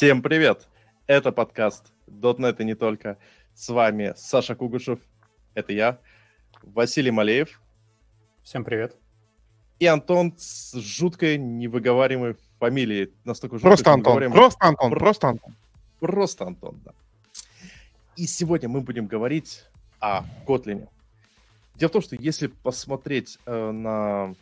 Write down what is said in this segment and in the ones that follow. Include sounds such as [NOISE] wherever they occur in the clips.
Всем привет! Это подкаст .NET и не только. С вами Саша Кугушев, это я, Василий Малеев. Всем привет. И Антон с жуткой невыговариваемой фамилией. Настолько жуткой, просто Антон, просто Антон, просто Антон. Просто Антон, да. И сегодня мы будем говорить о Котлине. Дело в том, что если посмотреть э, на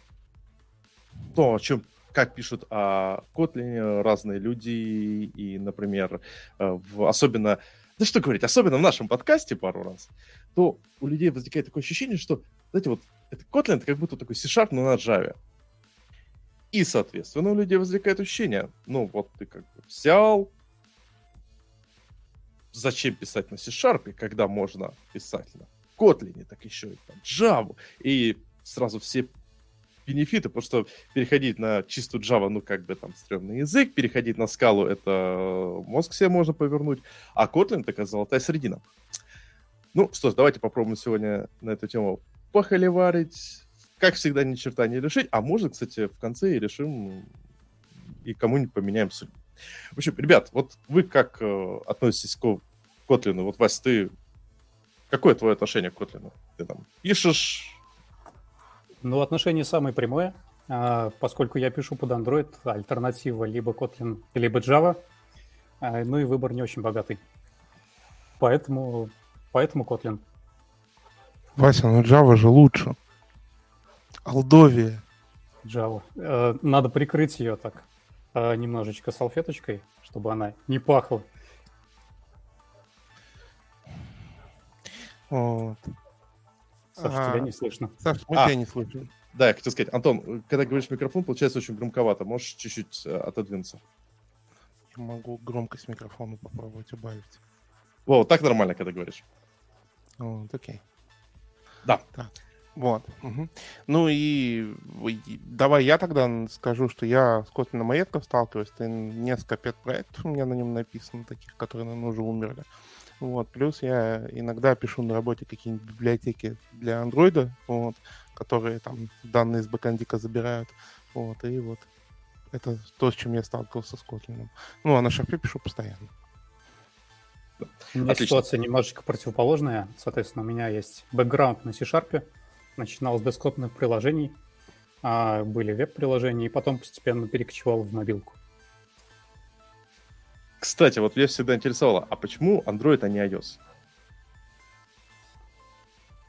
то, о чем как пишут о Kotlin разные люди, и, например, э, в, особенно, да что говорить, особенно в нашем подкасте пару раз, то у людей возникает такое ощущение, что, знаете, вот это Kotlin, это как будто такой C-Sharp, но на Java. И, соответственно, у людей возникает ощущение, ну, вот ты как бы взял, зачем писать на C-Sharp, когда можно писать на Kotlin, так еще и там Java, и сразу все бенефиты, потому что переходить на чистую Java, ну, как бы там стрёмный язык, переходить на скалу, это мозг себе можно повернуть, а Kotlin такая золотая середина. Ну что ж, давайте попробуем сегодня на эту тему похоливарить. Как всегда, ни черта не решить. А может, кстати, в конце и решим и кому-нибудь поменяем судьбу. В общем, ребят, вот вы как э, относитесь к Котлину? Вот, Вась, ты... Какое твое отношение к Котлину? Ты там пишешь, ну, отношение самое прямое, а, поскольку я пишу под Android, альтернатива либо Kotlin, либо Java, а, ну и выбор не очень богатый. Поэтому, поэтому Kotlin. Вася, ну Java же лучше. Алдовия. Java. Э, надо прикрыть ее так э, немножечко салфеточкой, чтобы она не пахла. Вот. Саш, а, тебя не слышно. Саш, мы а, тебя не слышим. Да, я хотел сказать, Антон, когда говоришь микрофон, получается очень громковато. Можешь чуть-чуть э, отодвинуться? Я могу громкость микрофона попробовать убавить. О, так нормально, когда говоришь. Вот, окей. Да. Так. Вот. Угу. Ну и, и давай я тогда скажу, что я с Kotlin Маетков сталкиваюсь. Это несколько пет-проектов у меня на нем написано, таких, которые, наверное, уже умерли. Вот. Плюс я иногда пишу на работе какие-нибудь библиотеки для андроида, вот, которые там данные из бэкэндика забирают. Вот. И вот это то, с чем я сталкивался с Kotlin. Ну, а на шарпе пишу постоянно. У меня Отлично. ситуация немножечко противоположная. Соответственно, у меня есть бэкграунд на C-Sharp. Начинал с десктопных приложений, а были веб-приложения, и потом постепенно перекочевал в мобилку. Кстати, вот меня всегда интересовало, а почему Android, а не iOS?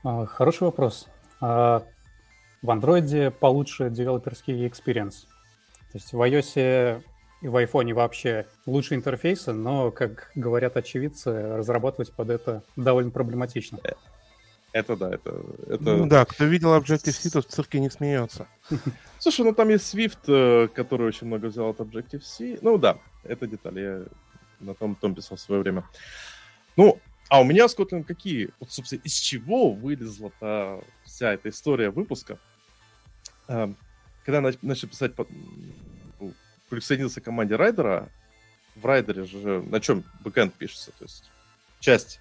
А, хороший вопрос. А, в Android получше девелоперский experience. То есть в iOS и в iPhone вообще лучше интерфейсы, но, как говорят очевидцы, разрабатывать под это довольно проблематично. Это да, это... это... Ну да, кто видел Objective-C, тот в цирке не смеется. [LAUGHS] Слушай, ну там есть Swift, э, который очень много взял от Objective-C. Ну да, это деталь, я на том, том писал в свое время. Ну, а у меня с Kotlin какие? Вот, собственно, из чего вылезла-то вся эта история выпуска? Эм, когда начал писать, присоединился к команде Райдера, в Райдере же на чем бэкэнд пишется? То есть часть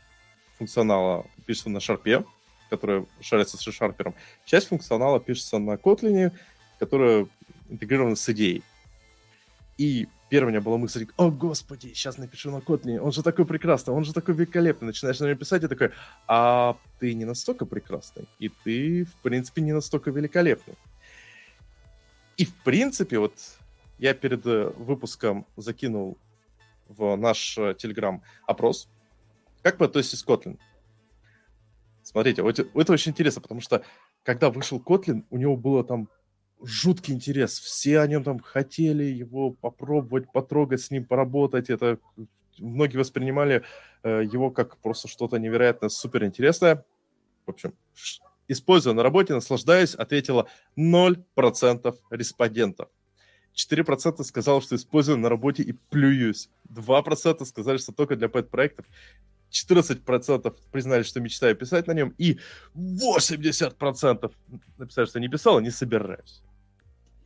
функционала пишется на шарпе, которая шарится с шарпером, часть функционала пишется на Kotlin, которая интегрирована с идеей. И первая у меня была мысль, о, господи, сейчас напишу на Kotlin, он же такой прекрасный, он же такой великолепный. Начинаешь на него писать и такой, а ты не настолько прекрасный, и ты, в принципе, не настолько великолепный. И, в принципе, вот я перед э, выпуском закинул в наш э, Telegram опрос, как вы относитесь к Kotlin? Смотрите, вот это очень интересно, потому что когда вышел Kotlin, у него было там жуткий интерес. Все о нем там хотели его попробовать, потрогать с ним, поработать. Это многие воспринимали э, его как просто что-то невероятно суперинтересное. В общем, используя на работе, наслаждаясь, ответило 0% респондентов. 4% сказало, что использую на работе и плююсь. 2% сказали, что только для пэт-проектов. 14% признали, что мечтаю писать на нем. И 80% написали, что не писал, и не собираюсь.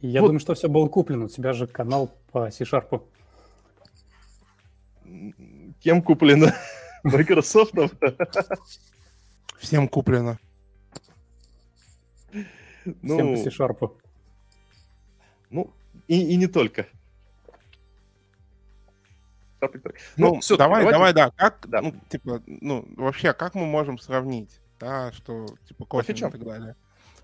Я вот. думаю, что все было куплено. У тебя же канал по C-Sharp. Кем куплено? [LAUGHS] Microsoft? Всем куплено. Ну, Всем по C-Sharp. Ну, и, и не только. Ну, ну все, давай, давай, да. Как, да. Ну, типа, ну, вообще, как мы можем сравнить, да, что, типа, кофе и так далее?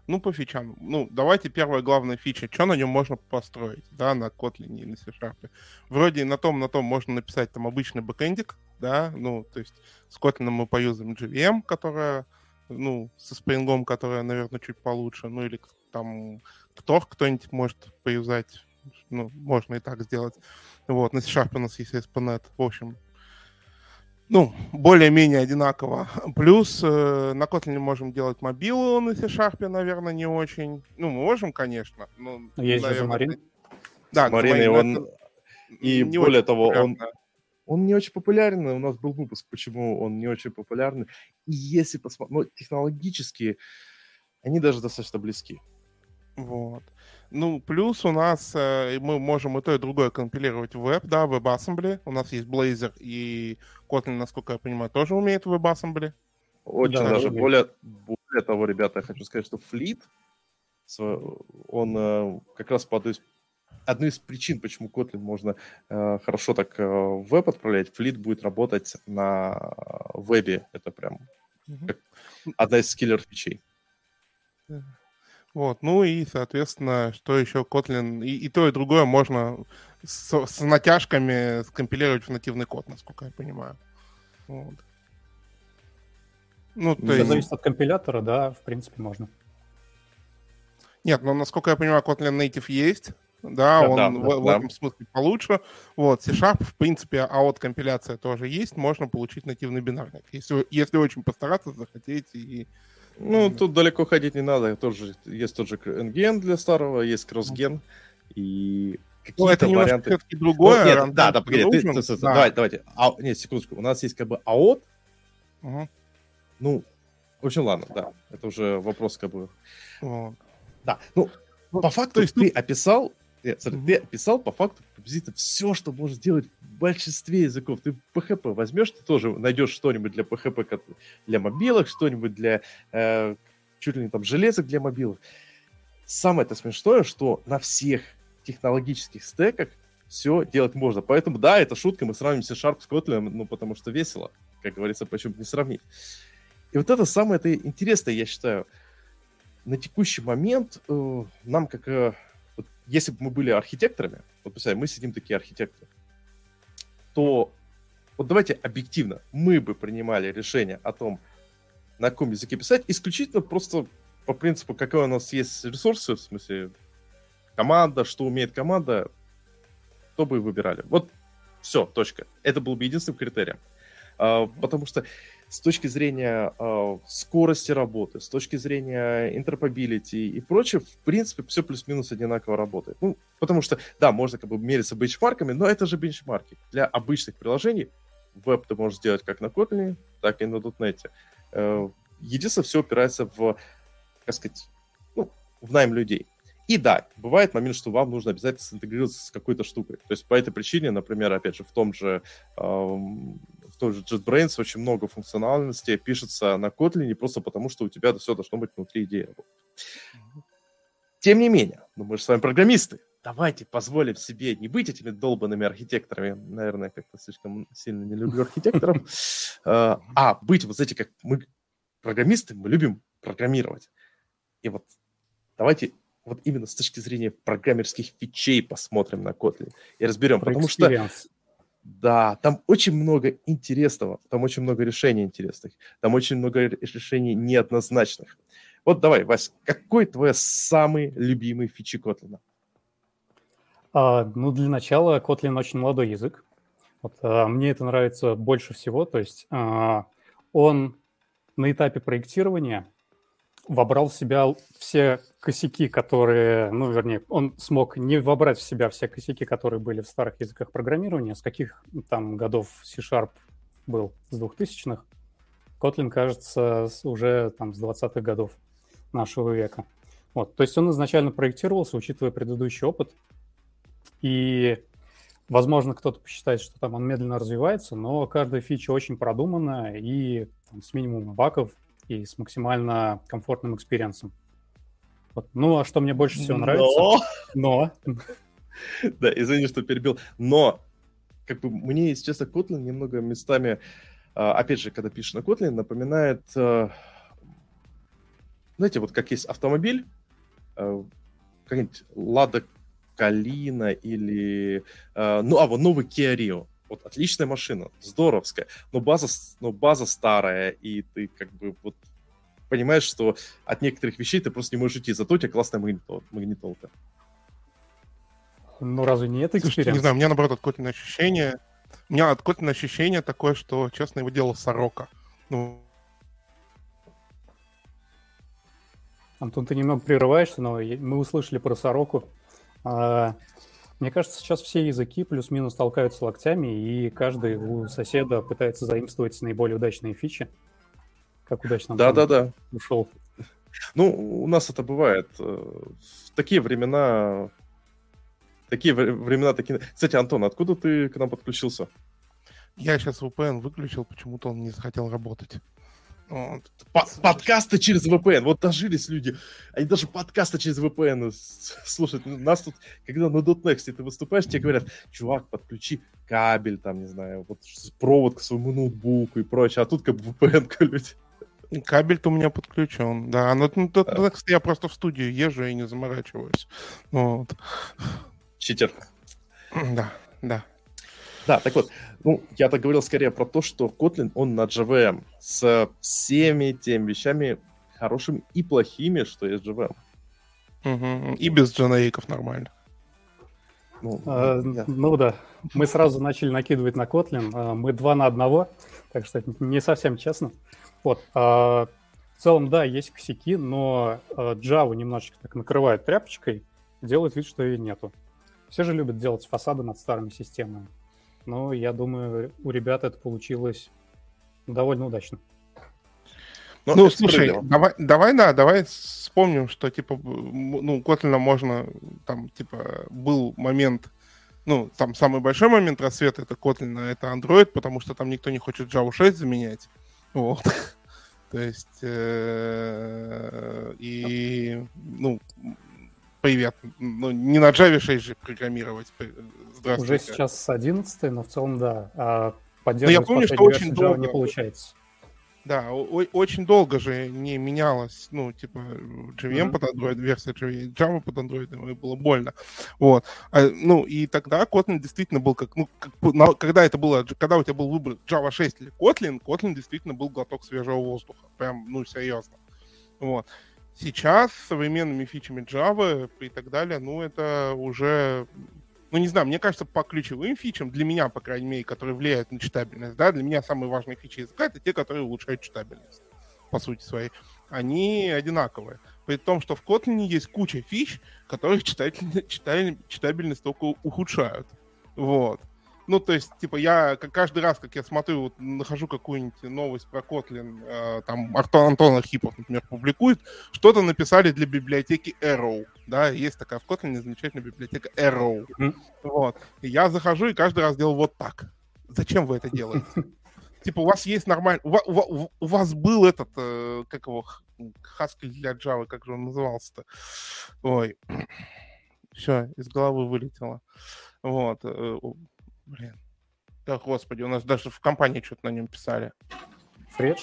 Ну, по фичам. Ну, давайте первая главная фича. Что на нем можно построить, да, на Kotlin или C-Sharp? Вроде на том, на том можно написать там обычный бэкэндик, да, ну, то есть с Kotlin мы поюзаем JVM, которая, ну, со Spring, которая, наверное, чуть получше, ну, или там Tor кто-нибудь может поюзать, ну, можно и так сделать. Вот, на C-Sharp у нас есть ASP.NET, в общем, ну, более-менее одинаково. Плюс э, на Kotlin можем делать мобилу, на C-Sharp, наверное, не очень. Ну, мы можем, конечно. Но, есть наверное, же Xamarin. Да, Xamarin, он... И не более того, он, он не очень популярен. У нас был выпуск, почему он не очень популярный. И если посмотреть, ну, технологически, они даже достаточно близки. Вот. Ну, плюс у нас э, мы можем и то, и другое компилировать в веб, да, в WebAssembly. У нас есть Blazor и Kotlin, насколько я понимаю, тоже умеет в WebAssembly. Очень да, даже. Более, более того, ребята, я хочу сказать, что Fleet, он э, как раз по одной из, причин, почему Kotlin можно э, хорошо так э, в веб отправлять, Fleet будет работать на вебе. Это прям mm-hmm. одна из скиллер-фичей. Вот, ну и, соответственно, что еще Kotlin, и, и то, и другое можно с, с натяжками скомпилировать в нативный код, насколько я понимаю. Вот. Ну, то есть... зависит от компилятора, да, в принципе, можно. Нет, но насколько я понимаю, Kotlin Native есть, да, да он да, в, да. в этом смысле получше. Вот, C-Sharp, в принципе, а от компиляция тоже есть, можно получить нативный бинарник, если, если очень постараться, захотеть и ну, тут далеко ходить не надо. Тоже, есть тот же NGN для старого, есть кроссген. И ну, это варианты... все-таки другое. Ну, нет, да, да, погоди, ты, ты, ты, да. давай, давайте. А, нет, секундочку. У нас есть как бы АОТ. Угу. Ну, в общем, ладно, да. Это уже вопрос как бы... Вот. Да, ну, ну, по факту, есть ты описал нет, смотри, mm-hmm. ты описал по факту приблизительно все, что можно сделать в большинстве языков. Ты PHP возьмешь, ты тоже найдешь что-нибудь для PHP для мобилок, что-нибудь для э, чуть ли не там железок для мобилок. Самое это смешное, что на всех технологических стеках все делать можно. Поэтому, да, это шутка, мы сравним C-Sharp с Kotlin, ну, потому что весело. Как говорится, почему не сравнить. И вот это самое это интересное, я считаю. На текущий момент э, нам, как э, если бы мы были архитекторами, вот представь, мы сидим такие архитекторы, то вот давайте объективно, мы бы принимали решение о том, на каком языке писать, исключительно просто по принципу, какой у нас есть ресурсы, в смысле команда, что умеет команда, то бы и выбирали. Вот все, точка. Это был бы единственным критерием. А, потому что с точки зрения э, скорости работы, с точки зрения interoperability и прочее, в принципе, все плюс-минус одинаково работает. Ну, потому что, да, можно как бы мериться бенчмарками, но это же бенчмарки. Для обычных приложений веб ты можешь сделать как на Kotlin, так и на .NET. Э, единственное, все опирается в, как сказать, ну, в найм людей. И да, бывает момент, что вам нужно обязательно сынтегрироваться с какой-то штукой. То есть по этой причине, например, опять же, в том же, э, в том же JetBrains очень много функциональности пишется на Kotlin просто потому, что у тебя все должно быть внутри идеи работать. Тем не менее, ну мы же с вами программисты, давайте позволим себе не быть этими долбанными архитекторами, наверное, как-то слишком сильно не люблю архитекторов, [LAUGHS] э, а быть вот эти, как мы программисты, мы любим программировать. И вот давайте вот именно с точки зрения программерских фичей посмотрим на Kotlin и разберем, Про потому experience. что да, там очень много интересного, там очень много решений интересных, там очень много решений неоднозначных. Вот давай, Вась, какой твой самый любимый фичи Kotlin? А, ну, для начала Kotlin очень молодой язык. Вот, а, мне это нравится больше всего. То есть а, он на этапе проектирования вобрал в себя все косяки, которые, ну, вернее, он смог не вобрать в себя все косяки, которые были в старых языках программирования. С каких там годов C-Sharp был? С 2000-х? Kotlin, кажется, уже там с 20-х годов нашего века. Вот, то есть он изначально проектировался, учитывая предыдущий опыт. И, возможно, кто-то посчитает, что там он медленно развивается, но каждая фича очень продумана и там, с минимумом багов и с максимально комфортным experience ом. Вот. Ну, а что мне больше всего нравится? Но... Но... [LAUGHS] Да, извини, что перебил. Но как бы мне, если честно, Kotlin немного местами, а, опять же, когда пишешь на Kotlin, напоминает, а, знаете, вот как есть автомобиль, а, какая-нибудь Лада Калина или, ну, а вот новый Kia Rio. Вот отличная машина, здоровская, но база, но база старая, и ты как бы вот понимаешь, что от некоторых вещей ты просто не можешь идти, зато у тебя классная магнитолка. Ну, разве не это experience? не знаю, у меня, наоборот, от Kotlin ощущение... У меня от Kotlin ощущение такое, что, честно, его делал сорока. Ну, Антон, ты немного прерываешься, но мы услышали про сороку. Мне кажется, сейчас все языки плюс-минус толкаются локтями, и каждый у соседа пытается заимствовать наиболее удачные фичи. Как удачно да, да, да. ушел. Ну, у нас это бывает. Э, в такие времена Такие времена, такие... Кстати, Антон, откуда ты к нам подключился? Я сейчас VPN выключил, почему-то он не захотел работать. Вот. подкасты через VPN. Вот дожились люди. Они даже подкасты через VPN слушают. Нас тут, когда на .next ты выступаешь, тебе говорят, чувак, подключи кабель, там, не знаю, вот провод к своему ноутбуку и прочее. А тут как бы VPN колють. Кабель-то у меня подключен, да. Но ну, а. я просто в студию езжу и не заморачиваюсь. Вот. Читер. Да, да. Да, так вот, ну, я так говорил скорее про то, что Kotlin, он на JVM с всеми теми вещами хорошими и плохими, что есть JVM. Угу. И без дженериков нормально. Ну, а, я... ну да, мы сразу начали накидывать на Kotlin, а, мы два на одного, так что это не совсем честно. Вот, а, в целом, да, есть косяки, но а, Java немножечко так накрывает тряпочкой, делает вид, что ее нету. Все же любят делать фасады над старыми системами. Но я думаю, у ребят это получилось довольно удачно. Но ну, слушай, давай, давай, да, давай вспомним, что, типа, ну, Kotlin можно, там, типа, был момент, ну, там самый большой момент рассвета это Kotlin, это Android, потому что там никто не хочет Java 6 заменять. Вот. [LAUGHS] То есть, э, и, ну, Привет. Ну, не на Java 6 же программировать. Здравствуйте. Уже сейчас с 11, но в целом, да. А поддерживать но я помню, что очень долго... не получается. Да, очень долго же не менялось, ну, типа, JVM mm-hmm. под Android, версия JVM, Java под Android, и было больно. Вот. А, ну, и тогда Kotlin действительно был как, ну, как, на, когда это было, когда у тебя был выбор Java 6 или Kotlin, Kotlin действительно был глоток свежего воздуха. Прям, ну, серьезно. Вот. Сейчас с современными фичами Java и так далее, ну, это уже ну, не знаю, мне кажется, по ключевым фичам, для меня, по крайней мере, которые влияют на читабельность, да, для меня самые важные фичи языка — это те, которые улучшают читабельность, по сути своей. Они одинаковые. При том, что в Kotlin есть куча фич, которые читатель, читабельность только ухудшают. Вот. Ну, то есть, типа, я каждый раз, как я смотрю, вот, нахожу какую-нибудь новость про Kotlin, э, там, Антон, Антон Архипов, например, публикует, что-то написали для библиотеки Arrow, да, есть такая в Kotlin замечательная библиотека Arrow, mm-hmm. вот. И я захожу и каждый раз делаю вот так. Зачем вы это делаете? [LAUGHS] Типа, у вас есть нормальный... У, у, у вас был этот, э, как его, Haskell для Java, как же он назывался-то? Ой. [CLEARS THROAT] Все, из головы вылетело. Вот. Э, Блин. Да, господи, у нас даже в компании что-то на нем писали. Фредж?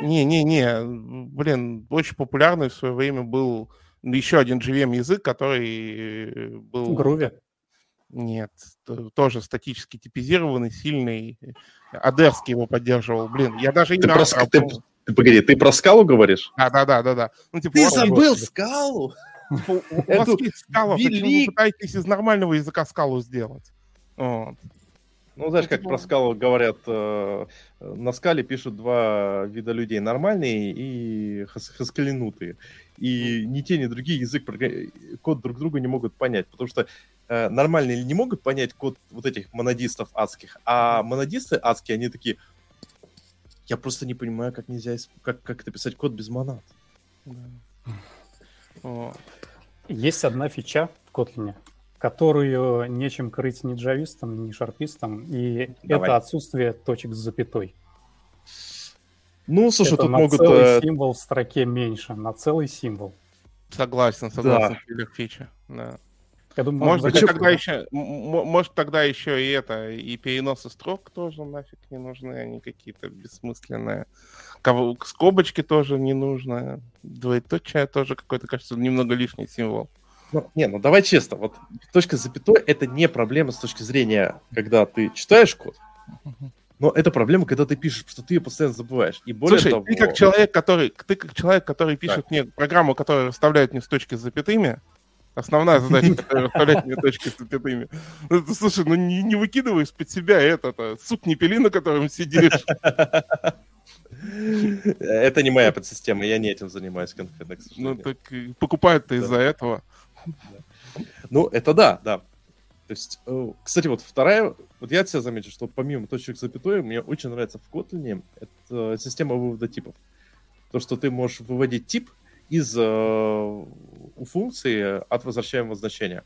Не-не-не, блин, очень популярный в свое время был еще один JVM язык, который был... Груви? Нет, тоже статически типизированный, сильный. Адерский его поддерживал. Блин, я даже ты Про, ты, ты, погоди, ты про скалу говоришь? Да, да, да, да, да. Ну, типа, ты забыл господи. скалу? Типа, у, у вас есть скала, почему вы пытаетесь из нормального языка скалу сделать? Вот. Ну, знаешь, как про скалу говорят, э, на скале пишут два вида людей, нормальные и хаскалинутые. И ни те, ни другие язык, код друг друга не могут понять, потому что э, нормальные не могут понять код вот этих монодистов адских, а монодисты адские, они такие, я просто не понимаю, как нельзя, как, как это писать код без монад. Да. Есть одна фича в Kotlin, которую нечем крыть ни джавистам, ни шарпистам, и Давай. это отсутствие точек с запятой. Ну, слушай, это тут на могут... целый э... символ в строке меньше, на целый символ. Согласен, согласен, да. фича, да. Я думаю, Может быть, тогда еще, м- м- может, тогда еще и это, и переносы строк тоже нафиг не нужны, они какие-то бессмысленные. Кого- Скобочки тоже не нужно, двоеточие тоже какой-то, кажется, немного лишний символ. Ну, не, ну давай честно, вот точка с запятой это не проблема с точки зрения, когда ты читаешь код, но это проблема, когда ты пишешь, что ты ее постоянно забываешь. И более Слушай, того, ты как человек, который, ты как человек, который пишет мне программу, которая расставляет мне с точки с запятыми, основная задача, которая расставляет мне точки с запятыми. Ну, Слушай, ну не, не выкидывай из-под себя это, сук не пили, на котором сидишь. это не моя подсистема, я не этим занимаюсь конкретно, Ну, так и покупают-то из-за этого. [LAUGHS] Ну, это да, да. То есть, э, кстати, вот вторая, вот я от себя заметил, что помимо точек запятой, мне очень нравится в Kotlin это система вывода типов. То, что ты можешь выводить тип из э, у функции от возвращаемого значения.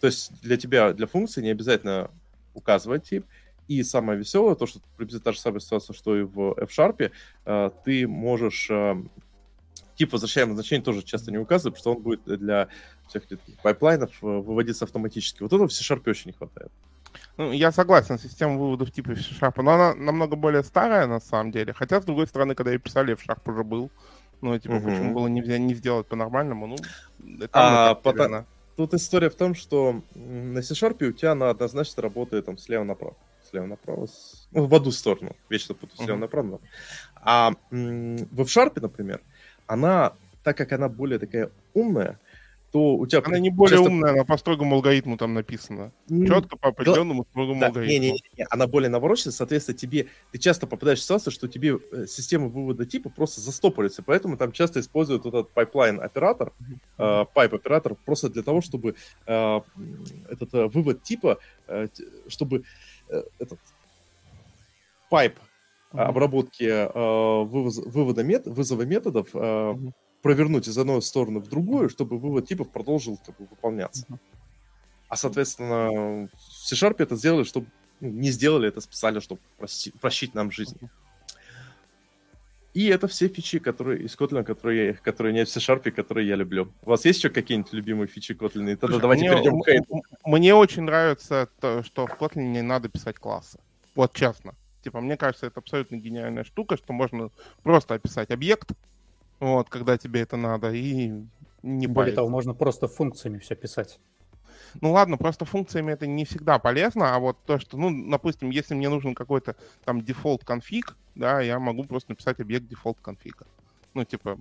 То есть для тебя, для функции не обязательно указывать тип. И самое веселое, то, что приблизительно та же самая ситуация, что и в F-Sharp, э, ты можешь э, тип возвращаемого значения тоже часто не указывать, потому что он будет для всех этих пайплайнов э, выводиться автоматически. Вот этого в C-Sharp очень не хватает. Ну, я согласен, система выводов типа C-Sharp, но она намного более старая на самом деле. Хотя, с другой стороны, когда ее писали, F-Sharp уже был. Ну, типа, Мгм. почему было не, взя- не сделать по-нормальному? Ну, это А, она- Тут история в том, что на C-Sharp у тебя она однозначно работает там слева направо. Слева направо. с- Ну, в одну сторону. Вечно путаю. Слева направо. направо. А в F-Sharp, например, она, так как она более такая умная, то у тебя... Она не более часто- умная, она по строгому алгоритму там написано. М, Четко по определенному строгому Да, алгоритму. не, не, не, она более навороченная, соответственно, тебе ты часто попадаешь в ситуацию, что тебе э, система вывода типа просто застопорится, поэтому там часто используют вот этот pipeline оператор, э, pipe оператор просто для того, чтобы э, этот э, вывод типа, э, чтобы э, этот pipe Мгм. обработки э, вывоз- вывода мет, вызова методов э, Мгм. Провернуть из одной стороны в другую, чтобы вывод типов продолжил как бы, выполняться. А, соответственно, в C-Sharp это сделали, чтобы ну, не сделали это специально, чтобы прости- упростить нам жизнь. И это все фичи, которые из Kotlin, которые, которые нет в C-Sharp, которые я люблю. У вас есть еще какие-нибудь любимые фичи Kotlin? И тогда Слушай, давайте мне, перейдем к хейту. Мне очень нравится то, что в Kotlin не надо писать классы. Вот честно. Типа, мне кажется, это абсолютно гениальная штука, что можно просто описать объект, вот, когда тебе это надо, и не Более париться. того, можно просто функциями все писать. Ну ладно, просто функциями это не всегда полезно, а вот то, что, ну, допустим, если мне нужен какой-то там default config, да, я могу просто написать объект default config а. Ну, типа,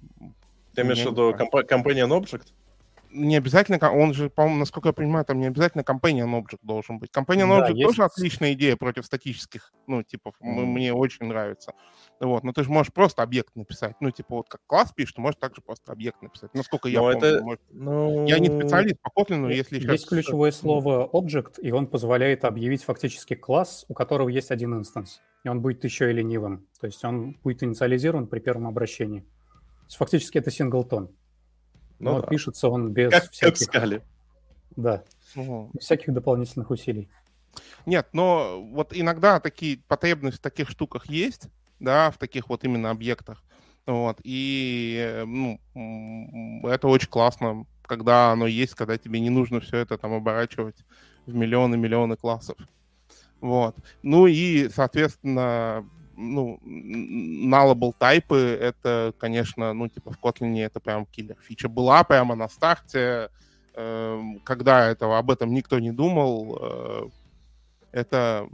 Ты имеешь в виду компа- companion object? Не обязательно, он же, по-моему, насколько я понимаю, там не обязательно companion object должен быть. Companion Да, object есть- тоже отличная идея против статических, ну, типа, Мгм. мне очень нравится. Вот, но ты же можешь просто объект написать. Ну, типа, вот как класс пишешь, ты можешь также просто объект написать. Насколько я Но помню. это- может- Ну... Я не специалист по Kotlin, но если Есть сейчас... ключевое слово object, и он позволяет объявить фактически класс, у которого есть один инстанс. И он будет еще и ленивым. То есть он будет инициализирован при первом обращении. То есть фактически это синглтон. Ну но да. пишется он без Как, как всяких, скале. да, без всяких дополнительных усилий. Нет, но вот иногда такие потребности в таких штуках есть, да, в таких вот именно объектах. Вот, и ну, это очень классно, когда оно есть, когда тебе не нужно все это там оборачивать в миллионы-миллионы классов. Вот. Ну и, соответственно, ну, nullable тайпы, это, конечно, ну, типа в Kotlin это прям киллер. Фича была прямо на старте, эм, когда этого, об этом никто не думал, э, это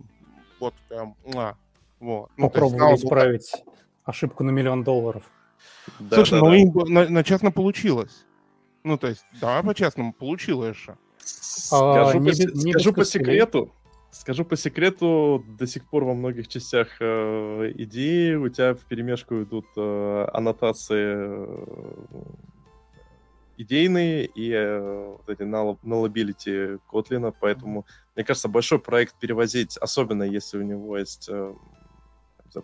вот прям, муа, вот. Ну, есть Попробовали исправить ошибку на миллион долларов. Да, Слушай, да, ну да. им на, на честно получилось. Ну, то есть, давай по-честному, получилось же. Скажу, не по, не скажу по секрету, скажу по секрету, до сих пор во многих частях э, идеи у тебя в перемешку идут э, аннотации э, идейные и э, вот эти nullability Kotlin, поэтому, мне кажется, большой проект перевозить, особенно если у него есть э,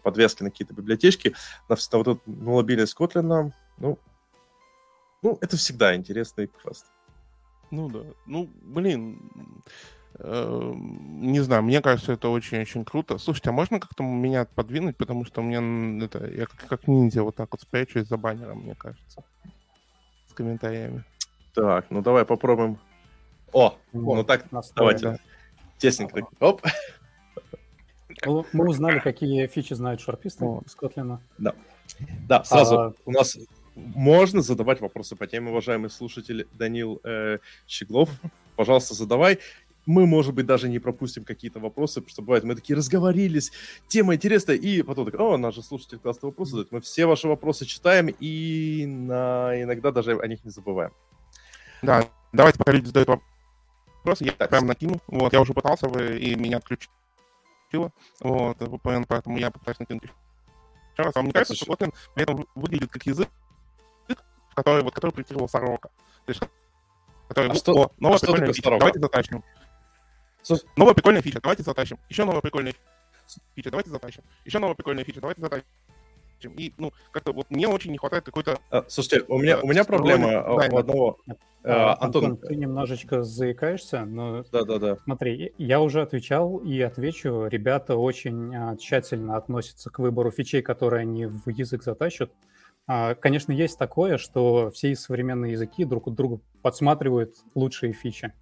подвески на какие-то библиотечки, на, на вот эту nullability Kotlin, ну, ну, это всегда интересный квест. Ну да. Ну, блин, не знаю, мне кажется, это очень-очень круто. Слушайте, а можно как-то меня подвинуть, потому что у меня это, я как, как ниндзя вот так вот спрячусь за баннером, мне кажется. С комментариями. Так, ну давай попробуем О, ну так, давайте. Тесненько. Оп. Ну, мы узнали, какие фичи знают шарписты из Kotlin. Да. Да, сразу а... у нас можно задавать вопросы по теме, уважаемый слушатель Данил э, Щеглов. Пожалуйста, задавай. Мы, может быть, даже не пропустим какие-то вопросы, потому что бывает, мы такие разговорились, тема интересная, и потом так, о, наш же слушатель классный вопрос задает. Мы все ваши вопросы читаем и на... иногда даже о них не забываем. Да, давайте пока люди задают вопросы, я так. прям накину. Вот, я уже пытался, вы и меня отключило. Вот, VPN, поэтому я пытаюсь накинуть еще раз. А мне кажется, что Kotlin при этом выглядит как язык, который, вот, который проектировал Сорока. То есть, который, а ну, что, о, новая а прикольная фича, давайте затащим. Слушай, новая прикольная фича, давайте затащим. Еще новая прикольная фича, давайте затащим. Еще новая прикольная фича, давайте затащим. И, ну, как-то вот мне очень не хватает какой-то... А, слушайте, у меня, у меня проблема да, у одного... А, Антон, Антон, ты немножечко заикаешься, но да, да, да. смотри, я уже отвечал и отвечу. Ребята очень тщательно относятся к выбору фичей, которые они в язык затащат. А, конечно, есть такое, что все современные языки друг от друга подсматривают лучшие фичи.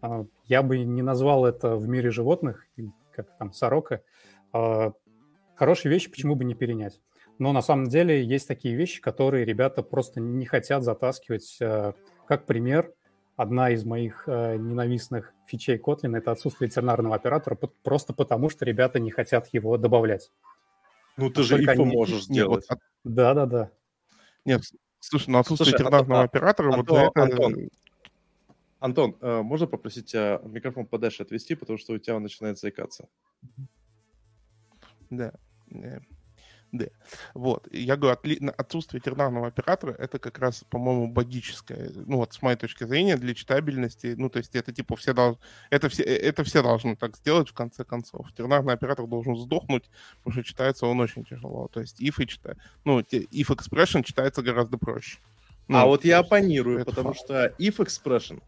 А, я бы не назвал это в мире животных, как там сорока. А, хорошие вещи почему бы не перенять? Но на самом деле есть такие вещи, которые ребята просто не хотят затаскивать. Как пример, одна из моих ненавистных фичей Kotlin — это отсутствие тернарного оператора, просто потому что ребята не хотят его добавлять. Ну, ты же ифо можешь сделать. Да-да-да. Нет, слушай, ну отсутствие слушай, тернарного а, оператора, Антон, вот за это... Антон, Антон э, можно попросить тебя микрофон подальше отвести, потому что у тебя он начинает заикаться. Да. Да. Вот. Я говорю, отсутствие тернарного оператора это как раз, по-моему, богическое. Ну вот с моей точки зрения, для читабельности, ну то есть это типа все должны, это все, это все должны так сделать в конце концов. Тернарный оператор должен сдохнуть, потому что читается он очень тяжело. То есть if и читает, ну if expression читается гораздо проще. Ну, а вот я оппонирую, потому факт. что if expression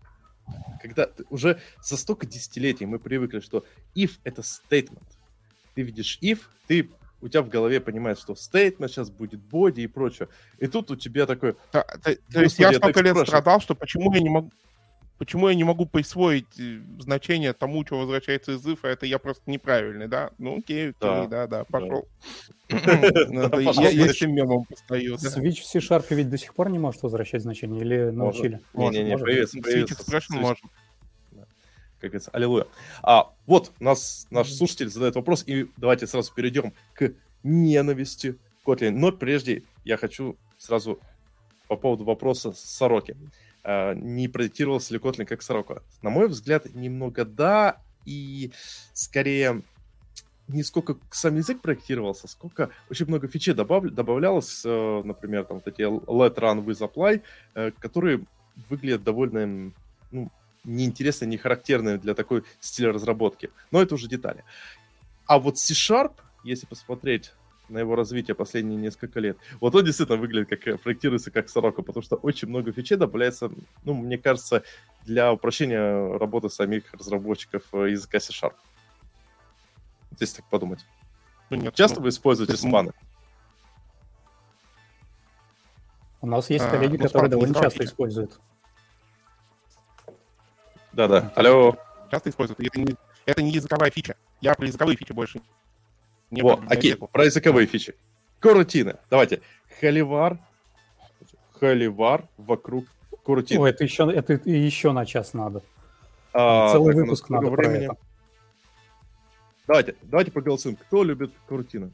когда уже за столько десятилетий мы привыкли, что if это statement. Ты видишь if, ты у тебя в голове понимает, что стейтмент сейчас будет боди и прочее. И тут у тебя такой... Да, то, то есть я столько лет страдал, что почему я не могу... Почему я не могу присвоить э, значение тому, что возвращается из if, а это я просто неправильный, да? Ну окей, окей, да, да, пошел. [CLEARS THROAT] Я с этим мемом постою. Switch в C-Sharp ведь до сих пор не может возвращать значение или научили? Не-не-не, появится. Switch Expression может как говорится, аллилуйя. А, вот, нас, наш слушатель задает вопрос, и давайте сразу перейдем к ненависти Kotlin. Но прежде я хочу сразу по поводу вопроса Сороки. А, не проектировался ли Kotlin как Сорока? На мой взгляд, немного да, и скорее не сколько сам язык проектировался, сколько очень много фичей добав... добавлялось, э, например, там вот эти let run with apply, э, которые выглядят довольно ну, неинтересные, не характерные для такой стиля разработки. Но это уже детали. А вот C-Sharp, если посмотреть на его развитие последние несколько лет. Вот он действительно выглядит как э, проектируется как сорока, потому что очень много фичей добавляется, ну, мне кажется, для упрощения работы самих разработчиков э, языка C-Sharp. Если так подумать. Ну, нет, Часто ну, вы используете спаны? У нас есть а, коллеги, ну, которые довольно часто используют. Да-да. Алло. Часто используют. Это не, это не языковая фича. Я про языковые фичи больше не Во, окей, про языковые фичи. Корутины. Давайте. Холивар. Холивар вокруг корутины. О, это еще, это еще на час надо. А, Целый так, выпуск надо времени. про это. Давайте, давайте проголосуем. Кто любит корутины?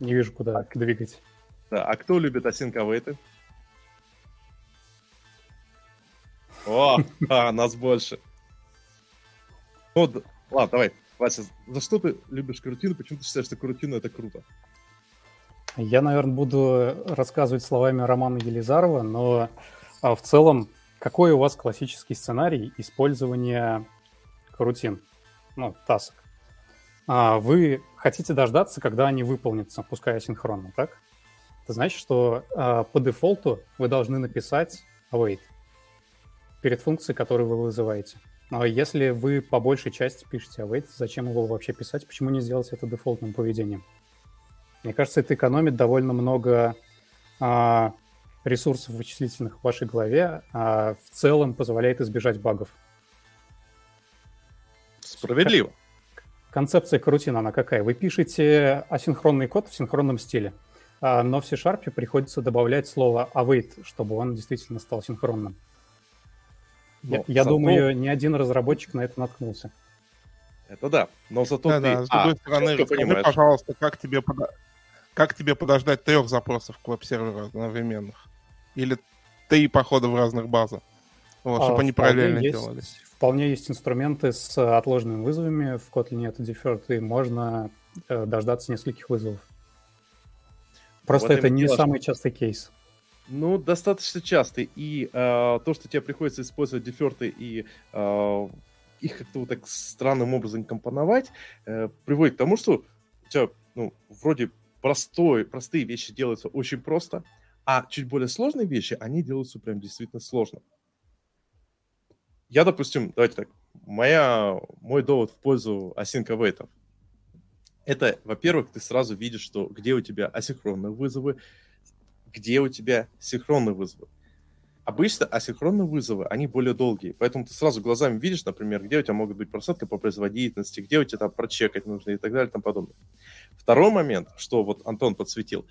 Не вижу, куда двигать. Да, а кто любит асинковейты? О, [LAUGHS] а, нас больше. Ну, ладно, давай, Вася, за что ты любишь карутину? Почему ты считаешь, что карутина это круто? Я, наверное, буду рассказывать словами Романа Елизарова, но а, в целом, какой у вас классический сценарий использования карутин, ну, тасок? А, вы хотите дождаться, когда они выполнятся, пускай асинхронно, так? Это значит, что а, по дефолту вы должны написать await перед функцией, которую вы вызываете. Но если вы по большей части пишете await, зачем его вообще писать? Почему не сделать это дефолтным поведением? Мне кажется, это экономит довольно много а, ресурсов вычислительных в вашей голове, а в целом позволяет избежать багов. Справедливо. Концепция карутина, она какая? Вы пишете асинхронный код в синхронном стиле, а, но в C-Sharp приходится добавлять слово await, чтобы он действительно стал синхронным. Я, я зато... думаю, ни один разработчик на это наткнулся. Это да, но зато да, ты... Да, с другой а, стороны, расскажи, пожалуйста, как тебе, под... как тебе подождать трех запросов к веб-серверу одновременных? Или три похода в разных базах? Вот, а, чтобы они параллельно есть, делали. Вполне есть инструменты с отложенными вызовами. В Kotlin это deferred, и можно э, дождаться нескольких вызовов. Просто вот это не дело, самый частый кейс. Ну, достаточно частый. И э, то, что тебе приходится использовать деферты и э, их как-то вот так странным образом компоновать, э, приводит к тому, что у тебя, ну, вроде простой, простые вещи делаются очень просто, а чуть более сложные вещи, они делаются прям действительно сложно. Я, допустим, давайте так, моя, мой довод в пользу await это, во-первых, ты сразу видишь, что где у тебя асинхронные вызовы, где у тебя синхронные вызовы. Обычно асинхронные вызовы, они более долгие, поэтому ты сразу глазами видишь, например, где у тебя могут быть просадки по производительности, где у тебя там прочекать нужно и так далее и тому подобное. Второй момент, что вот Антон подсветил,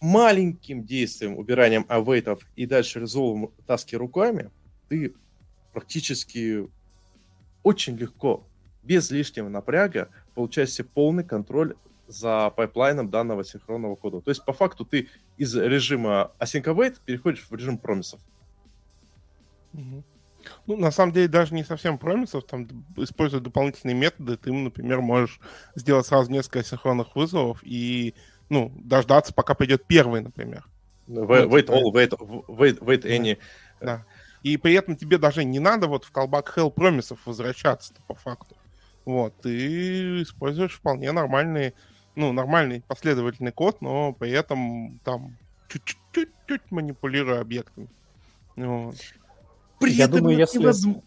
маленьким действием, убиранием await ов и дальше resolve ом таски руками, ты практически очень легко, без лишнего напряга, получаешь себе полный контроль за пайплайном данного асинхронного кода. То есть, по факту, ты из режима async await переходишь в режим промисов. Ну, на самом деле, даже не совсем промисов, там, используя дополнительные методы, ты, например, можешь сделать сразу несколько асинхронных вызовов и, ну, дождаться, пока пойдет первый, например. Wait, ну, типа... all, wait, wait, wait any. Да. И при этом тебе даже не надо вот в колбак hell промисов возвращаться по факту. Вот, ты используешь вполне нормальные ну, нормальный последовательный код, но при этом там чуть-чуть манипулируя объектами. Вот. При Я думаю, если, невозможно...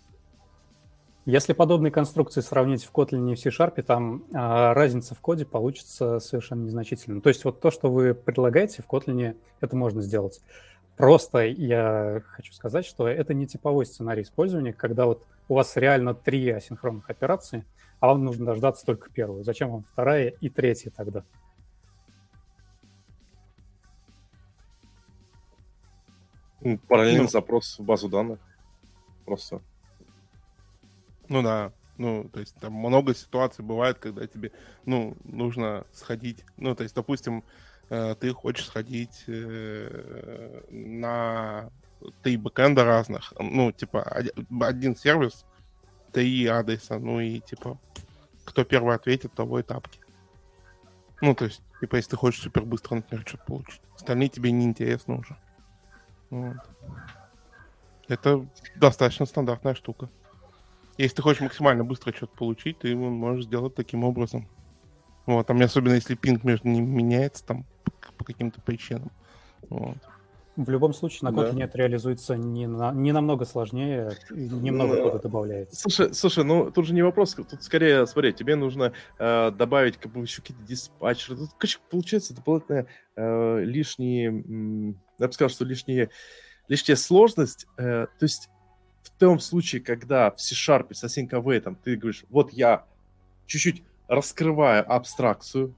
если подобные конструкции сравнить в Kotlin и в C-Sharp, там а, разница в коде получится совершенно незначительной. То есть вот то, что вы предлагаете в Kotlin, это можно сделать. Просто я хочу сказать, что это не типовой сценарий использования, когда вот у вас реально три асинхронных операции – а вам нужно дождаться только первую. Зачем вам вторая и третья тогда? Ну, параллельный ну, запрос в базу данных. Просто. Ну да. Ну, то есть там много ситуаций бывает, когда тебе, ну, нужно сходить. Ну, то есть, допустим, э, ты хочешь сходить э, на три бэкэнда разных. Ну, типа, один сервис три адреса, ну и типа, кто первый ответит, того и тапки. Ну, то есть, типа, если ты хочешь супер быстро, например, что-то получить. Остальные тебе не интересно уже. Вот. Это достаточно стандартная штука. Если ты хочешь максимально быстро что-то получить, ты его можешь сделать таким образом. Вот, там особенно если пинг между ними меняется там по, по каким-то причинам. Вот. В любом случае, на Kotlin да. это реализуется не, на, не намного сложнее, немного ну, кода добавляется. Слушай, слушай, ну тут же не вопрос, тут скорее, смотри, тебе нужно э, добавить как бы еще какие-то диспатчеры. Тут, конечно, получается дополнительно э, лишние, я бы сказал, что лишние, лишняя сложность. Э, то есть в том случае, когда в C-Sharp с async await ты говоришь, вот я чуть-чуть раскрываю абстракцию,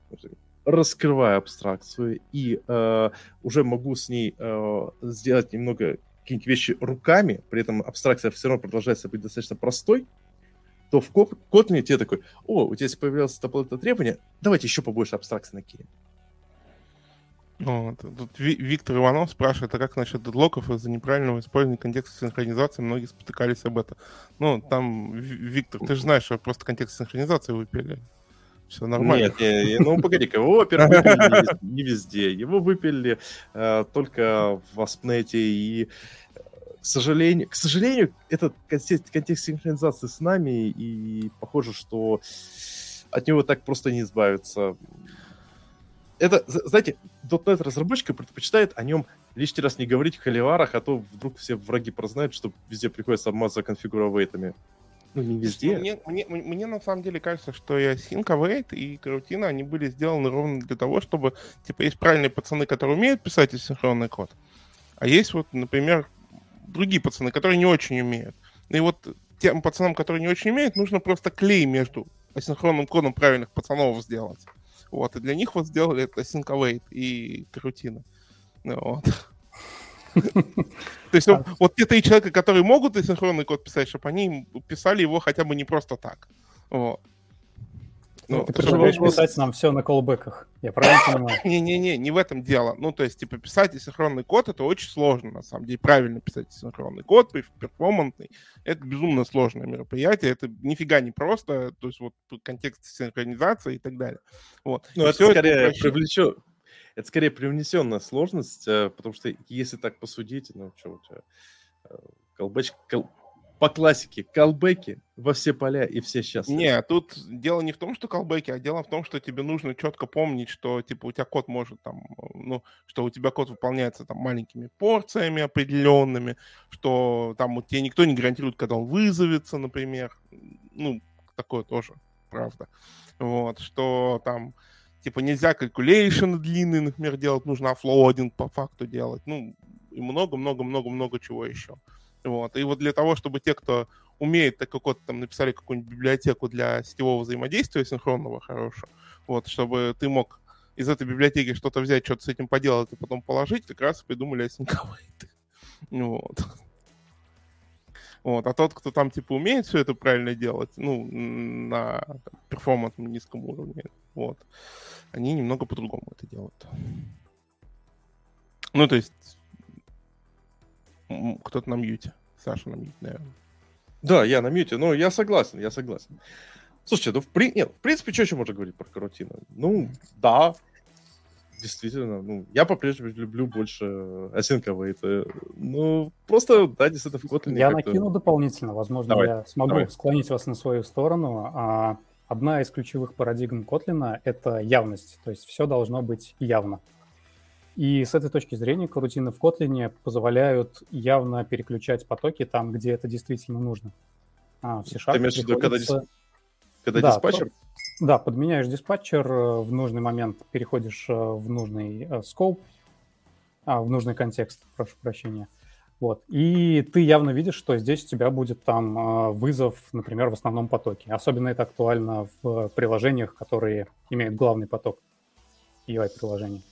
раскрываю абстракцию и э, уже могу с ней э, сделать немного какие-нибудь вещи руками, при этом абстракция все равно продолжается быть достаточно простой, то в Kotlin тебе такой, о, у тебя появилось это требование, давайте еще побольше абстракции накинем. Вот. Тут Виктор Иванов спрашивает, а как насчет дедлоков из-за неправильного использования контекста синхронизации? Многие спотыкались об этом. Ну, там, Виктор, ты же знаешь, что просто контекст синхронизации выпили. Все нормально. Нет, не, ну погоди-ка, его, во-первых, выпили не везде. Его выпили э, только в Аспнете и к сожалению, к сожалению, этот контекст, контекст синхронизации с нами, и похоже, что от него так просто не избавиться. Это, знаете, .NET разработчики предпочитают о нем лишний раз не говорить в холиварах, а то вдруг все враги прознают, что везде приходится обмазывать конфигуровейтами. Ну, не везде. Мне, мне, мне, мне на самом деле кажется, что и Async Await, и Карутина, они были сделаны ровно для того, чтобы, типа, есть правильные пацаны, которые умеют писать асинхронный код, А есть вот, например, другие пацаны, которые не очень умеют. И вот тем пацанам, которые не очень умеют, нужно просто клей между асинхронным кодом правильных пацанов сделать. Вот, и для них вот сделали это Sync и карутина. Вот. То есть вот те три человека, которые могут асинхронный код писать, чтобы они писали его хотя бы не просто так. Вот. Ну, ты предлагаешь писать нам все на колбеках, я правильно [COUGHS] понимаю? Не-не-не, не в этом дело. Ну, то есть, типа, писать асинхронный код, это очень сложно, на самом деле. Правильно писать асинхронный код, перформантный, это безумно сложное мероприятие, это нифига не просто, то есть, вот, контекст синхронизации и так далее. Вот. Ну, это скорее привлечет, это скорее привнесенная сложность, э, потому что если так посудить, ну, что у тебя, э, колбеч, кол, по классике, колбеки во все поля и все сейчас. Не, тут дело не в том, что колбеки, а дело в том, что тебе нужно четко помнить, что типа у тебя код может там, ну, что у тебя код выполняется там маленькими порциями определенными, что там вот тебе никто не гарантирует, когда он вызовется, например. Ну, такое тоже, правда. Вот, что там типа нельзя calculation длинный, например, делать, нужно offloading по факту делать, ну, и много-много-много-много чего еще. Вот. И вот для того, чтобы те, кто умеет так как там написали какую-нибудь библиотеку для сетевого взаимодействия асинхронного хорошего, вот, чтобы ты мог из этой библиотеки что-то взять, что-то с этим поделать и потом положить, как раз придумали async [LAUGHS] Вот. Вот. А тот, кто там, типа, умеет все это правильно делать, ну, на перформансном низком уровне, вот, они немного по-другому это делают. Ну, то есть, кто-то на мьюте. Саша на мьюте, наверное. Да, я на мьюте, но я согласен, я согласен. Слушайте, ну, в, при... Нет, в принципе, что еще можно говорить про карутину? Ну, да, действительно, ну, я по-прежнему люблю больше асинковые. Ну, просто, да, действительно, в Kotlin Я накину дополнительно, возможно, давай, я смогу давай. склонить вас на свою сторону. А, одна из ключевых парадигм Kotlin — это явность, то есть все должно быть явно. И с этой точки зрения карутины в Kotlin позволяют явно переключать потоки там, где это действительно нужно. А, в C-Sharp Ты имеешь виду, когда, дисп... когда да, диспатчер? Да, подменяешь диспатчер, э, в нужный момент переходишь э, в нужный скоп, э, а, в нужный контекст, прошу прощения. Вот. И ты явно видишь, что здесь у тебя будет там вызов, например, в основном потоке. Особенно это актуально в приложениях, которые имеют главный поток UI-приложений.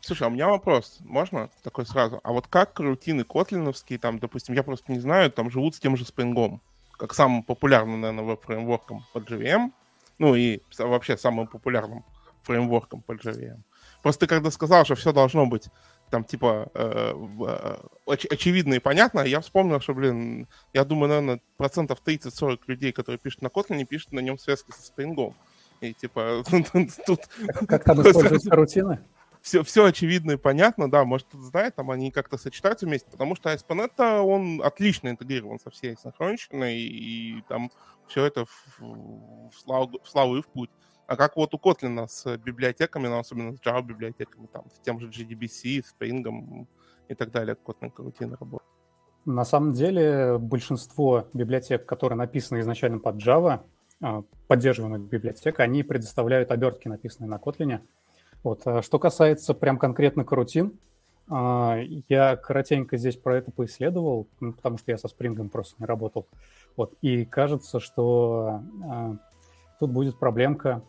Слушай, а у меня вопрос, можно такой сразу? А вот как рутины котлиновские, там, допустим, я просто не знаю, там живут с тем же спрингом, как самым популярным, наверное, веб-фреймворком под JVM, ну и вообще самым популярным фреймворком под JVM. Просто ты когда сказал, что все должно быть там типа э, э, оч- очевидно и понятно, я вспомнил, что, блин, я думаю, наверное, процентов 30-40 людей, которые пишут на Kotlin, пишут на нем связки со спрингом. И типа [LAUGHS] тут... Как там используются [LAUGHS] рутины? все, все очевидно и понятно, да, может, кто-то знает, там они как-то сочетаются вместе, потому что ASP.NET, он отлично интегрирован со всей синхронщиной, и, и там все это в, в, славу, в славу и в путь. А как вот у Kotlin с библиотеками, ну, особенно с Java библиотеками, там, с тем же GDBC, Spring и так далее, Kotlin карутина работает. На самом деле большинство библиотек, которые написаны изначально под Java, а, поддерживаемых библиотек, они предоставляют обертки, написанные на Kotlin, вот. А что касается прям конкретно карутин, а, я коротенько здесь про это поисследовал, ну, потому что я со спрингом просто не работал. Вот. И кажется, что тут будет проблемка.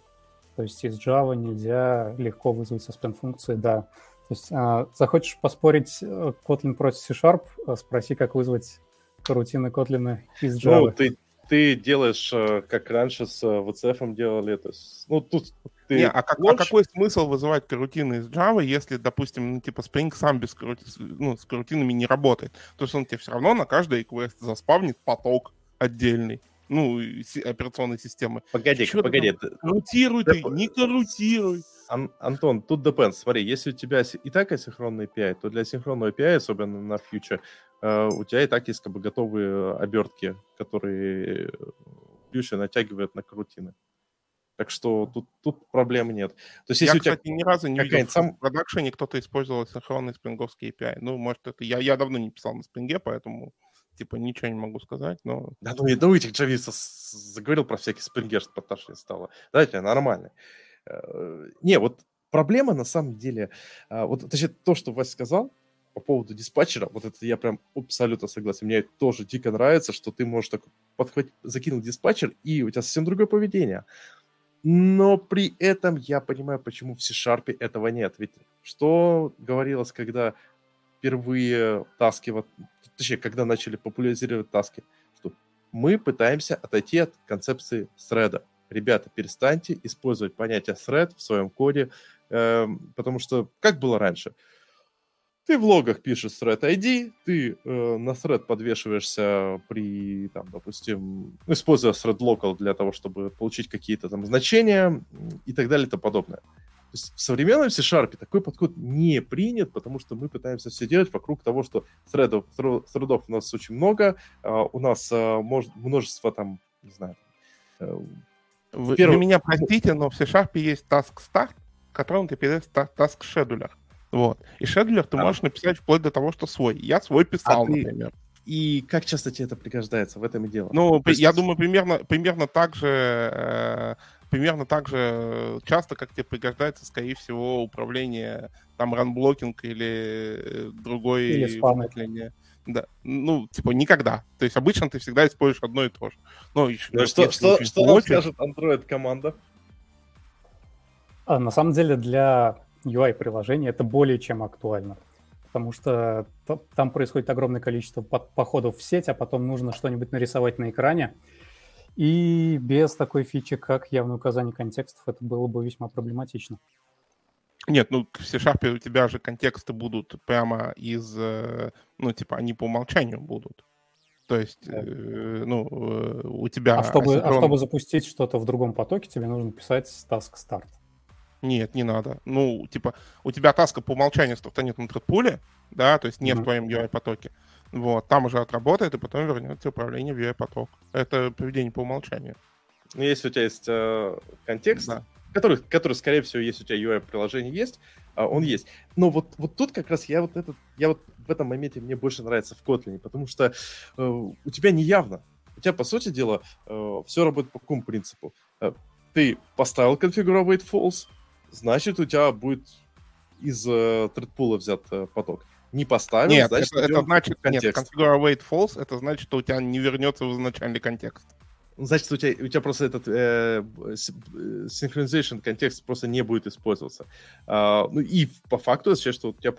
То есть из Java нельзя легко вызвать suspend функции, да. То есть а, захочешь поспорить э, Kotlin против C-Sharp, спроси, как вызвать рутины Kotlin из ну, Java. Ну, ты, ты делаешь, э, как раньше с VCF э, делали это. Ну, тут ты Не, а, как, а какой смысл вызывать карутины из Java, если, допустим, ну, типа Spring сам без карути... ну, с карутинами не работает? То есть он тебе все равно на каждый request заспавнит поток отдельный ну, операционной системы. Погоди, погоди. Карутируй ты, не карутируй. Ан- Антон, тут depends. Смотри, если у тебя и так асинхронный API, то для синхронного API, особенно на фьючер, э, у тебя и так есть как бы готовые обертки, которые фьючер натягивает на карутины. Так что тут, тут проблем нет. То есть, если я, у тебя кстати, ни разу не видел сам... в продакшене кто-то использовал синхронный спринговский API. Ну, может, это... Я, я давно не писал на спринге, поэтому типа ничего не могу сказать, но... Да ну, ну этих джавистов заговорил про всякий спрингер, поташнее стало. Давайте, нормально. Э, не, вот проблема на самом деле, а, вот точнее, то, что Вася сказал, по поводу диспатчера, вот это я прям абсолютно согласен. Мне это тоже дико нравится, что ты можешь так подхватить, закинуть диспатчер, и у тебя совсем другое поведение. Но при этом я понимаю, почему в C-Sharp этого нет. Ведь что говорилось, когда впервые таски, вот, точнее, когда начали популяризировать таски, что мы пытаемся отойти от концепции thread. Ребята, перестаньте использовать понятие thread в своем коде, э, потому что как было раньше? Ты в логах пишешь thread ID, ты э, на thread подвешиваешься при, там, допустим, используя thread local для того, чтобы получить какие-то там значения и так далее и тому подобное. То есть в современном C-Sharp такой подход не принят, потому что мы пытаемся все делать вокруг того, что threadов, threadов у нас очень много, uh, у нас может, множество там, не знаю... Uh, вы, первый... вы меня простите, но в C-Sharp есть task start, которым ты передаешь task scheduler. Вот. И шедлер ты а. можешь написать вплоть до того, что свой. Я свой писал, а например. Ты... И как часто тебе это пригождается? В этом и дело. Ну, есть... я думаю, примерно, примерно так же э, примерно так же часто, как тебе пригождается, скорее всего, управление там ранблокинг или э, другой или управление. Да. Ну, типа, никогда. То есть обычно ты всегда используешь одно и то же. Ну, еще, ну что, что, что нам скажет Android-команда? А, на самом деле для UI-приложения это более чем актуально. Потому что там происходит огромное количество походов в сеть, а потом нужно что-нибудь нарисовать на экране. И без такой фичи, как явное указание контекстов, это было бы весьма проблематично. Нет, ну в C-Sharp у тебя же контексты будут прямо из, э, ну типа они по умолчанию будут. То есть, э, ну, э, у тебя... А чтобы, асинхрон... а чтобы запустить что-то в другом потоке, тебе нужно писать task start. Нет, не надо. Ну, типа, у тебя таска по умолчанию стартанет на тредпуле, да, то есть не mm-hmm. в твоем UI-потоке. Вот, там уже отработает, и потом вернется управление в UI-поток. Это поведение по умолчанию. Ну, если у тебя есть э, контекст, да. который, который, скорее всего, если у тебя UI-приложение есть, э, он есть. Но вот, вот тут как раз я вот этот, я вот в этом моменте мне больше нравится в Kotlin, потому что э, у тебя не явно. У тебя, по сути дела, э, все работает по какому принципу? Э, ты поставил configure false, значит, у тебя будет из э, тредпула взят э, поток не поставил, нет, значит, это, это значит, контекст. нет, configure await false, это значит, что у тебя не вернется в изначальный контекст. Значит, у тебя, у тебя просто этот э, synchronization контекст просто не будет использоваться. А, ну и по факту означает, что у тебя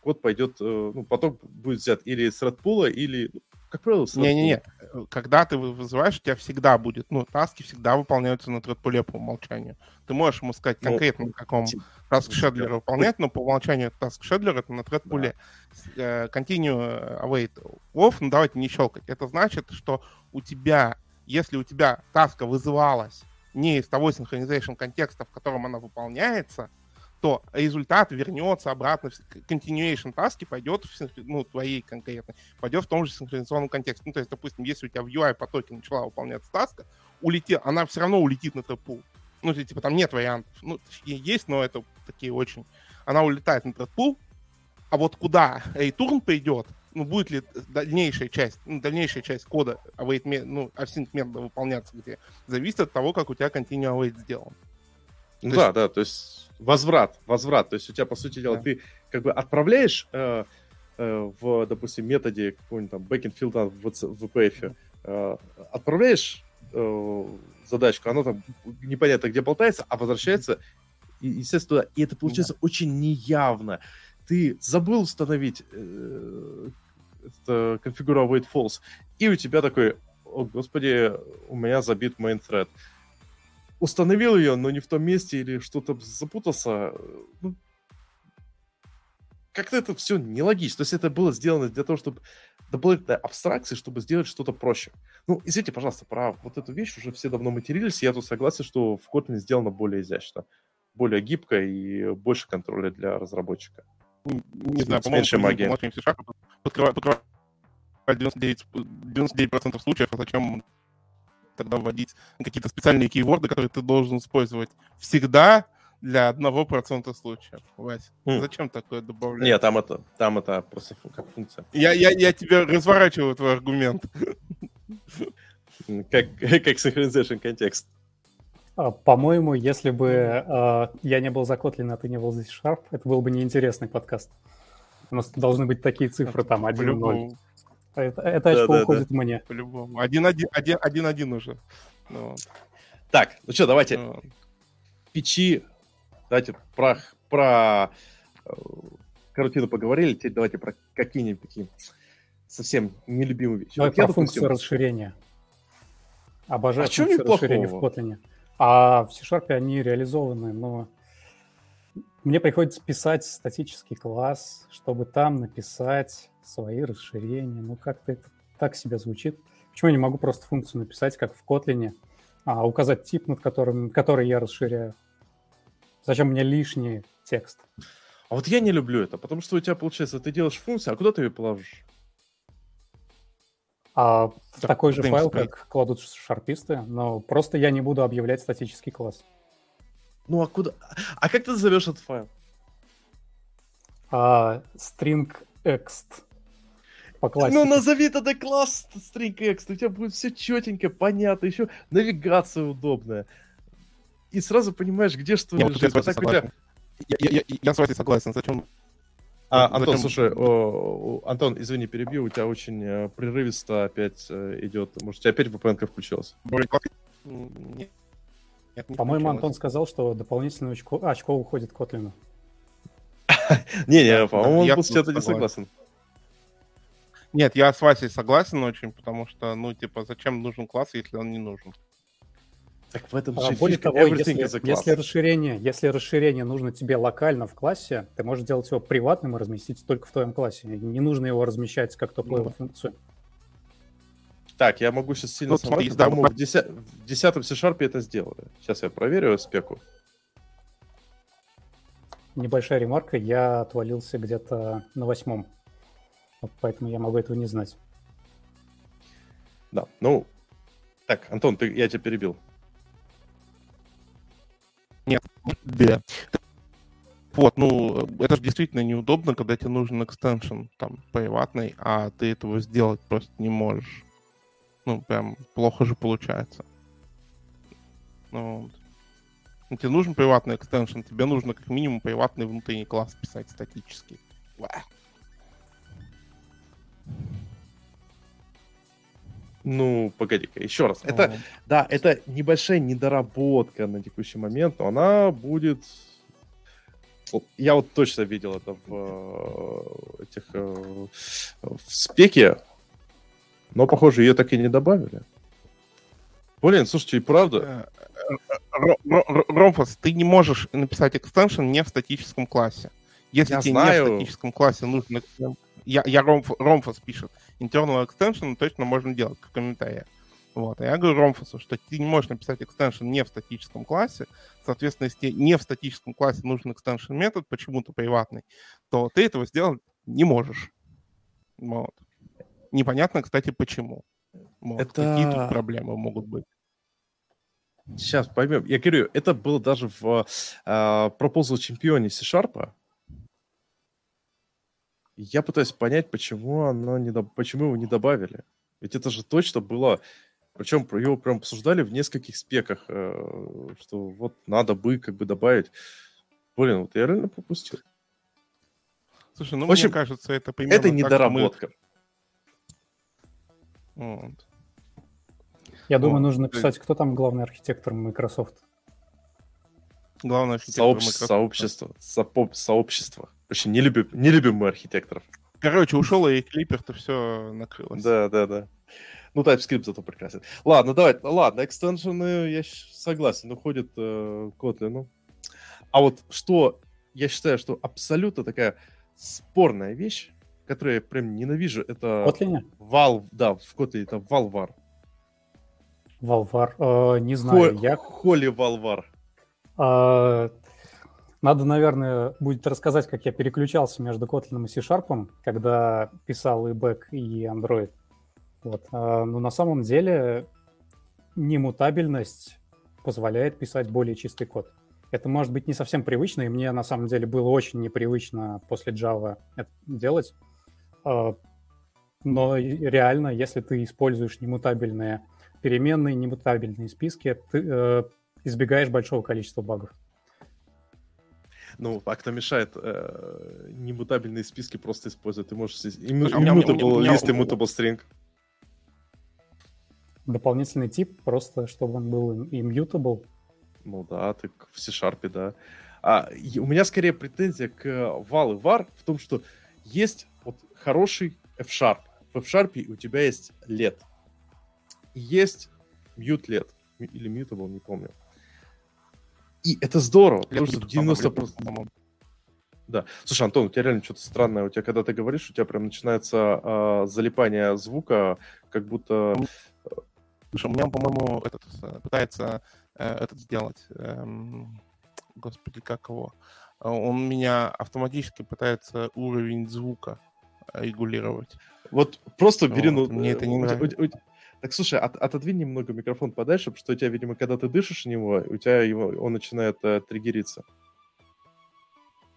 код пойдет, э, ну, поток будет взят или с Redpool, или, ну, как правило, Не-не-не, когда ты вызываешь, у тебя всегда будет, ну, таски всегда выполняются на Redpool по умолчанию. Ты можешь ему сказать ну, конкретно, на каком task scheduler выполнять, но по умолчанию task scheduler это на Redpool. Да. Continue await off, ну, давайте не щелкать. Это значит, что у тебя если у тебя таска вызывалась не из того synchronization контекста, в котором она выполняется, то результат вернется обратно continuation таски, пойдет в, ну, твоей конкретной, пойдет в том же синхронизационном контексте. Ну, то есть, допустим, если у тебя в UI потоке начала выполняться таска, улетит, она все равно улетит на топу. Ну, типа, там нет вариантов. Ну, есть, но это такие очень... Она улетает на пул, а вот куда return придет, ну, будет ли дальнейшая часть, ну, дальнейшая часть кода await, ну, async метода выполняться где, зависит от того, как у тебя continue await сделан. Ну, да, есть... да, то есть возврат, возврат, то есть у тебя, по сути дела, да. ты как бы отправляешь э, э, в, допустим, методе какого-нибудь там backend филда в, в VPF, э, отправляешь э, задачку, она там непонятно где болтается, а возвращается, и, естественно, туда, и это получается да. очень неявно. Ты забыл установить э, это await false, и у тебя такой, о господи, у меня забит main thread. Установил ее, но не в том месте или что-то запутался. Ну, как-то это все нелогично. То есть это было сделано для того, чтобы дополнительной абстракции, чтобы сделать что-то проще. Ну, извините, пожалуйста, про вот эту вещь уже все давно матерились, я тут согласен, что в Kotlin сделано более изящно, более гибко и больше контроля для разработчика. Не, не знаю, по-моему, подкрывает, подкрывает 99, 99% случаев, а зачем тогда вводить какие-то специальные кейворды, которые ты должен использовать всегда для одного процента случаев, Вась. Mm. Зачем такое добавлять? Нет, там это, там это просто как функция. Я, я, я тебе разворачиваю твой аргумент. [LAUGHS] Как, как synchronization контекст. А, по-моему, если бы э, я не был за Kotlin, а ты не был за C-Sharp, это был бы неинтересный подкаст. У нас должны быть такие цифры, там, 1-0. По-любому. Это, это очко Да-да-да. уходит мне. По-любому. Один-один один- один-один уже. Ну, вот. Так, ну что, давайте Ну, печи. Давайте про, про э, карутину поговорили. Теперь давайте про какие-нибудь такие совсем нелюбимые вещи. Давай Вот я, про функцию допустим, расширения. Обожаю А функцию расширения в? Kotlin. А в C-Sharp они реализованы, но мне приходится писать статический класс, чтобы там написать свои расширения. Ну, как-то это так себе звучит. Почему я не могу просто функцию написать, как в Kotlin, а указать тип, над которым, который я расширяю? Зачем мне лишний текст? А вот я не люблю это, потому что у тебя получается, ты делаешь функцию, а куда ты ее положишь? А в Так, такой же файл, как кладут шарписты, но просто я не буду объявлять статический класс. Ну а куда? А как ты назовешь этот файл? А string ext по классике. Ну назови тогда класс string.ext, у тебя будет все четенько, понятно, еще навигация удобная. И сразу понимаешь, где что Не, я лежит. с А так согласен. Я, я- я- я с вами согласен. Зачем? А, Зачем- Антон, слушай, о, о, Антон, извини, перебью, у тебя очень э, прерывисто опять э, идет. Может, у тебя опять VPN включилась? более Нет, нет, не По-моему. Антон сказал, что дополнительное очко, очко уходит Котлину. [LAUGHS] Не-не, Да, по-моему, я он был с чем-то не согласен. Нет, я с Васей согласен очень, потому что, ну, типа, зачем нужен класс, если он не нужен? Так в этом А, же более того, если, если расширение, если расширение нужно тебе локально в классе, ты можешь сделать его приватным и разместить только в твоем классе. Не нужно его размещать как top-level Ну. функцию. Так, я могу сейчас сильно Ну, смотреть, да, по-моему, мы- в, деся- в 10 C-Sharp это сделали. Сейчас я проверю спеку. Небольшая ремарка, я отвалился где-то на восьмом. Поэтому я могу этого не знать. Да, ну... Так, Антон, ты, я тебя перебил. Да. Вот, ну, это же действительно неудобно, когда тебе нужен экстеншн там приватный, а ты этого сделать просто не можешь. Ну, прям плохо же получается. Ну, вот. Ну, тебе нужен приватный экстеншн, тебе нужно как минимум приватный внутренний класс писать статический. Ва. Ну, погоди-ка, еще раз. Это, Ну, да, это небольшая недоработка на текущий момент, но она будет... Я вот точно видел это в э, этих э, в спеке, но, похоже, ее так и не добавили. Блин, слушайте, и правда, Э, Ро- Ро- Ро- Ромфос, ты не можешь написать экстеншн не в статическом классе. Если Я тебе знаю. не в статическом классе нужно... экстен- Я, я Ромф- Ромфос пишет. Internal extension точно можно делать, как комментарий. Вот. А я говорю Ромфосу, что ты не можешь написать экстеншн не в статическом классе. Соответственно, если тебе не в статическом классе нужен экстеншн метод, почему-то приватный, то ты этого сделать не можешь. Вот. Непонятно, кстати, почему. Вот. Это- Какие тут проблемы могут быть. сейчас поймем. Я говорю, это было даже в э, Proposal чемпионе C-Sharp. Я пытаюсь понять, почему оно не почему его не добавили. Ведь это же точно было. Причем его прям обсуждали в нескольких спеках, э, что вот надо бы как бы добавить. Блин, вот я реально пропустил. Слушай, ну В общем, мне кажется, это примерно это что мы- недоработка. Вот. Я думаю, Ну, нужно написать, кто там главный архитектор Microsoft. Главное, архитектор Сообщество, Microsoft. сообщество, сопо- сообщество. Вообще не любим, не любим мы архитекторов. Короче, ушел и Клипер, то все накрылось. Да, да, да. Ну, TypeScript зато прекрасен. Ладно, давай, ладно, экстеншены, я согласен, уходит э, Kotlin. А вот что, я считаю, что абсолютно такая спорная вещь, которую я прям ненавижу, это Kotlin? Valve, да, в Kotlin это Valvar. Valvar? Э, не знаю. Хо- Я Холи Valvar. А, Надо, наверное, будет рассказать, как я переключался между Kotlin и C-Sharp, когда писал и Back, и Android. Вот. А, Но на самом деле немутабельность позволяет писать более чистый код. Это может быть не совсем привычно, и мне на самом деле было очень непривычно после Java это делать. А, Но реально, если ты используешь немутабельные переменные, немутабельные списки, ты э, избегаешь большого количества багов. Ну, а кто мешает э, немутабельные списки просто использовать? Ты можешь immutable list, immutable string. Дополнительный тип, просто чтобы он был immutable. Ну да, так в C-Sharp, да. А, у меня скорее претензия к val и var в том, что есть вот хороший F-Sharp. В F-Sharp у тебя есть LED. И есть mute LED. Или mutable, не помню. И это здорово, потому что в 90%... Да. Слушай, Антон, у тебя реально что-то странное. У тебя, когда ты говоришь, у тебя прям начинается э, залипание звука, как будто... Слушай, у меня, по-моему, этот э, пытается э, этот сделать. Эм, господи, как его? Он меня автоматически пытается уровень звука регулировать. Вот просто бери... Вот, ну, мне это не нравится. Так, слушай, от, отодвинь немного микрофон подальше, потому что у тебя, видимо, когда ты дышишь в него, у тебя его, он начинает э, триггериться.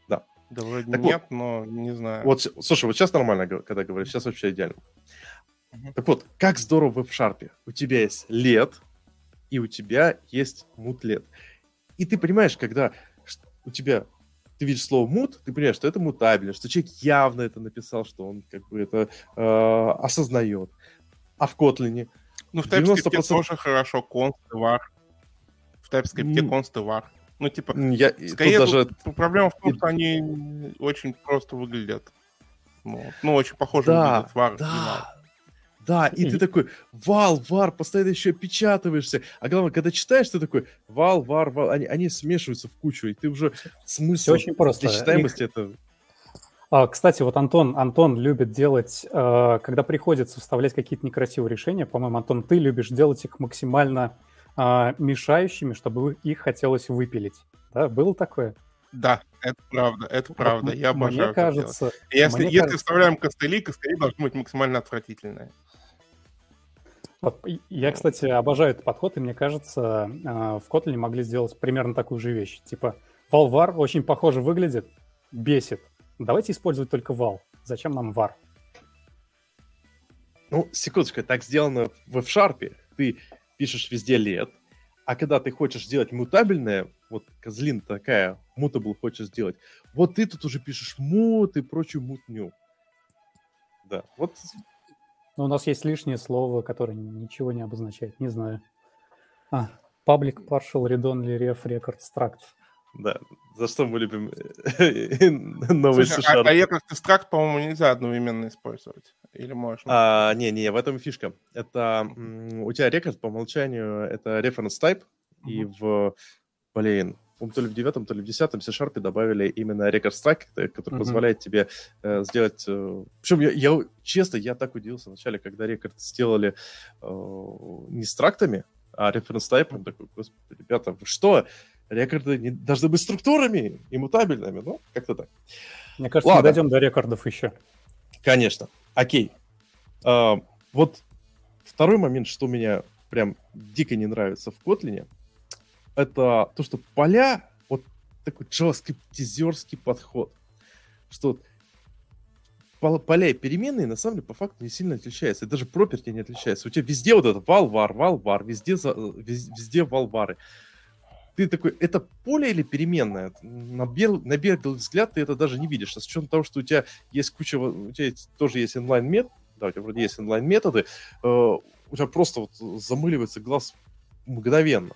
Да. Да вроде так нет, вот, но не знаю. Вот, слушай, вот сейчас нормально, когда говоришь, сейчас вообще идеально. Угу. Так вот, как здорово в F-Sharp. У тебя есть LED, и у тебя есть мут LED. И ты понимаешь, когда у тебя ты видишь слово мут, ты понимаешь, что это мутабельно, что человек явно это написал, что он как бы это э, осознает. А в Kotlin? Ну, в TypeScript 90%... тоже хорошо, const var. В TypeScript mm. const var. Ну, типа, я, скорее, даже... проблема в том, что они очень просто выглядят. Ну, ну очень похоже да, выглядят var да. Да, и ты такой, вал, вар, постоянно еще опечатываешься. А главное, когда читаешь, ты такой, вал, вар, вал, они, они смешиваются в кучу, и ты уже смысл Все очень просто. для читаемости Их... это... А, кстати, вот Антон, Антон любит делать, э, когда приходится вставлять какие-то некрасивые решения, по-моему, Антон, ты любишь делать их максимально э, мешающими, чтобы их хотелось выпилить. Да, было такое? Да, это правда, это правда. Я обожаю. Мне кажется, если, мне если кажется... вставляем костыли, костыли должны быть максимально отвратительные. Вот, я, кстати, обожаю этот подход, и мне кажется, а, в Kotlin могли сделать примерно такую же вещь. Типа, var очень похоже выглядит, бесит. Давайте использовать только val. Зачем нам var? Ну, секундочку, так сделано в F-Sharp. Ты пишешь везде лет, а когда ты хочешь сделать мутабельное, вот козлин такая, mutable хочешь сделать, вот ты тут уже пишешь мут и прочую мутню. Да, вот но у нас есть лишнее слово, которое ничего не обозначает. Не знаю. А, public partial read-only ref record struct. Да, за что мы любим э, [LAUGHS] новый Слушай, C-Sharp. А, а struct, по-моему, нельзя одновременно использовать. Или можно? А, не, не, в этом фишка. Это у тебя рекорд по умолчанию это reference type, uh-huh. и в, блин, то ли в девятом, то ли в десятом C-Sharp добавили именно Record Stack, э, который mm-hmm. позволяет тебе э, сделать... Э, причем я, я, честно, я так удивился вначале, когда рекорд сделали э, не с трактами, а reference type. Такой, господи, ребята, вы что? Рекорды не, должны быть структурами и мутабельными. Ну, как-то так. Мне кажется, Ладно. мы дойдем до рекордов еще. Конечно. Окей. А, вот второй момент, что меня прям дико не нравится в Kotlin, это то, что поля, вот такой джаваскриптизерский подход, что поля и переменные на самом деле по факту не сильно отличаются, и даже property не отличается. У тебя везде вот это вал-вар, вал-вар, везде, везде, везде вал-вары. Ты такой, это поле или переменная? На, бел, на беглый взгляд ты это даже не видишь. А с учетом того, что у тебя есть куча, у тебя тоже есть онлайн-метод, да, у тебя вроде есть онлайн-методы, э, у тебя просто вот замыливается глаз мгновенно.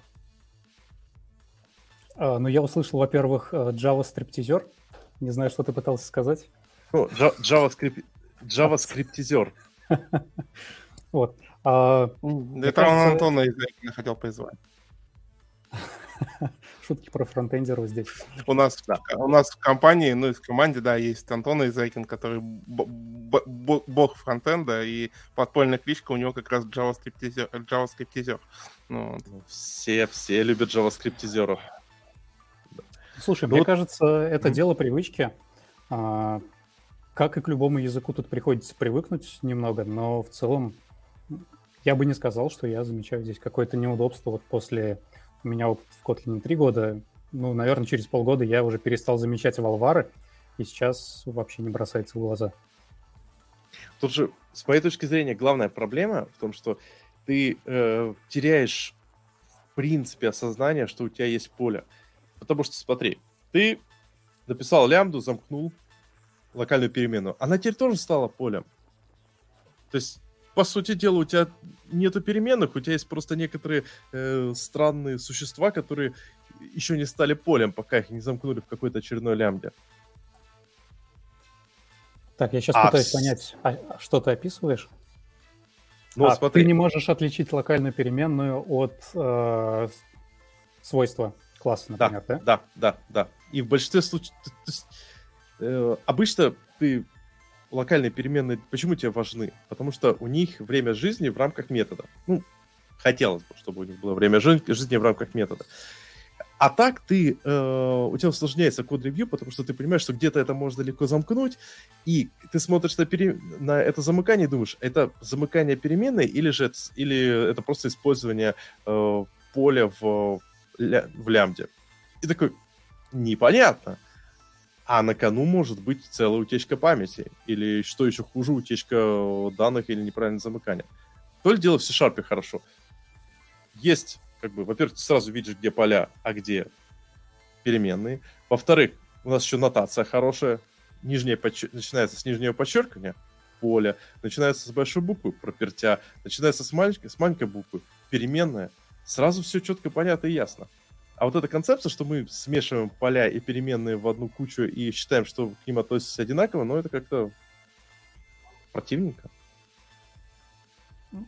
А, ну, я услышал, во-первых, э, Java стриптизер. Не знаю, что ты пытался сказать. Ну, JavaScript, JavaScriptизер. [LAUGHS] Вот. А, Это он Антона хотел позвать. [LAUGHS] Шутки про фронтендеров здесь. У нас, да. у нас в компании, ну, и в команде, да, есть Антон Изайкин, который бог фронтенда, и подпольная кличка у него как раз JavaScriptизер. JavaScriptизер. Ну, все, все любят JavaScriptизеров. Слушай, мне вот... кажется, это дело привычки. А, как и к любому языку тут приходится привыкнуть немного, но в целом я бы не сказал, что я замечаю здесь какое-то неудобство. Вот после у меня опыт в Kotlin 3 года, ну, наверное, через полгода я уже перестал замечать валвары, и сейчас вообще не бросается в глаза. Тут же, с моей точки зрения, главная проблема в том, что ты э, теряешь в принципе осознание, что у тебя есть поле. Потому что, смотри, ты написал лямбду, замкнул локальную переменную. Она теперь тоже стала полем. То есть, по сути дела, у тебя нету переменных, у тебя есть просто некоторые э, странные существа, которые еще не стали полем, пока их не замкнули в какой-то очередной лямбде. Так, я сейчас а, пытаюсь с... понять, а что ты описываешь? Ну, а, смотри. Ты не можешь отличить локальную переменную от э, свойства класса, например, да? Да, да, да. И в большинстве случаев... Э, обычно ты локальные переменные почему тебе важны? Потому что у них время жизни в рамках метода. Ну, хотелось бы, чтобы у них было время жизни в рамках метода. А так ты, э, у тебя усложняется код-ревью, потому что ты понимаешь, что где-то это можно легко замкнуть, и ты смотришь на, пере... на это замыкание и думаешь, это замыкание переменной или же это, или это просто использование э, поля в, в лямбде. И такой, непонятно. А на кону может быть целая утечка памяти. Или, что еще хуже, утечка данных или неправильное замыкание. То ли дело в C-Sharp хорошо. Есть как бы, во-первых, ты сразу видишь, где поля, а где переменные. Во-вторых, у нас еще нотация хорошая. Нижнее подчер... Начинается с нижнего подчеркивания, поля, начинается с большой буквы, пропертя, начинается с маленькой, с маленькой буквы, переменная. Сразу все четко, понятно и ясно. А вот эта концепция, что мы смешиваем поля и переменные в одну кучу и считаем, что к ним относятся одинаково, ну, это как-то противненько.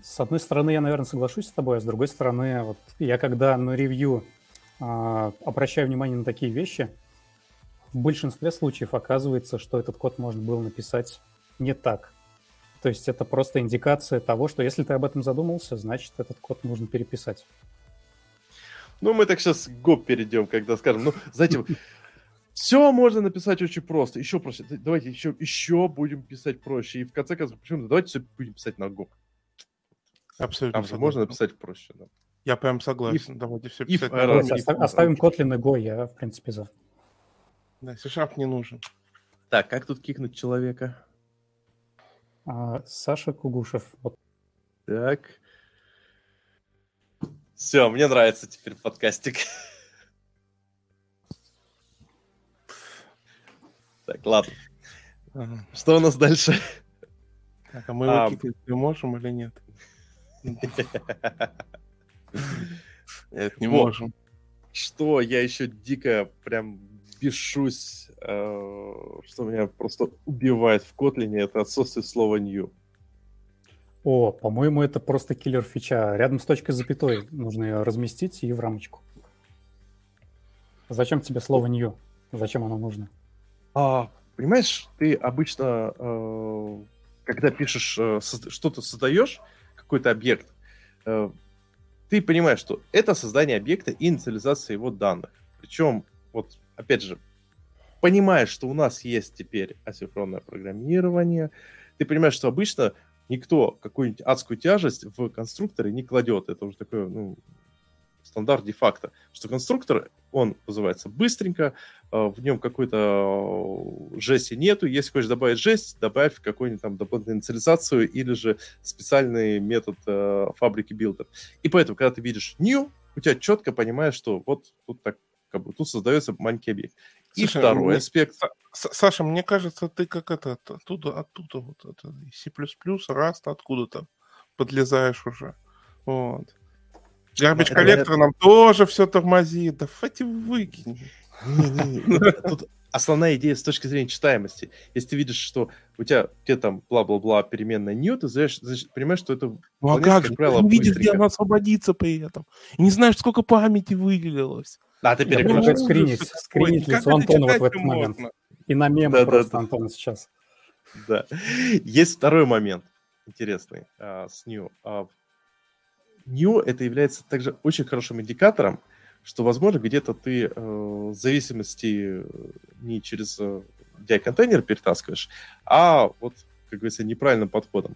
С одной стороны, я, наверное, соглашусь с тобой, а с другой стороны, вот я когда на ревью э, обращаю внимание на такие вещи, в большинстве случаев оказывается, что этот код можно было написать не так. То есть это просто индикация того, что если ты об этом задумался, значит, этот код нужно переписать. Ну, мы так сейчас гоп перейдем, когда скажем, ну, знаете, все можно написать очень просто, еще проще. Давайте еще, еще будем писать проще. И в конце концов, почему давайте все будем писать на гоп. Абсолютно. Там же можно написать проще. Да. Я прям согласен. If, Давайте все писать. If, error, if, оставим Kotlin и Go, я, в принципе, за. Да, C-Sharp не нужен. Так, как тут кикнуть человека? А, Саша Кугушев. Вот. Так. Все, мне нравится теперь подкастик. Так, ладно. Что у нас дальше? Так, а мы его а... кикать можем или нет? Нет, не можем. Что я еще дико прям бешусь, э, что меня просто убивает в Котлине, это отсутствие слова new. О, по-моему, это просто киллер фича. Рядом с точкой запятой нужно ее разместить и в рамочку. Зачем тебе слово new? Зачем оно нужно? А, понимаешь, ты обычно, э, когда пишешь, э, что-то создаешь, какой-то объект, э, ты понимаешь, что это создание объекта и инициализация его данных. Причем, вот, опять же, понимаешь, что у нас есть теперь асинхронное программирование, ты понимаешь, что обычно никто какую-нибудь адскую тяжесть в конструкторы не кладет. Это уже такое, ну, стандарт де-факто, что конструктор, он называется быстренько, э, в нем какой-то э, жести нету, если хочешь добавить жесть, добавь какую-нибудь там дополнительную инициализацию или же специальный метод э, фабрики билдер. И поэтому, когда ты видишь new, у тебя четко понимаешь, что вот тут так как бы тут создается маленький объект. И Слушай, второй мне, аспект. Саша, мне кажется, ты как это оттуда, оттуда вот это C++, Rust откуда-то подлезаешь уже. Вот. Garbage коллектор нам тоже все тормозит. Да фати выкинь. Тут основная идея с точки зрения читаемости. Если ты видишь, что у тебя где там бла-бла-бла переменная new, ты знаешь, понимаешь, что это ну, а как, как правило, ты не видишь, где она освободится при этом. И не знаешь, сколько памяти выделилось. Да, ты переключаешь. Скринить, скринить лицо Антона вот в этот момент. И на мемы да, просто да, Антона сейчас. Да. Есть второй момент интересный а, с New. А, New это является также очень хорошим индикатором, что, возможно, где-то ты э, в зависимости не через э, DI-контейнер перетаскиваешь, а вот, как говорится, неправильным подходом.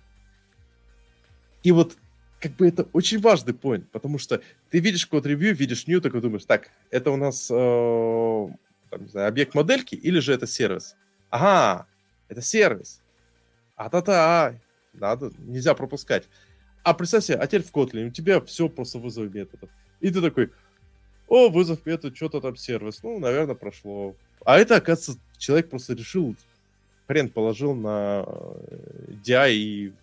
И вот как бы это очень важный point, потому что ты видишь код-ревью, видишь new, такой думаешь, так, это у нас э, там, не знаю, объект модельки или же это сервис? Ага, это сервис. А-та-та, надо, нельзя пропускать. А представь себе, а теперь в Kotlin у тебя все просто вызов методов. И ты такой, о, вызов метод, что-то там сервис. Ну, наверное, прошло. А это, оказывается, человек просто решил, хрен положил на э, DI и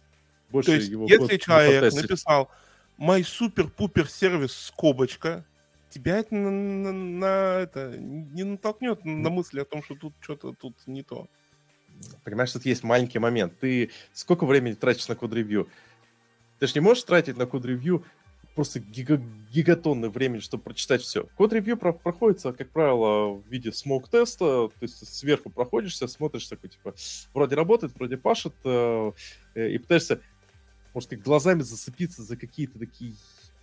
больше То есть, его если человек потестить. написал «My супер-пупер сервис скобочка, тебя это на, на- на это не натолкнет на мысли о том, что тут что-то тут не то. Понимаешь, тут есть маленький момент. Ты сколько времени тратишь на код-ревью? Ты же не можешь тратить на код-ревью просто гига- гигатонны времени, чтобы прочитать все. Код-ревью про- проходится, как правило, в виде smoke-теста, то есть сверху проходишься, смотришь такой, типа, вроде работает, вроде пашет, э, э, и пытаешься, может, как глазами зацепиться за какие-то такие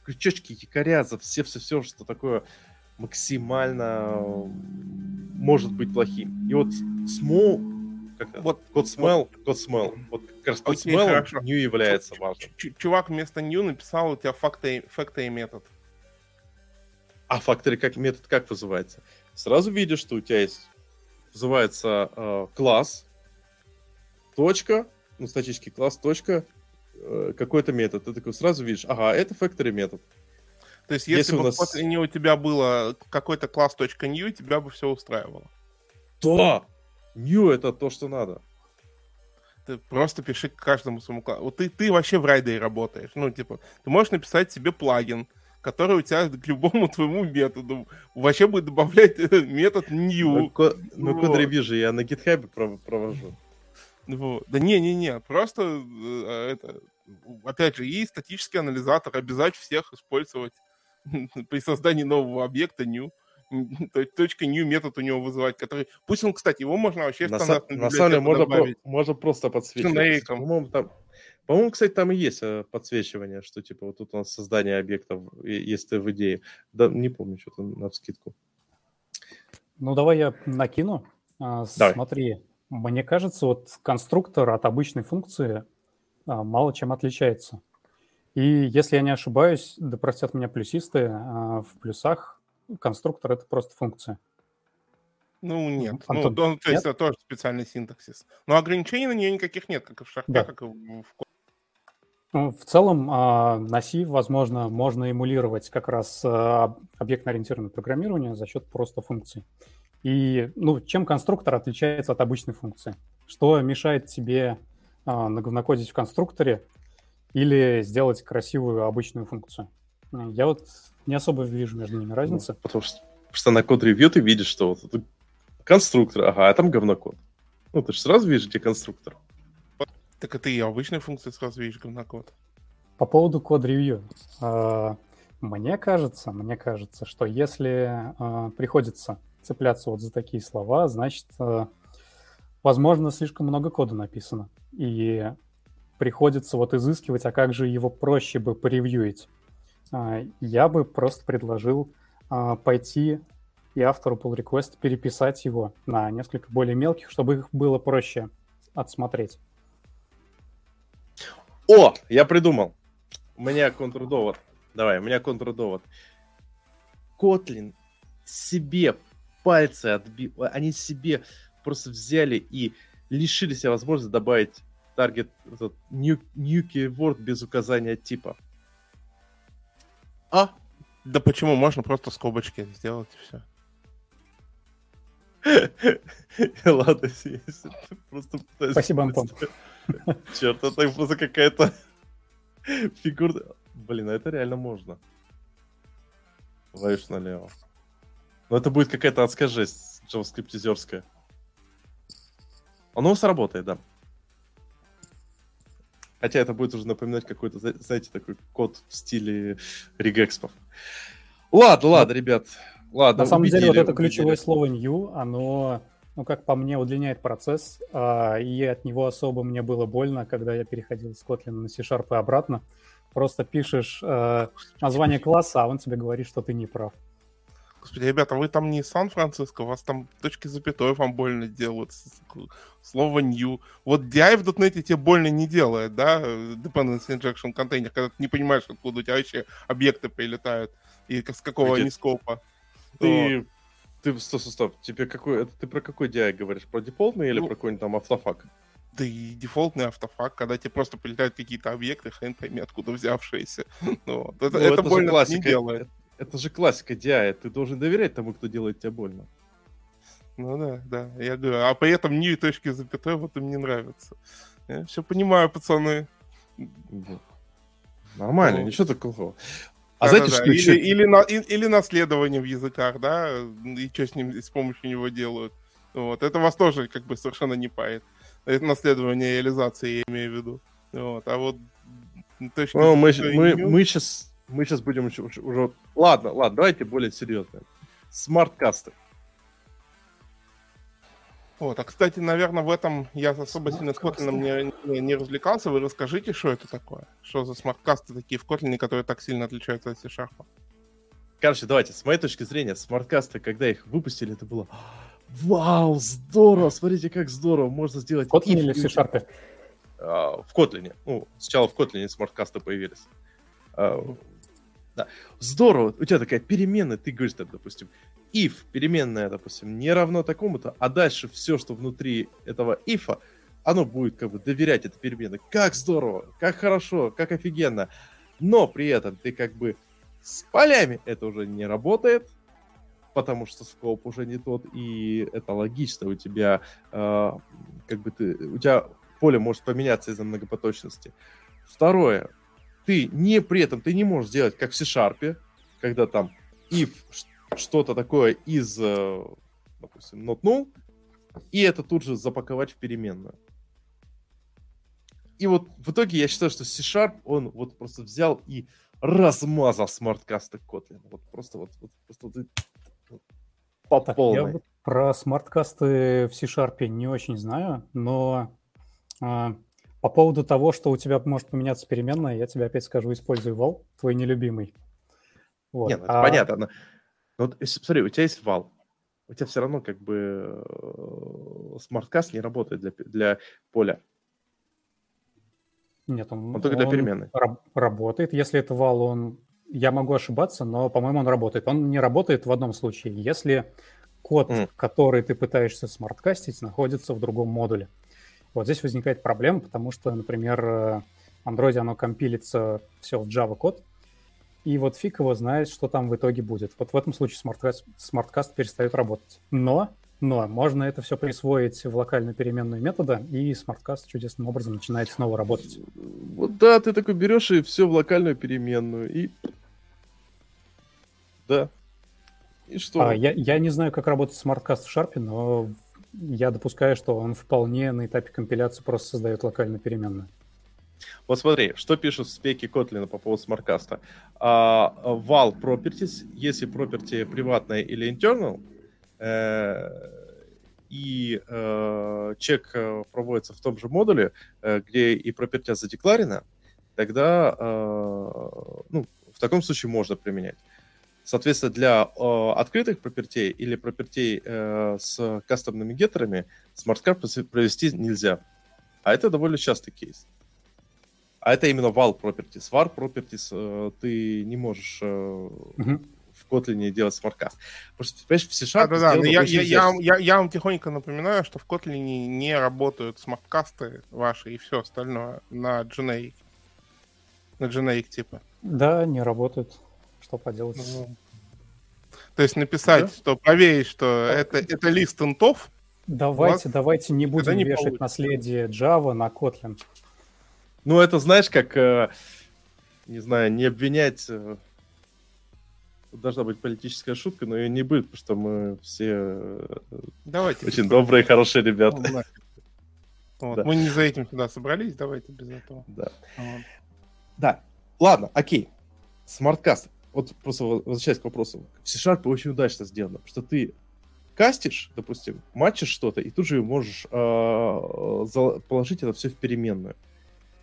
крючочки, якоря, за все-все-все, что такое максимально может быть плохим. И вот смоу, как? Вот Код смел, код смел. Вот смел хорошо. не является важным. Чувак вместо new написал у тебя factory, factory метод. А факторы как метод как вызывается? Сразу видишь, что у тебя есть вызывается э, класс, точка, ну, статический класс, точка, э, какой-то метод. Ты такой сразу видишь, ага, это factory метод. То есть, Если если, бы нас- в Kotlin у тебя было какой-то класс .new, тебя бы все устраивало. Да! New это то, что надо. Ты просто пиши к каждому своему классу. Вот ты, ты вообще в райдере работаешь. Ну, типа, ты можешь написать себе плагин, который у тебя [LAUGHS] к любому твоему методу вообще будет добавлять э, метод new. ну, код ревью же я на гитхабе пров- провожу. Вот. Да не-не-не, просто э, это, опять же, и статический анализатор обязать всех использовать [LAUGHS] при создании нового объекта new. [LAUGHS] То- Точка new метод у него вызывать, который... Пусть он, кстати, его можно вообще На, стандартную на самом деле можно, про- можно просто подсвечивать. По-моему, там, по-моему, кстати, там и есть э, подсвечивание, что типа вот тут у нас создание объектов, если в идее. Да, не помню, что-то на вскидку. Ну, давай я накину. А, Давай. Смотри, мне кажется, вот конструктор от обычной функции а, мало чем отличается. И если я не ошибаюсь, да простят меня плюсисты, а, в плюсах конструктор — это просто функция. Ну, нет. Антон, ну, ну, то есть это тоже специальный синтаксис. Но ограничений на нее никаких нет, как и в шахте, Да. как и в в Ну, целом, а, на C, возможно, можно эмулировать как раз а, объектно-ориентированное программирование за счет просто функций. И ну, чем конструктор отличается от обычной функции? Что мешает тебе а, наговнокодить в конструкторе или сделать красивую обычную функцию? Ну, Я вот не особо вижу между ними разницы. Ну, потому, что, потому что на код ревью ты видишь, что вот это конструктор, ага, а там говнокод. Ну, ты же сразу видишь, где конструктор. Так это и обычная функция сразу видишь говнокод. По поводу код-ревью. а, Мне кажется, мне кажется, что если а, приходится цепляться вот за такие слова, значит, а, возможно, слишком много кода написано. И приходится вот изыскивать, а как же его проще бы поревьюить. А, Я бы просто предложил а, пойти и автору pull request переписать его на несколько более мелких, чтобы их было проще отсмотреть. О, я придумал. У меня контрдовод. Давай, у меня контрдовод. Котлин себе пальцы отбил. Они себе просто взяли и лишили себя возможности добавить таргет этот new, new keyword без указания типа. А? Да почему? Можно просто скобочки сделать и все. [LAUGHS] Ладно, просто пытаюсь Спасибо, Антон. [LAUGHS] Черт, это просто какая-то фигура. Блин, а это реально можно. Ловишь налево. Но это будет какая-то адская жесть джаваскриптизерская. Оно у вас работает, да. Хотя это будет уже напоминать какой-то, зна- знаете, такой код в стиле регэкспов. Ладно, ладно, ребят. Ладно, На самом деле, вот убедили, это ключевое убедили. слово new, оно, ну, как по мне, удлиняет процесс, а, и от него особо мне было больно, когда я переходил с Kotlin на C-Sharp и обратно. Просто пишешь э, название класса, а он тебе говорит, что ты не прав. Господи, ребята, вы там не из Сан-Франциско, вас там точки запятой вам больно делают. Слово new. Вот DI в .NET тебе больно не делает, да? Dependency Injection контейнер, когда ты не понимаешь, откуда у тебя вообще объекты прилетают и с какого они скопа. Ты, ты, стоп, стоп, стоп. Тебе какой, это ты про какой DI говоришь? Про дефолтный или Ну, про какой-нибудь там автофак? Да и дефолтный автофак, когда тебе просто прилетают какие-то объекты, хрен пойми, откуда взявшиеся. [LAUGHS] Ну, это, Ну, это же больно не классика. делает. Это, же классика DI. Ты должен доверять тому, кто делает тебе больно. Ну да, да. Я говорю, а при этом ни точки запятой вот им не нравится. Я все понимаю, пацаны. Нормально, ну, ничего такого. А да, знаете, да, что или, еще... или, на, или наследование в языках, да, и что с ним с помощью него делают. Вот. Это вас тоже как бы совершенно не пает. Это наследование реализации, я имею в виду. Вот. А вот точки ну, мы, мы, мы, сейчас, мы сейчас будем уже, уже... Ладно, ладно, давайте более серьезно. Смарткасты. Вот, а, кстати, наверное, в этом я особо сильно с Kotlin не, не, не развлекался. Вы расскажите, что это такое? Что за смарткасты такие в Kotlin, которые так сильно отличаются от C-Sharp? Короче, давайте, с моей точки зрения, смарткасты, когда их выпустили, это было Вау, здорово! Смотрите, как здорово! Можно сделать... В Kotlin или в C-Sharp? А, в Kotlin. Ну, сначала в Kotlin смарткасты появились. А, да. Здорово! У тебя такая переменная, ты говоришь, там, допустим, if, переменная, допустим, не равно такому-то, а дальше все, что внутри этого if, оно будет как бы доверять этой переменной. Как здорово, как хорошо, как офигенно. Но при этом ты как бы с полями это уже не работает, потому что скоп уже не тот, и это логично. У тебя э, как бы ты, у тебя поле может поменяться из-за многопоточности. Второе, ты не при этом ты не можешь сделать как в C-Sharp, когда там if что-то такое из, э, допустим, not null, и это тут же запаковать в переменную. И вот в итоге я считаю, что C-Sharp, он вот просто взял и размазал смарткасты Kotlin. Вот просто вот, вот, просто вот, вот по так, полной. Я вот про смарткасты в C-Sharp не очень знаю, но а, по поводу того, что у тебя может поменяться переменная, я тебе опять скажу, используй вал, твой нелюбимый. Вот. Нет, ну а... понятно. Но но вот, смотри, у тебя есть вал, у тебя все равно как бы смарткаст не работает для, для поля. Нет, он, он только для переменной. Раб- работает. Если это вал, он... Я могу ошибаться, но, по-моему, он работает. Он не работает в одном случае, если код, mm. который ты пытаешься smart-кастить, находится в другом модуле. Вот здесь возникает проблема, потому что, например, в Android оно компилится все в Java код, и вот фиг его знает, что там в итоге будет. Вот в этом случае smart cast, smart cast перестает работать. Но, но можно это все присвоить в локальную переменную метода, и smart cast чудесным образом начинает снова работать. Вот да, ты такой берешь и все в локальную переменную, и... Да. И что? А, я, я не знаю, как работает смарткаст в шарпе, но я допускаю, что он вполне на этапе компиляции просто создает локальную переменную. Вот смотри, что пишут в спеке Kotlin по поводу смарткаста. Uh, val properties, если property приватная или internal, э, и э, чек э, проводится в том же модуле, э, где и property задекларена, тогда э, ну, в таком случае можно применять. Соответственно, для э, открытых property'ей или property'ей э, с кастомными геттерами smart cast провести нельзя. А это довольно частый кейс. А это именно val properties. Var properties э, ты не можешь э, uh-huh. в Kotlin делать smart cast. Потому что, понимаешь, в C-Sharp... Да, да, да. Я, я, я, я, я вам тихонько напоминаю, что в Kotlin не работают smart cast'ы ваши и все остальное на generic. На generic типа. Да, не работают. Что поделать? Ну, то есть написать, да? что проверить, что это, это лист интов. Давайте, давайте не будем не вешать получится. наследие Java на Kotlin. Ну, это знаешь, как, э, не знаю, не обвинять... Э, должна быть политическая шутка, но ее не будет, потому что мы все э, давайте очень добрые, хорошие ребята. Ну, вот, да. Мы не за этим сюда собрались, давайте без этого. Да. Вот. Да. Ладно, окей. Смарткаст. Вот просто возвращаясь к вопросу. В C-Sharp очень удачно сделано, что ты кастишь, допустим, матчишь что-то, и тут же можешь э, положить это все в переменную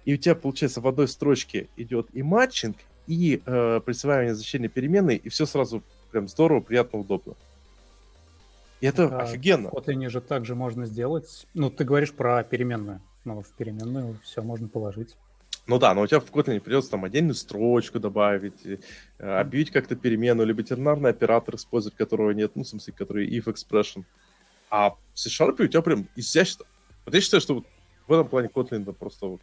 и у тебя, получается, в одной строчке идет и матчинг, и э, присваивание значения переменной, и все сразу прям здорово, приятно, удобно. И это а, офигенно. В Kotlin же также можно сделать. Ну, ты говоришь про переменную. Но в переменную все можно положить. Ну да, но у тебя в Kotlin придется там отдельную строчку добавить, э, объявить как-то переменную, либо тернарный оператор использовать, которого нет, ну, в смысле, который if expression. А в C-Sharp у тебя прям изящно. Вот я считаю, что вот в этом плане Kotlin это просто вот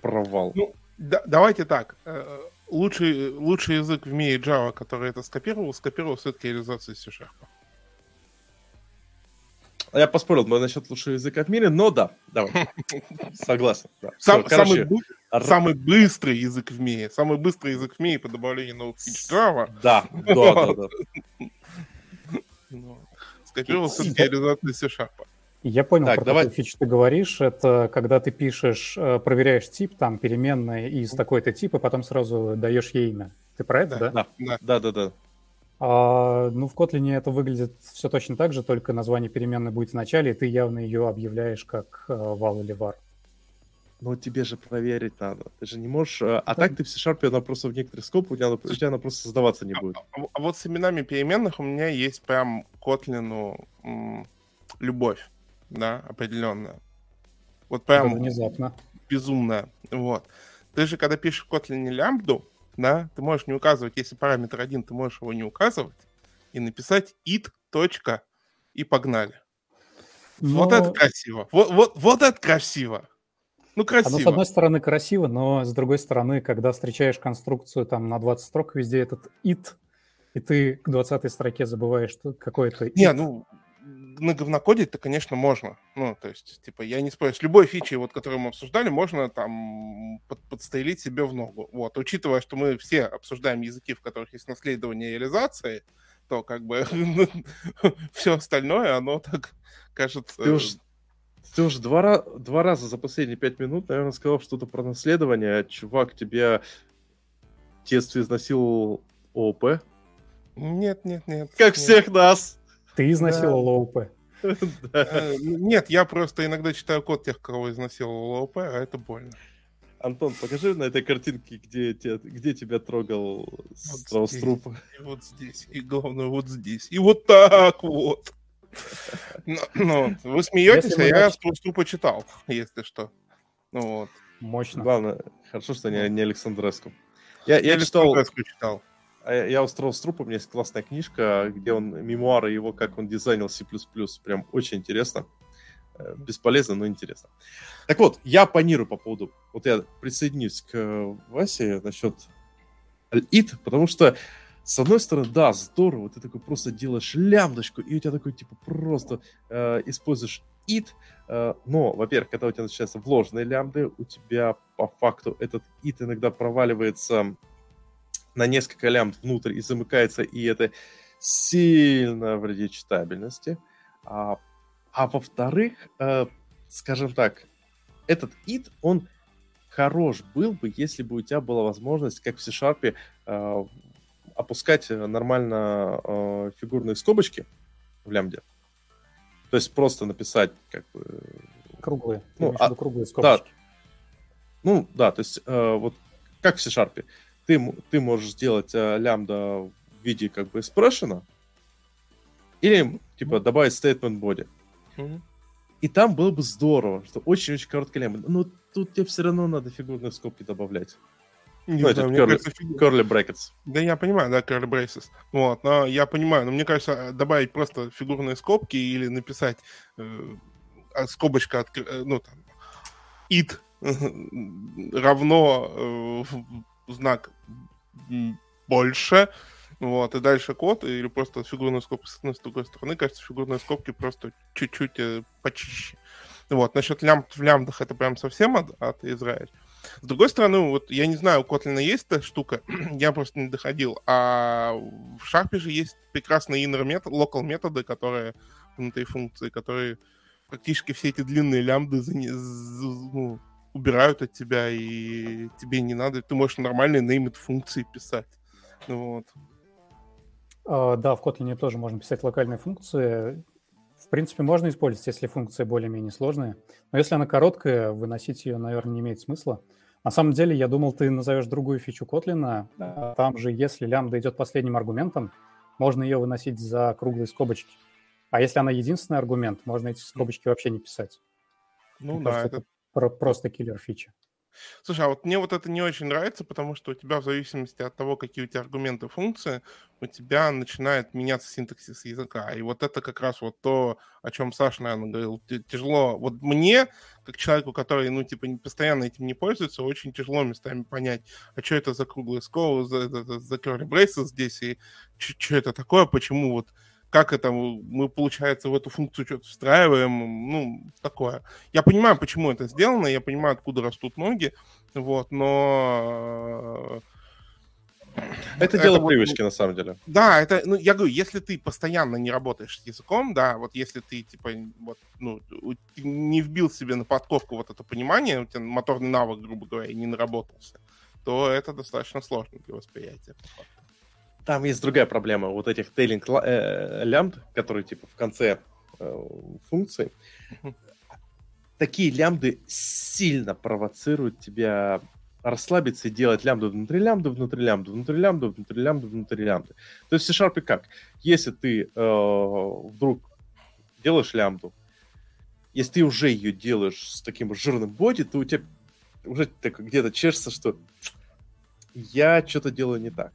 провал. Ну, да, давайте так. Э, лучший, лучший язык в мире Java, который это скопировал, скопировал все-таки реализацию C-Sharp. Я поспорил насчет лучшего языка в мире, но да, давай. [LAUGHS] Согласен. Да. Сам, Все, самый, короче, самый быстрый язык в мире. Самый быстрый язык в мире по добавлению новых фич Java. Да, да, да, да. Ну, скопировал все-таки реализацию C-Sharp. Я понял, так, про давай. какую фичу ты говоришь. Это когда ты пишешь, э, проверяешь тип, там, переменная из такой-то типа, потом сразу даешь ей имя. Ты про это, да? Да, да, да, да. да. А, ну, в Kotlin это выглядит все точно так же, только название переменной будет в начале, и ты явно ее объявляешь как э, или var. Ну, тебе же проверить надо. Ты же не можешь... Э, а так ты в C-Sharp, она просто в некоторых скопах, у тебя, у тебя она просто создаваться не а, будет. А, а вот с именами переменных у меня есть прям Kotlin любовь да, определенная. Вот прям Это внезапно. безумная. Вот. Ты же, когда пишешь в Kotlin лямбду, да, ты можешь не указывать, если параметр один, ты можешь его не указывать, и написать it, точка, и погнали. Но... Вот это красиво. Вот, вот, вот это красиво. Ну, красиво. Оно, с одной стороны, красиво, но с другой стороны, когда встречаешь конструкцию там на 20 строк, везде этот it, и ты к 20 строке забываешь что какое-то... Не, ну, на говнокоде это, конечно, можно. Ну, то есть, типа, я не спорю, с любой фичей, вот, которую мы обсуждали, можно там под, подстрелить себе в ногу. Вот, учитывая, что мы все обсуждаем языки, в которых есть наследование реализации, то как бы [LAUGHS] все остальное, оно так кажется... Ты уж, ты уже два, два раза за последние пять минут, наверное, сказал что-то про наследование. Чувак тебя в детстве изнасиловал ООП? Нет, нет, нет. Как нет. всех нас. Ты изнасиловал ООП. [LAUGHS] Э, нет, я просто иногда читаю код тех, кого изнасиловал ООП, а это больно. Антон, покажи на этой картинке, где, те, где тебя трогал вот страус труп. И вот здесь, и главное вот здесь, и вот так вот. Ну, ну вы смеетесь, а я страус трупа читал, если что. Ну вот. Мощно. Главное, хорошо, что не, не Александреску. Я, я, я читал... читал. А я устроил с трупом, у меня есть классная книжка, где он, мемуары его, как он дизайнил C++, прям очень интересно. Э, бесполезно, но интересно. Так вот, я панирую по поводу, вот я присоединюсь к Васе насчет ит, потому что с одной стороны, да, здорово, ты такой просто делаешь лямдочку, и у тебя такой, типа, просто э, используешь it, э, но, во-первых, когда у тебя начинаются вложенные лямбды, у тебя по факту этот it иногда проваливается на несколько лямбд внутрь и замыкается, и это сильно вредит читабельности. А, а во-вторых, э, скажем так, этот id, он хорош был бы, если бы у тебя была возможность, как в C-Sharp, э, опускать нормально э, фигурные скобочки в лямбде. То есть просто написать как бы... Круглые. Ну, а, круглые скобочки. Да. Ну, да, то есть э, вот как в C-Sharp ты, ты можешь сделать э, лямбда в виде как бы экспрессиона, или типа добавить statement body. Mm-hmm. И там было бы здорово, что очень-очень короткая лямбда. Но тут тебе все равно надо фигурные скобки добавлять. Не ну, знаю, curly, кажется, curly brackets. Да я понимаю, да, curly braces. Вот, но я понимаю, но мне кажется, добавить просто фигурные скобки или написать э, а, скобочка, от, э, ну, там, it [LAUGHS] равно э, знак больше, вот, и дальше код, или просто фигурные скобки с одной с другой стороны. Кажется, фигурные скобки просто чуть-чуть э, почище. Вот, насчет лямбд в лямбдах это прям совсем от, от Израиля. С другой стороны, вот я не знаю, у Kotlin есть эта штука, [CLEARS THROAT] я просто не доходил, а в Sharp же есть прекрасные inner метод, local методы, которые внутри функции, которые практически все эти длинные лямбды за, ну, убирают от тебя, и тебе не надо, ты можешь нормальные named функции писать. Вот. Uh, да, в Kotlin тоже можно писать локальные функции. В принципе, можно использовать, если функция более-менее сложная. Но если она короткая, выносить ее, наверное, не имеет смысла. На самом деле, я думал, ты назовешь другую фичу Kotlin. Там же, если лямбда идет последним аргументом, можно ее выносить за круглые скобочки. А если она единственный аргумент, можно эти скобочки вообще не писать. Ну Мне да, кажется, это про просто киллер фича. Слушай, а вот мне вот это не очень нравится, потому что у тебя в зависимости от того, какие у тебя аргументы функции, у тебя начинает меняться синтаксис языка. И вот это как раз вот то, о чем Саша, наверное, говорил, тяжело. Вот мне, как человеку, который, ну, типа, постоянно этим не пользуется, очень тяжело местами понять, а что это за круглый скол, за, за, за curly braces здесь, и что это такое, почему вот как это мы, получается, в эту функцию что-то встраиваем, ну, такое. Я понимаю, почему это сделано, я понимаю, откуда растут ноги, вот, но это, дело вот, привычки, на самом деле. Да, это, ну, я говорю, если ты постоянно не работаешь с языком, да, вот если ты, типа, вот, ну, не вбил себе на подковку вот это понимание, у тебя моторный навык, грубо говоря, не наработался, то это достаточно сложно для восприятия. Там есть другая проблема. Вот этих тейлинг э, лямбд, которые, типа, в конце э, функции, такие лямбды сильно провоцируют тебя расслабиться и делать лямбду внутри лямбды, внутри лямбды, внутри лямбды, внутри лямбды, внутри лямбды. То есть в C-Sharp как? Если ты э, вдруг делаешь лямбду, если ты уже ее делаешь с таким жирным боди, то у тебя уже где-то чешется, что я что-то делаю не так.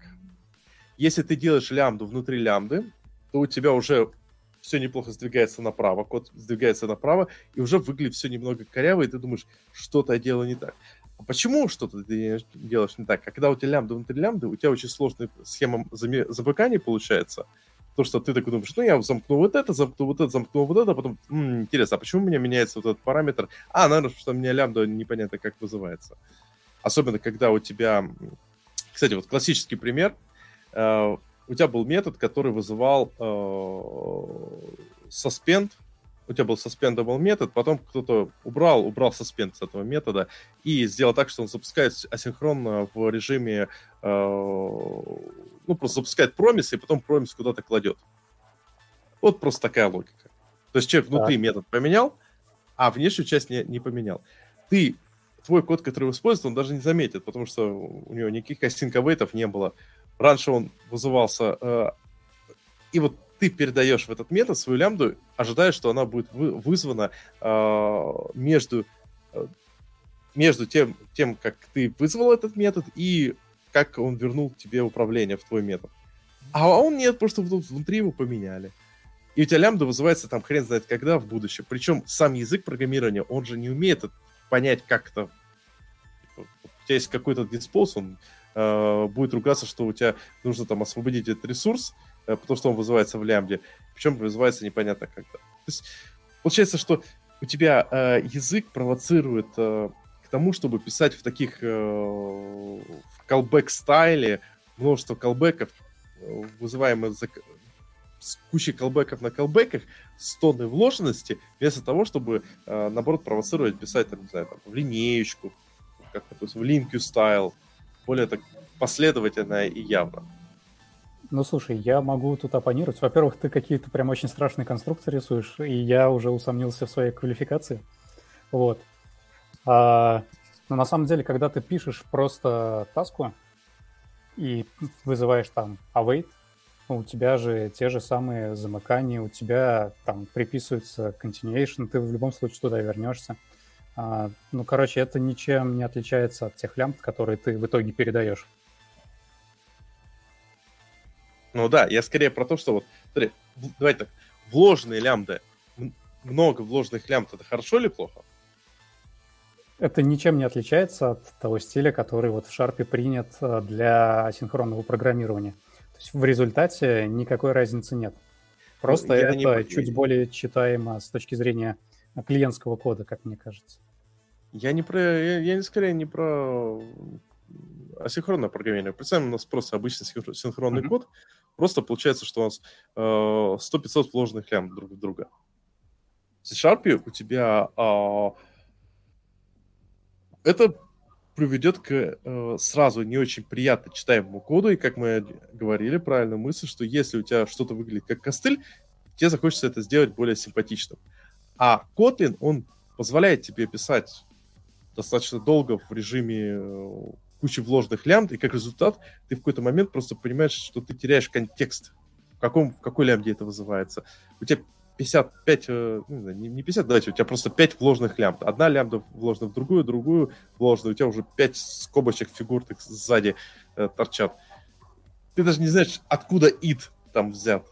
Если ты делаешь лямбду внутри лямбды, то у тебя уже все неплохо сдвигается направо, код сдвигается направо, и уже выглядит все немного коряво, и ты думаешь, что-то я делаю не так. А почему что-то ты делаешь не так? А когда у тебя лямбда внутри лямбды, у тебя очень сложная схема замыкания получается. То, что ты такой думаешь, ну, я замкну вот это, замкну вот это, замкну вот это, а потом, м-м, интересно, а почему у меня меняется вот этот параметр? А, наверное, что у меня лямбда непонятно как вызывается. Особенно, когда у тебя... Кстати, вот классический пример. Э, у тебя был метод, который вызывал э, suspend у тебя был suspendable метод, потом кто-то убрал, убрал suspend с этого метода и сделал так, что он запускает асинхронно в режиме, э, ну, просто запускает промис, и потом промис куда-то кладет. Вот просто такая логика. То есть человек внутри да. метод поменял, а внешнюю часть не, не поменял. Ты, твой код, который вы используете, он даже не заметит, потому что у него никаких асинковейтов не было. Раньше он вызывался... Э, и вот ты передаешь в этот метод свою лямбду, ожидая, что она будет вы, вызвана э, между, э, между тем, тем, как ты вызвал этот метод, и как он вернул тебе управление в твой метод. А он нет, просто внутри его поменяли. И у тебя лямбда вызывается там хрен знает когда в будущем. Причем сам язык программирования, он же не умеет понять, как это... У тебя есть какой-то диспоз, он э, будет ругаться, что у тебя нужно там освободить этот ресурс, Э, потому что он вызывается в лямбде, причем вызывается непонятно когда. То есть получается, что у тебя э, язык провоцирует э, к тому, чтобы писать в таких э, в callback стайле множество колбеков, э, вызываемых за, с кучей колбеков на колбеках, с тонной вложенности, вместо того, чтобы, э, наоборот, провоцировать писать, там, не знаю, там, в линеечку, как есть в линкю стайл, более так последовательно и явно. Ну, слушай, я могу тут оппонировать. Во-первых, ты какие-то прям очень страшные конструкции рисуешь, и я уже усомнился в своей квалификации. Вот. А, но на самом деле, когда ты пишешь просто таску и вызываешь там await, у тебя же те же самые замыкания, у тебя там приписывается continuation, ты в любом случае туда вернешься. А, ну, короче, это ничем не отличается от тех лямбд, которые ты в итоге передаешь. Ну да, я скорее про то, что вот, смотри, давайте так, вложенные лямбды, много вложенных лямбд, это хорошо или плохо? Это ничем не отличается от того стиля, который вот в Sharp принят э, для асинхронного программирования. То есть в результате никакой разницы нет. Просто ну, это не... чуть более читаемо с точки зрения клиентского кода, как мне кажется. Я не про, я, я скорее не про асинхронное программирование. Представим, у нас просто обычный синхронный mm-hmm. код, Просто получается, что у нас э, 100-500 вложенных лям друг в друга. В C-Sharp у тебя э, это приведет к э, сразу не очень приятно читаемому коду, и как мы говорили, правильно мысль, что если у тебя что-то выглядит как костыль, тебе захочется это сделать более симпатичным. А Kotlin, он позволяет тебе писать достаточно долго в режиме э, куча вложенных лямбд, и как результат ты в какой-то момент просто понимаешь, что ты теряешь контекст, в, каком, в какой лямбде это вызывается. У тебя 55, э, ну, не 50, давайте, у тебя просто 5 вложенных лямбд. Одна лямбда вложена в другую, другую вложена, у тебя уже 5 скобочек фигур так сзади э, торчат. Ты даже не знаешь, откуда id там взят.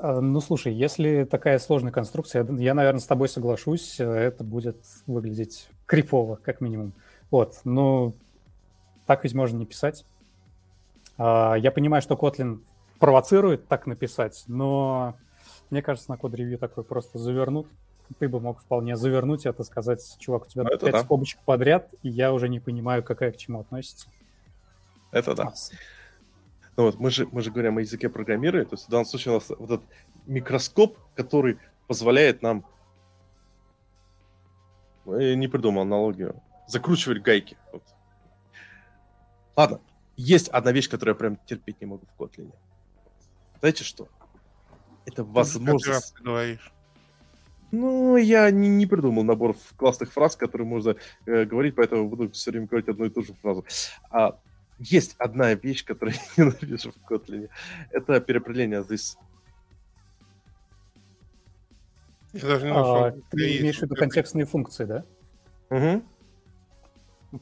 А, ну, слушай, если такая сложная конструкция, я, наверное, с тобой соглашусь, э, это будет выглядеть крипово, как минимум. Вот, ну, так ведь можно не писать. А, я понимаю, что Kotlin провоцирует так написать, но мне кажется, на код-ревью такой просто завернут. Ты бы мог вполне завернуть это, сказать, чувак, у тебя ну, пять да. скобочек подряд, и я уже не понимаю, какая к чему относится. Это да. Ну вот, мы же, мы же говорим о языке программирования, то есть в данном случае у нас вот этот микроскоп, который позволяет нам, я не придумал аналогию, закручивать гайки. Вот. Ладно, есть одна вещь, которую я прям терпеть не могу в Kotlin. Знаете что? Это возможность... говоришь. Ну, я не, не придумал набор классных фраз, которые можно э, говорить, поэтому буду все время говорить одну и ту же фразу. А, есть одна вещь, которую я [LAUGHS] ненавижу в Kotlin. Это переопределение this. Я даже не нашел. А, ты имеешь в виду контекстные функции, да? Угу.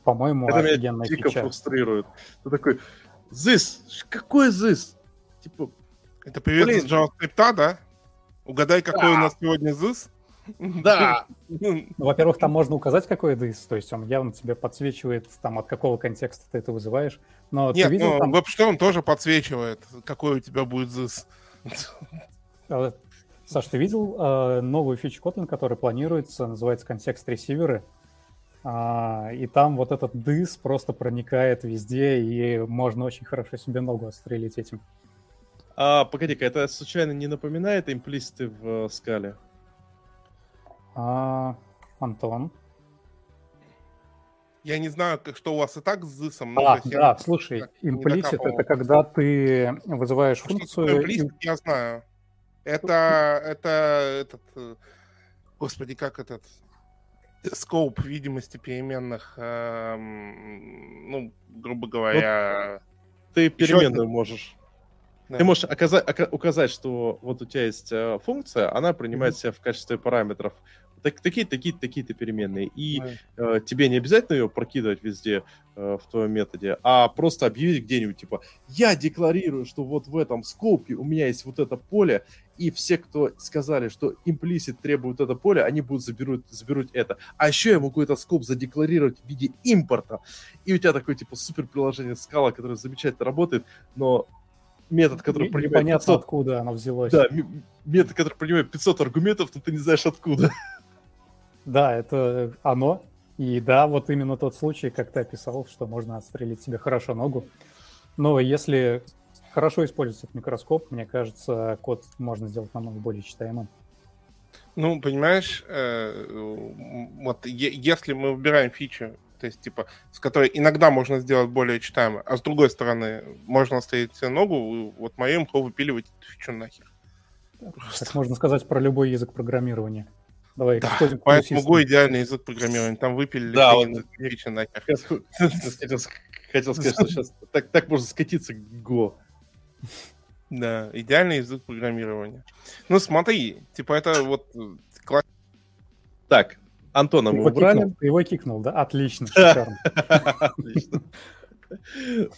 По-моему, Это меня дико фича. фрустрирует. Ты такой, this? Какой this? Типа, это привет Блин. из JavaScript, да? Угадай, какой да. у нас сегодня this? Да. Ну, во-первых, там можно указать, какой this, то есть он явно тебе подсвечивает, там, от какого контекста ты это вызываешь. Но Нет, ты видел, ну, там... WebStorm тоже подсвечивает, какой у тебя будет this. А, Саш, ты видел э, новую фичу Kotlin, которая планируется, называется контекст ресиверы? А, и там вот этот дыс просто проникает везде, и можно очень хорошо себе ногу отстрелить этим. А, погоди-ка, это случайно не напоминает имплисты в э, скале? А, Антон? Я не знаю, как, что у вас и так с зысом. А, да, я... слушай, имплисит — это когда ты вызываешь что функцию... Имплисит, я знаю. Это, это, этот, э, господи, как этот, скоп видимости переменных, эм, ну, грубо говоря... Вот ты переменную можешь да. Ты можешь оказать, указать, что вот у тебя есть э, функция, она принимает mm-hmm. себя в качестве параметров так, такие, такие, такие-то переменные. И э, тебе не обязательно ее прокидывать везде э, в твоем методе, а просто объявить где-нибудь, типа, я декларирую, что вот в этом скопе у меня есть вот это поле, и все, кто сказали, что имплисит требует это поле, они будут заберут, заберут это. А еще я могу этот скоп задекларировать в виде импорта. И у тебя такое, типа, супер приложение скала, которое замечательно работает, но метод, который не, принимает Непонятно, 500... откуда оно взялось. Да, метод, который принимает 500 аргументов, но ты не знаешь откуда. Да, это оно. И да, вот именно тот случай, как ты описал, что можно отстрелить себе хорошо ногу. Но если хорошо используется этот микроскоп, мне кажется, код можно сделать намного более читаемым. Ну, понимаешь, э, вот если мы выбираем фичу, то есть, типа, с которой иногда можно сделать более читаемо, а с другой стороны, можно оставить себе ногу, вот моим имхо выпиливать эту фичу нахер. Так можно сказать про любой язык программирования. Давай, да, поэтому Go идеальный язык программирования. Там выпилили да, вот, нахер. [LAUGHS] Хотел сказать, что сейчас так, так можно скатиться к Go. Да, идеальный язык программирования. Ну смотри, типа это вот э, Так, Антона мы убрали. Кикнул, его кикнул, да? Отлично, [LAUGHS] шикарно. Отлично. [LAUGHS]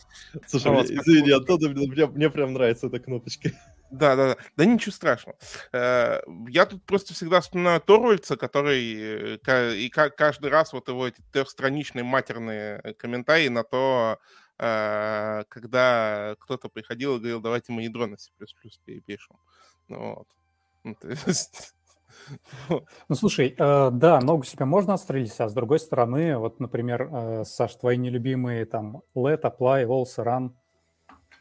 Слушай, извини, Антон, мне, мне прям нравится эта кнопочка. Да, да, да. Да ничего страшного. Э, я тут просто всегда вспоминаю Торвальца, который э, и каждый раз вот его эти трехстраничные матерные комментарии на то, э, когда кто-то приходил и говорил, давайте мы ядро на C++ перепишем. Ну [LAUGHS] вот. Ну, слушай, да, ногу себя можно отстрелить, а с другой стороны, вот, например, Саш, твои нелюбимые там let, apply, also, run,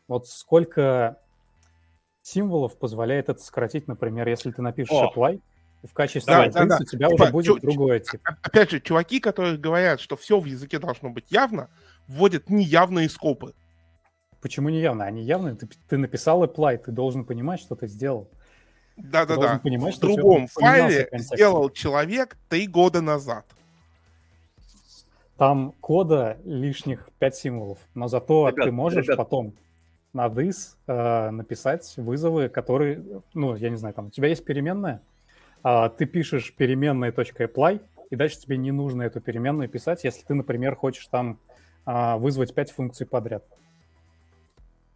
вот сколько символов позволяет это сократить. Например, если ты напишешь О. apply, в качестве да, да, да. у тебя типа, уже будет чу- другое тип. Опять же, чуваки, которые говорят, что все в языке должно быть явно, вводят неявные скопы. Почему неявно? Они явные. Ты, ты написал apply, ты должен понимать, что ты сделал. Да-да-да. В другом файле сделал человек три года назад. Там кода лишних 5 символов, но зато ребят, ты можешь ребят, потом на this э, написать вызовы, которые, ну, я не знаю, там у тебя есть переменная, э, ты пишешь переменная .apply, и дальше тебе не нужно эту переменную писать, если ты, например, хочешь там э, вызвать 5 функций подряд.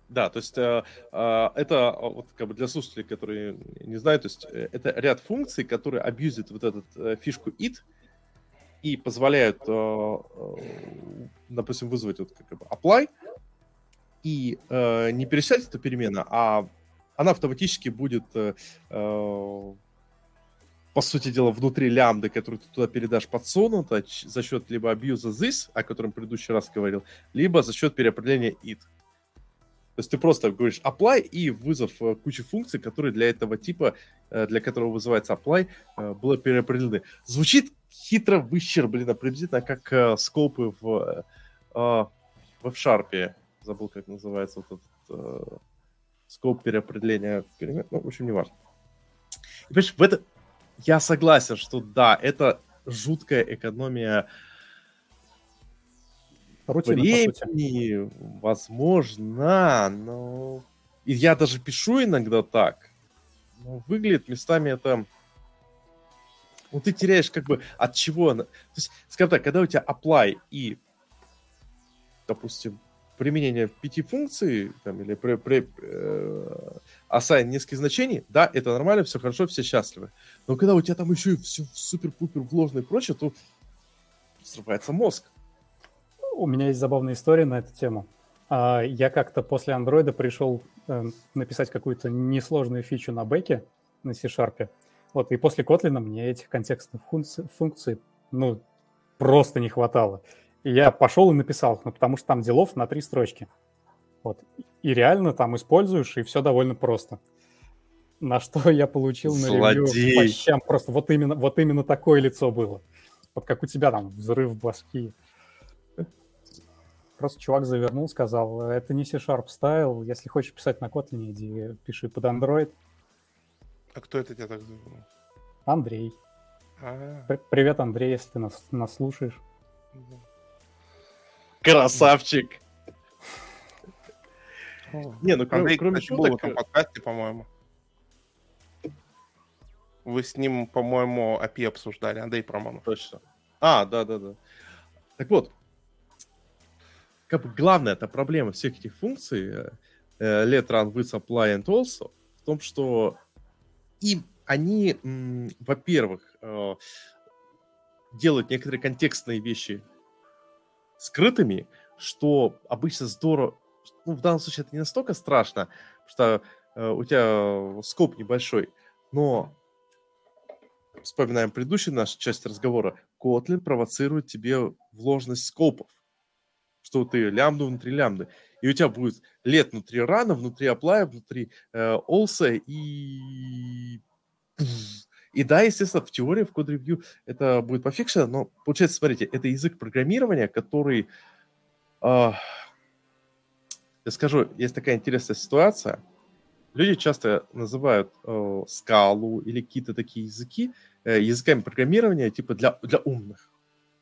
Да, то есть э, э, это вот как бы для слушателей, которые не знают, то есть э, это ряд функций, которые абьюзят вот этот э, фишку it и позволяют, э, э, допустим, вызвать вот как бы apply, и э, не пересчитать эту перемену, а она автоматически будет, э, э, по сути дела, внутри лямбды, которую ты туда передашь, подсунута за счет либо абьюза this, о котором в предыдущий раз говорил, либо за счет переопределения it. То есть ты просто говоришь apply и вызов э, кучи функций, которые для этого типа, э, для которого вызывается apply, э, было переопределены. Звучит хитро выщербленно, приблизительно как скопы в, в F-Sharp. Забыл, как называется вот этот скоп переопределения перемен. Ну, в общем, не важно. И, понимаешь, в это я согласен, что да, это жуткая экономия Рутина, времени, возможно, но... И я даже пишу иногда так. Но выглядит местами это... Ну, ты теряешь как бы от чего... То есть, скажем так, когда у тебя apply и, допустим, применение пяти функций там, или при, при, э, assign нескольких значений, да, это нормально, все хорошо, все счастливы. Но когда у тебя там еще и все супер-пупер вложено и прочее, то срывается мозг. У меня есть забавная история на эту тему. А, я как-то после андроида пришел э, написать какую-то несложную фичу на бэке, на C-Sharp. Вот, и после Kotlin мне этих контекстных функций, функций ну, просто не хватало. И я пошел и написал, ну, потому что там делов на три строчки. Вот. И реально там используешь, и все довольно просто. На что я получил Злодей. на ревью по щам. Просто вот именно, вот именно такое лицо было. Вот как у тебя там взрыв башки. Просто чувак завернул, сказал, это не C-Sharp стайл, если хочешь писать на Kotlin, иди пиши под Android. А кто это тебя так завернул? Андрей. А-а-а. Привет, Андрей, если ты нас, нас слушаешь. Красавчик! Не, ну кроме, Андрей, кроме шуток... был в этом подкасте, по-моему. Вы с ним, по-моему, API обсуждали, Андрей Проманов. Точно. А, да-да-да. Так вот, как бы главная эта проблема всех этих функций э, э, let, run, with, apply and also в том, что им они, во-первых, э, делают некоторые контекстные вещи скрытыми, что обычно здорово, ну, в данном случае это не настолько страшно, потому что у тебя скоп небольшой, но вспоминаем предыдущую нашу часть разговора, Kotlin провоцирует тебе вложенность скопов что ты лямбду внутри лямбды. И у тебя будет лет внутри рана, внутри аплая, внутри э, олса и... И да, естественно, в теории, в код-ревью это будет пофикшено, но получается, смотрите, это язык программирования, который... Э, я скажу, есть такая интересная ситуация. Люди часто называют э, скалу или какие-то такие языки э, языками программирования типа для, для умных.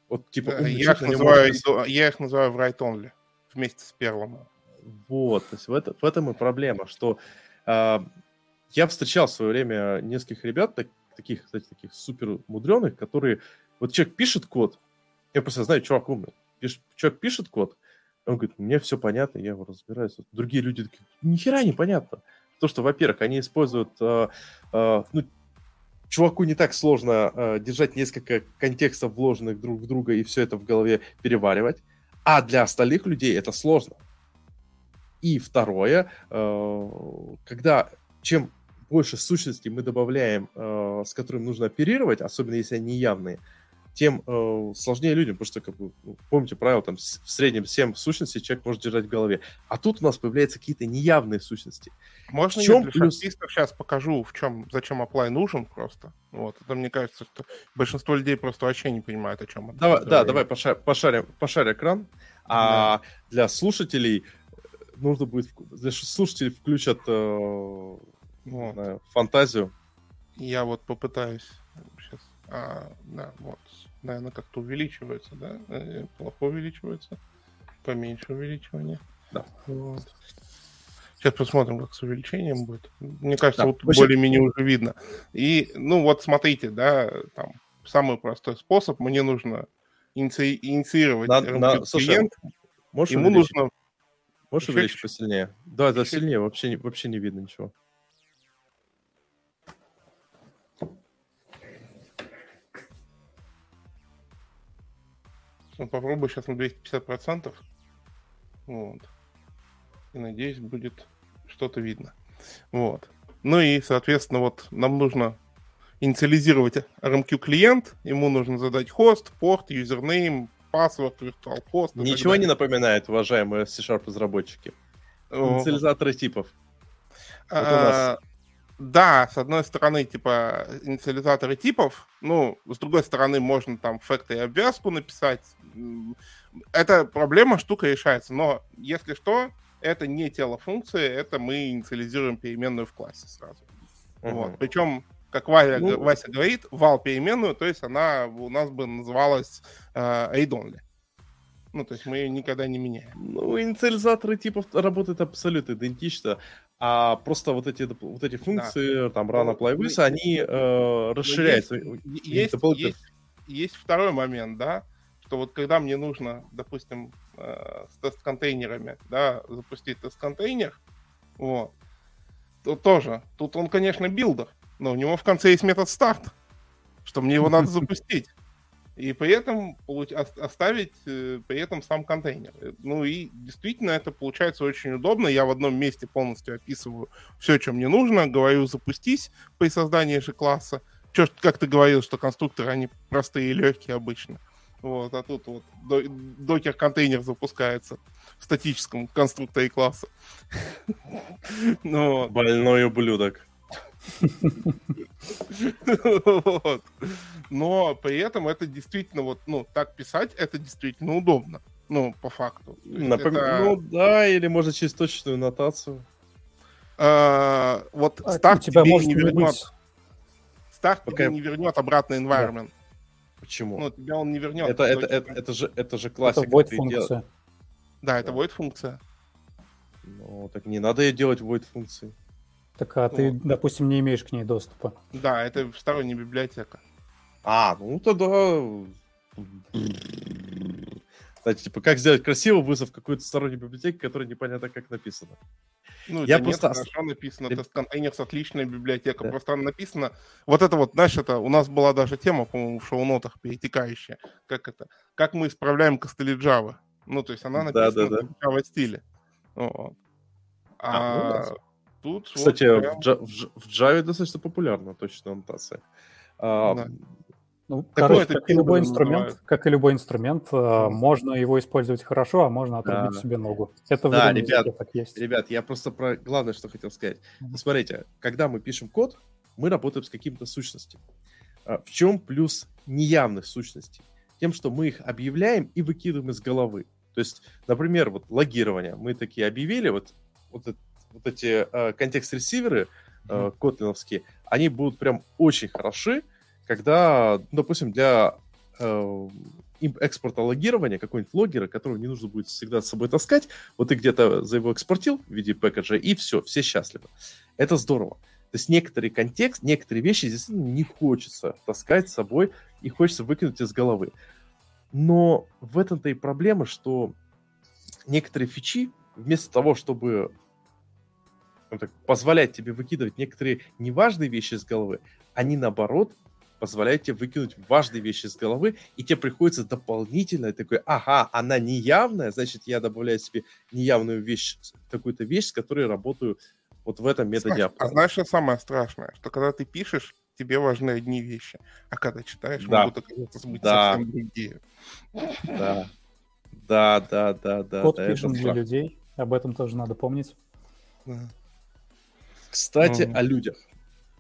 Вот, типа, я их, называю, я их называю write only вместе с первым. Вот, то есть в, это, в этом и проблема, что э, я встречал в свое время нескольких ребят, так, таких, кстати, таких супер мудреных, которые, вот человек пишет код, я просто знаю, чувак умный, пиш, человек пишет код, он говорит, мне все понятно, я его разбираюсь. Другие люди такие, ни хера не понятно. То, что, во-первых, они используют, э, э, ну, чуваку не так сложно э, держать несколько контекстов, вложенных друг в друга, и все это в голове переваривать. А для остальных людей это сложно. И второе, э, когда чем больше сущностей мы добавляем, э, с которыми нужно оперировать, особенно если они явные, тем э, сложнее людям, потому что, как бы, ну, помните правило, там в среднем 7 сущностей человек может держать в голове. А тут у нас появляются какие-то неявные сущности. Можно в чем я для плюс... сейчас покажу, в чем, зачем apply нужен просто? Вот, это мне кажется, что большинство людей просто вообще не понимают, о чем это. Давай, да, давай пошарим, пошарим, пошарим экран. А да. для слушателей нужно будет, для слушателей включат э, вот. знаю, фантазию. Я вот попытаюсь сейчас. А, да, вот наверное, как-то увеличивается, да? Э, плохо увеличивается. Поменьше увеличивание. Да. Вот. Сейчас посмотрим, как с увеличением будет. Мне кажется, да, вот вообще... более-менее уже видно. И, ну, вот смотрите, да, там, самый простой способ. Мне нужно иници... инициировать на, на... Слушай, можешь Ему увеличить? нужно... Можешь увеличить посильнее? Да, да, сильнее. Вообще, вообще не видно ничего. Ну, попробуй сейчас на 250%. Вот. и надеюсь, будет что-то видно. Вот. Ну и, соответственно, вот нам нужно инициализировать RMQ клиент, ему нужно задать хост, порт, юзернейм, паспорт, virtual хост. Ничего не напоминает, уважаемые C-Sharp разработчики. Инициализаторы типов. Вот а, да, с одной стороны, типа, инициализаторы типов, ну, с другой стороны, можно там факты и обвязку написать. Эта проблема, штука решается, но, если что, это не тело функции, это мы инициализируем переменную в классе сразу. Uh-huh. Вот. Причем, как Вася, ну, Вася говорит, вал переменную, то есть она у нас бы называлась э, read-only. Ну, то есть мы ее никогда не меняем. Ну, инициализаторы типов работают абсолютно идентично. А просто вот эти, вот эти функции, да. там, run, apply, with, они э, расширяются. Есть, есть, есть, есть второй момент, да, что вот когда мне нужно, допустим, э, с тест-контейнерами, да, запустить тест-контейнер, вот, то тоже, тут он, конечно, builder, но у него в конце есть метод старт, что мне его надо [LAUGHS] запустить и при этом оставить э, при этом сам контейнер. Ну и действительно это получается очень удобно. Я в одном месте полностью описываю все, что мне нужно, говорю запустись при создании же класса. Че, как ты говорил, что конструкторы, они простые и легкие обычно. Вот, а тут вот Docker-контейнер запускается в статическом конструкторе класса. [LAUGHS] ну, Больной ублюдок. Вот. Но при этом это действительно вот, ну, так писать, это действительно удобно. Ну, по факту. Напом... Это... Ну, да, или можно через точечную нотацию. А, вот а, старт тебя тебе не вернет. Быть... Старт Пока... тебе не вернет обратно environment. Да. Почему? Ну, тебя он не вернет. Это, это, это, это, же, это же классика. Это void функция. Дел... Да, это да. void функция. Ну, так не надо ее делать void функции. Так, а ты, допустим, не имеешь к ней доступа. Да, это сторонняя библиотека. А, ну тогда... Знаете, типа, как сделать красиво вызов какой-то сторонней библиотеки, которая непонятно как написана. Ну, я просто... Нет, хорошо написано, Тест Containers отличная библиотека, да. просто написано... Вот это вот, знаешь, это у нас была даже тема, по-моему, в шоу-нотах перетекающая. Как это? Как мы исправляем костыли Java. Ну, то есть она написана да, да, да. в Java стиле. Вот. А, а ну, тут... Кстати, вот прям... в, Java достаточно популярна точно аннотация. А, да. Ну, короче, как и любой инструмент, как и любой инструмент, mm. можно его использовать хорошо, а можно отрубить да. себе ногу. Это да, ребят, так есть. Ребят, я просто про главное, что хотел сказать. Mm-hmm. Смотрите, когда мы пишем код, мы работаем с какими-то сущностями. А, в чем плюс неявных сущностей? Тем, что мы их объявляем и выкидываем из головы. То есть, например, вот логирование. Мы такие объявили, вот, вот вот эти э, контекст-ресиверы э, котлиновские, они будут прям очень хороши, когда, допустим, для э, экспорта логирования какой-нибудь логера, которого не нужно будет всегда с собой таскать, вот ты где-то за его экспортил в виде пэкэджа, и все, все счастливы. Это здорово. То есть некоторый контекст, некоторые вещи действительно не хочется таскать с собой, и хочется выкинуть из головы. Но в этом-то и проблема, что некоторые фичи, вместо того, чтобы ну, так, позволять тебе выкидывать некоторые неважные вещи из головы, они наоборот позволяют тебе выкинуть важные вещи из головы, и тебе приходится дополнительно такой, ага, она неявная, значит, я добавляю себе неявную вещь, какую-то вещь, с которой работаю вот в этом методе знаешь, А знаешь, что самое страшное? Что когда ты пишешь, тебе важны одни вещи, а когда читаешь, да. могут оказаться быть да. совсем другие. Да. Да, да, да, да. Код да, пишем для людей, об этом тоже надо помнить. Да. Кстати, mm. о людях.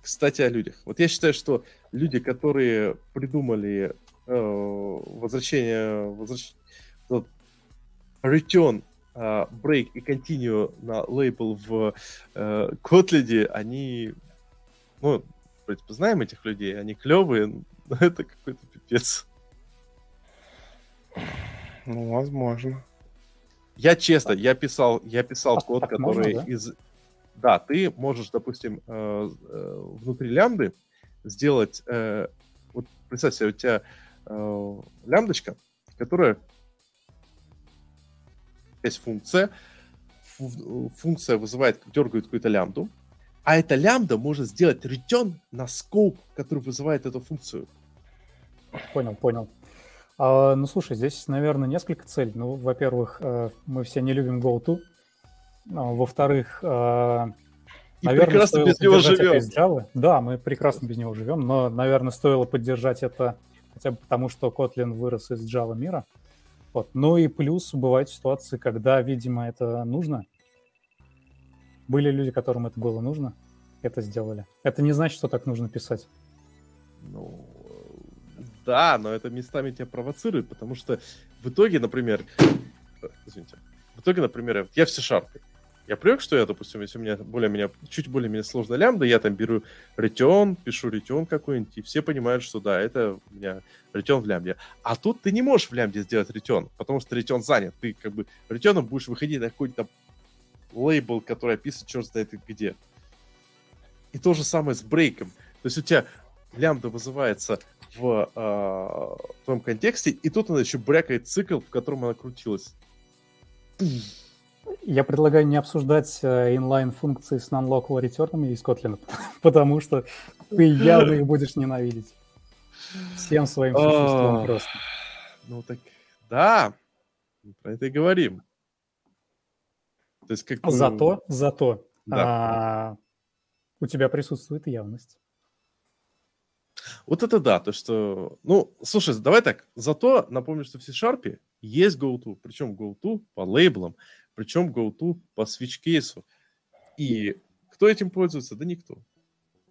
Кстати, о людях. Вот я считаю, что люди, которые придумали э, возвращение, возвращ... вот, return, э, break и continue на лейбл в э, Kotlin, они, ну, в принципе, знаем этих людей, они клевые, но это какой-то пипец. Ну, возможно. Я честно, я писал, я писал а, код, который можно, да? из да, ты можешь, допустим, э, э, внутри лямбды сделать, э, вот представь себе, у тебя лямбдочка, которая есть функция, функция вызывает, дергает какую-то лямбду, а эта лямбда может сделать return на скоп, который вызывает эту функцию. Понял, понял. А, ну, слушай, здесь, наверное, несколько целей. Ну, во-первых, мы все не любим GoTo, Во-вторых, э, И наверное, прекрасно стоило без него живем. Да, мы прекрасно без него живем, но, наверное, стоило поддержать это хотя бы потому, что Kotlin вырос из Java мира. Вот. Ну и плюс бывают ситуации, когда, видимо, это нужно. Были люди, которым это было нужно, это сделали. Это не значит, что так нужно писать. Ну, да, но это местами тебя провоцирует, потому что в итоге, например, э, извините, в итоге, например, я в C-Sharp. Я привык, что я, допустим, если у меня более меня, чуть более меня сложная лямбда, я там беру return, пишу return какой-нибудь, и все понимают, что да, это у меня return в лямбде. А тут ты не можешь в лямбде сделать return, потому что return занят. Ты как бы return будешь выходить на какой-то лейбл, который описывает черт знает где. И то же самое с брейком. То есть у тебя лямбда вызывается в э, твоем контексте, и тут она еще брякает цикл, в котором она крутилась. Я предлагаю не обсуждать э, inline-функции с non-local return из Kotlin, [LAUGHS] потому что ты явно их будешь ненавидеть. Всем своим существом просто. Ну так, да, про это и говорим. То есть как Зато, зато Да. а, у тебя присутствует явность. Вот это да, то что... Ну, слушай, давай так. Зато напомню, что в C-Sharp есть GoTo. Причем GoTo по лейблам. Причем GoTo по switch кейсу. И кто этим пользуется? Да никто.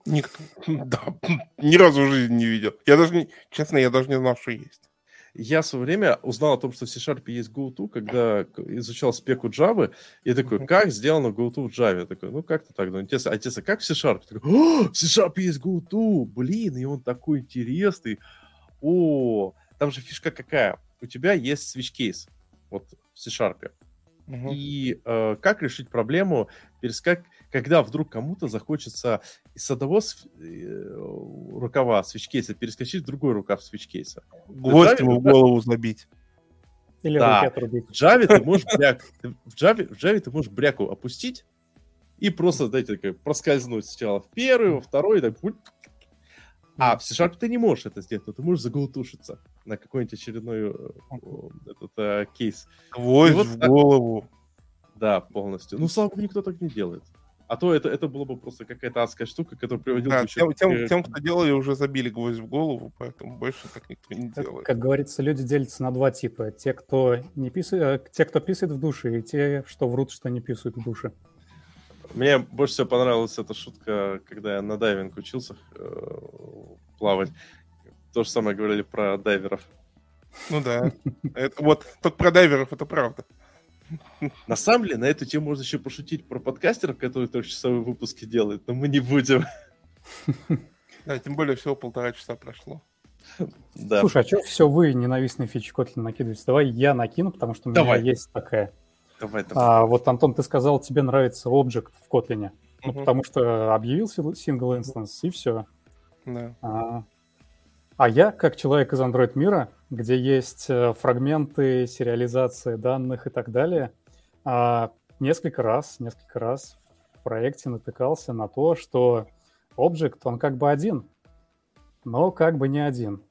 Никто. [LAUGHS] Да, [LAUGHS] ни разу в жизни не видел. Я даже, не, честно, я даже не знал, что есть. Я в свое время узнал о том, что в C-Sharp есть GoTo, когда изучал спеку Java, и такой, как сделано GoTo в Java? Я такой, ну как-то так, ну интересно. А интересно, как в C-Sharp? Я такой, «О, в C-Sharp есть GoTo, блин, и он такой интересный. О, там же фишка какая? У тебя есть switch кейс, вот в C-Sharp. Мгм. И э, как решить проблему, перескак... когда вдруг кому-то захочется из одного св- э, рукава свичкейса перескочить в другой рукав свичкейса. Гвоздь ему в голову забить. Или Да. В Java ты можешь бряк... в Java, в Java ты можешь бряку опустить и просто, знаете, такой, проскользнуть сначала в первый, во второй, так... А в C-Sharp ты не можешь это сделать, но ты можешь заглутушиться на какой-нибудь очередной э, э, этот, э, кейс. Гвоздь вот в так- голову. Да, полностью. Ну, слава богу, никто так не делает. А то это, это было бы просто какая-то адская штука, которая приводила Да, бы тем, к, тем, э, тем, кто делали, уже забили гвоздь в голову, поэтому больше так никто не делает. как говорится, люди делятся на два типа. Те, кто не писает, те, кто писает в душе, и те, что врут, что не писают в душе. Мне больше всего понравилась эта шутка, когда я на дайвинг учился э, плавать. То же самое говорили про дайверов. Ну да. Это, вот, только про дайверов это правда. На самом деле, на эту тему можно еще пошутить про подкастеров, которые трехчасовые выпуски делают, но мы не будем. Да, тем более всего полтора часа прошло. Да. Слушай, а что все вы ненавистные фичи Kotlin накидываете? Давай я накину, потому что у меня Давай. есть такая. Давай, давай. А, вот, Антон, ты сказал, тебе нравится Object в Kotlin. Ну, Мгм. потому что объявил single instance, и все. Да. А, а я, как человек из Android мира, где есть э, фрагменты, сериализация данных и так далее, а, несколько раз, несколько раз в проекте натыкался на то, что Object, он как бы один, но как бы не один.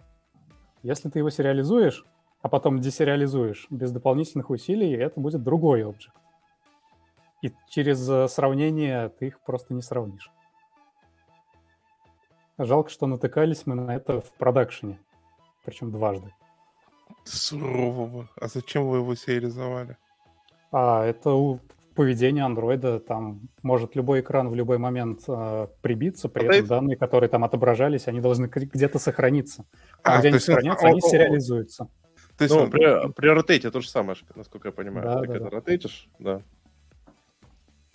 Если ты его сериализуешь, а потом десериализуешь без дополнительных усилий, это будет другой Object. И через э, сравнение ты их просто не сравнишь. Жалко, что натыкались мы на это в продакшене. Причем дважды. Сурового. А зачем вы его сериализовали? А это у поведение андроида. Там может любой экран в любой момент э, прибиться, при Апдейт? этом данные, которые там отображались, они должны где-то сохраниться. А, А, где они он- сохранятся, они о- о- о. сериализуются. То есть Ну, он- при, при ротейте то же самое, насколько я понимаю. Да, ты да, когда да. ротейтишь, да.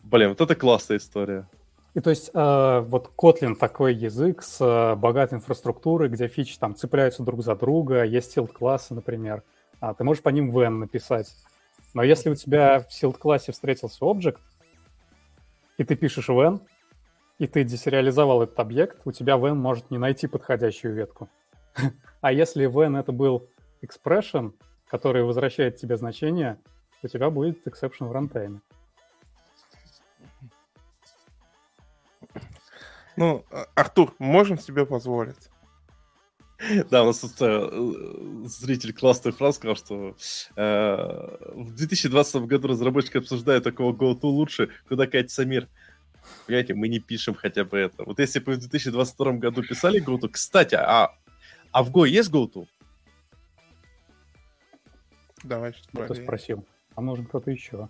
Блин, вот это классная история. И то есть э, вот Kotlin такой язык с э, богатой инфраструктурой, где фичи там цепляются друг за друга, есть силд-классы, например. А, ты можешь по ним when написать. Но если у тебя в силд-классе встретился объект, и ты пишешь when, и ты десериализовал этот объект, у тебя when может не найти подходящую ветку. [LAUGHS] А если when это был expression, который возвращает тебе значение, у тебя будет exception в рантайме. Ну, а- Артур, можем себе позволить? Да, у нас тут э, зритель классную фразу сказал, что э, в 2020 году разработчики обсуждают такого GoTo лучше, куда катится мир. Понимаете, мы не пишем хотя бы это. Вот если бы в 2022 году писали GoTo, кстати, а, а в Go есть GoTo? Давай, что Кто спросил. А нужен кто-то еще.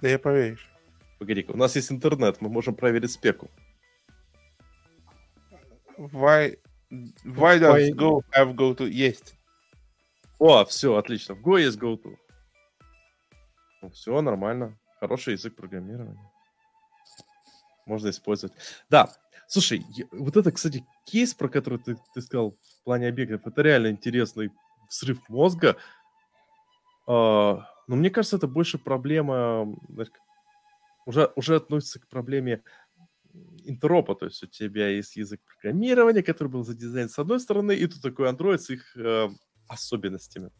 Да я поверишь. Погоди-ка, у нас есть интернет, мы можем проверить спеку. Why, why does. Go have go to? Есть. О, все, отлично. В Go есть go to. Ну, все, нормально. Хороший язык программирования. Можно использовать. Да, слушай, вот это, кстати, кейс, про который ты, ты сказал в плане объектов, это реально интересный взрыв мозга. А, но мне кажется, это больше проблема, уже, уже относится к проблеме интеропа, то есть у тебя есть язык программирования, который был задизайн с одной стороны, и тут такой Android с их э, особенностями.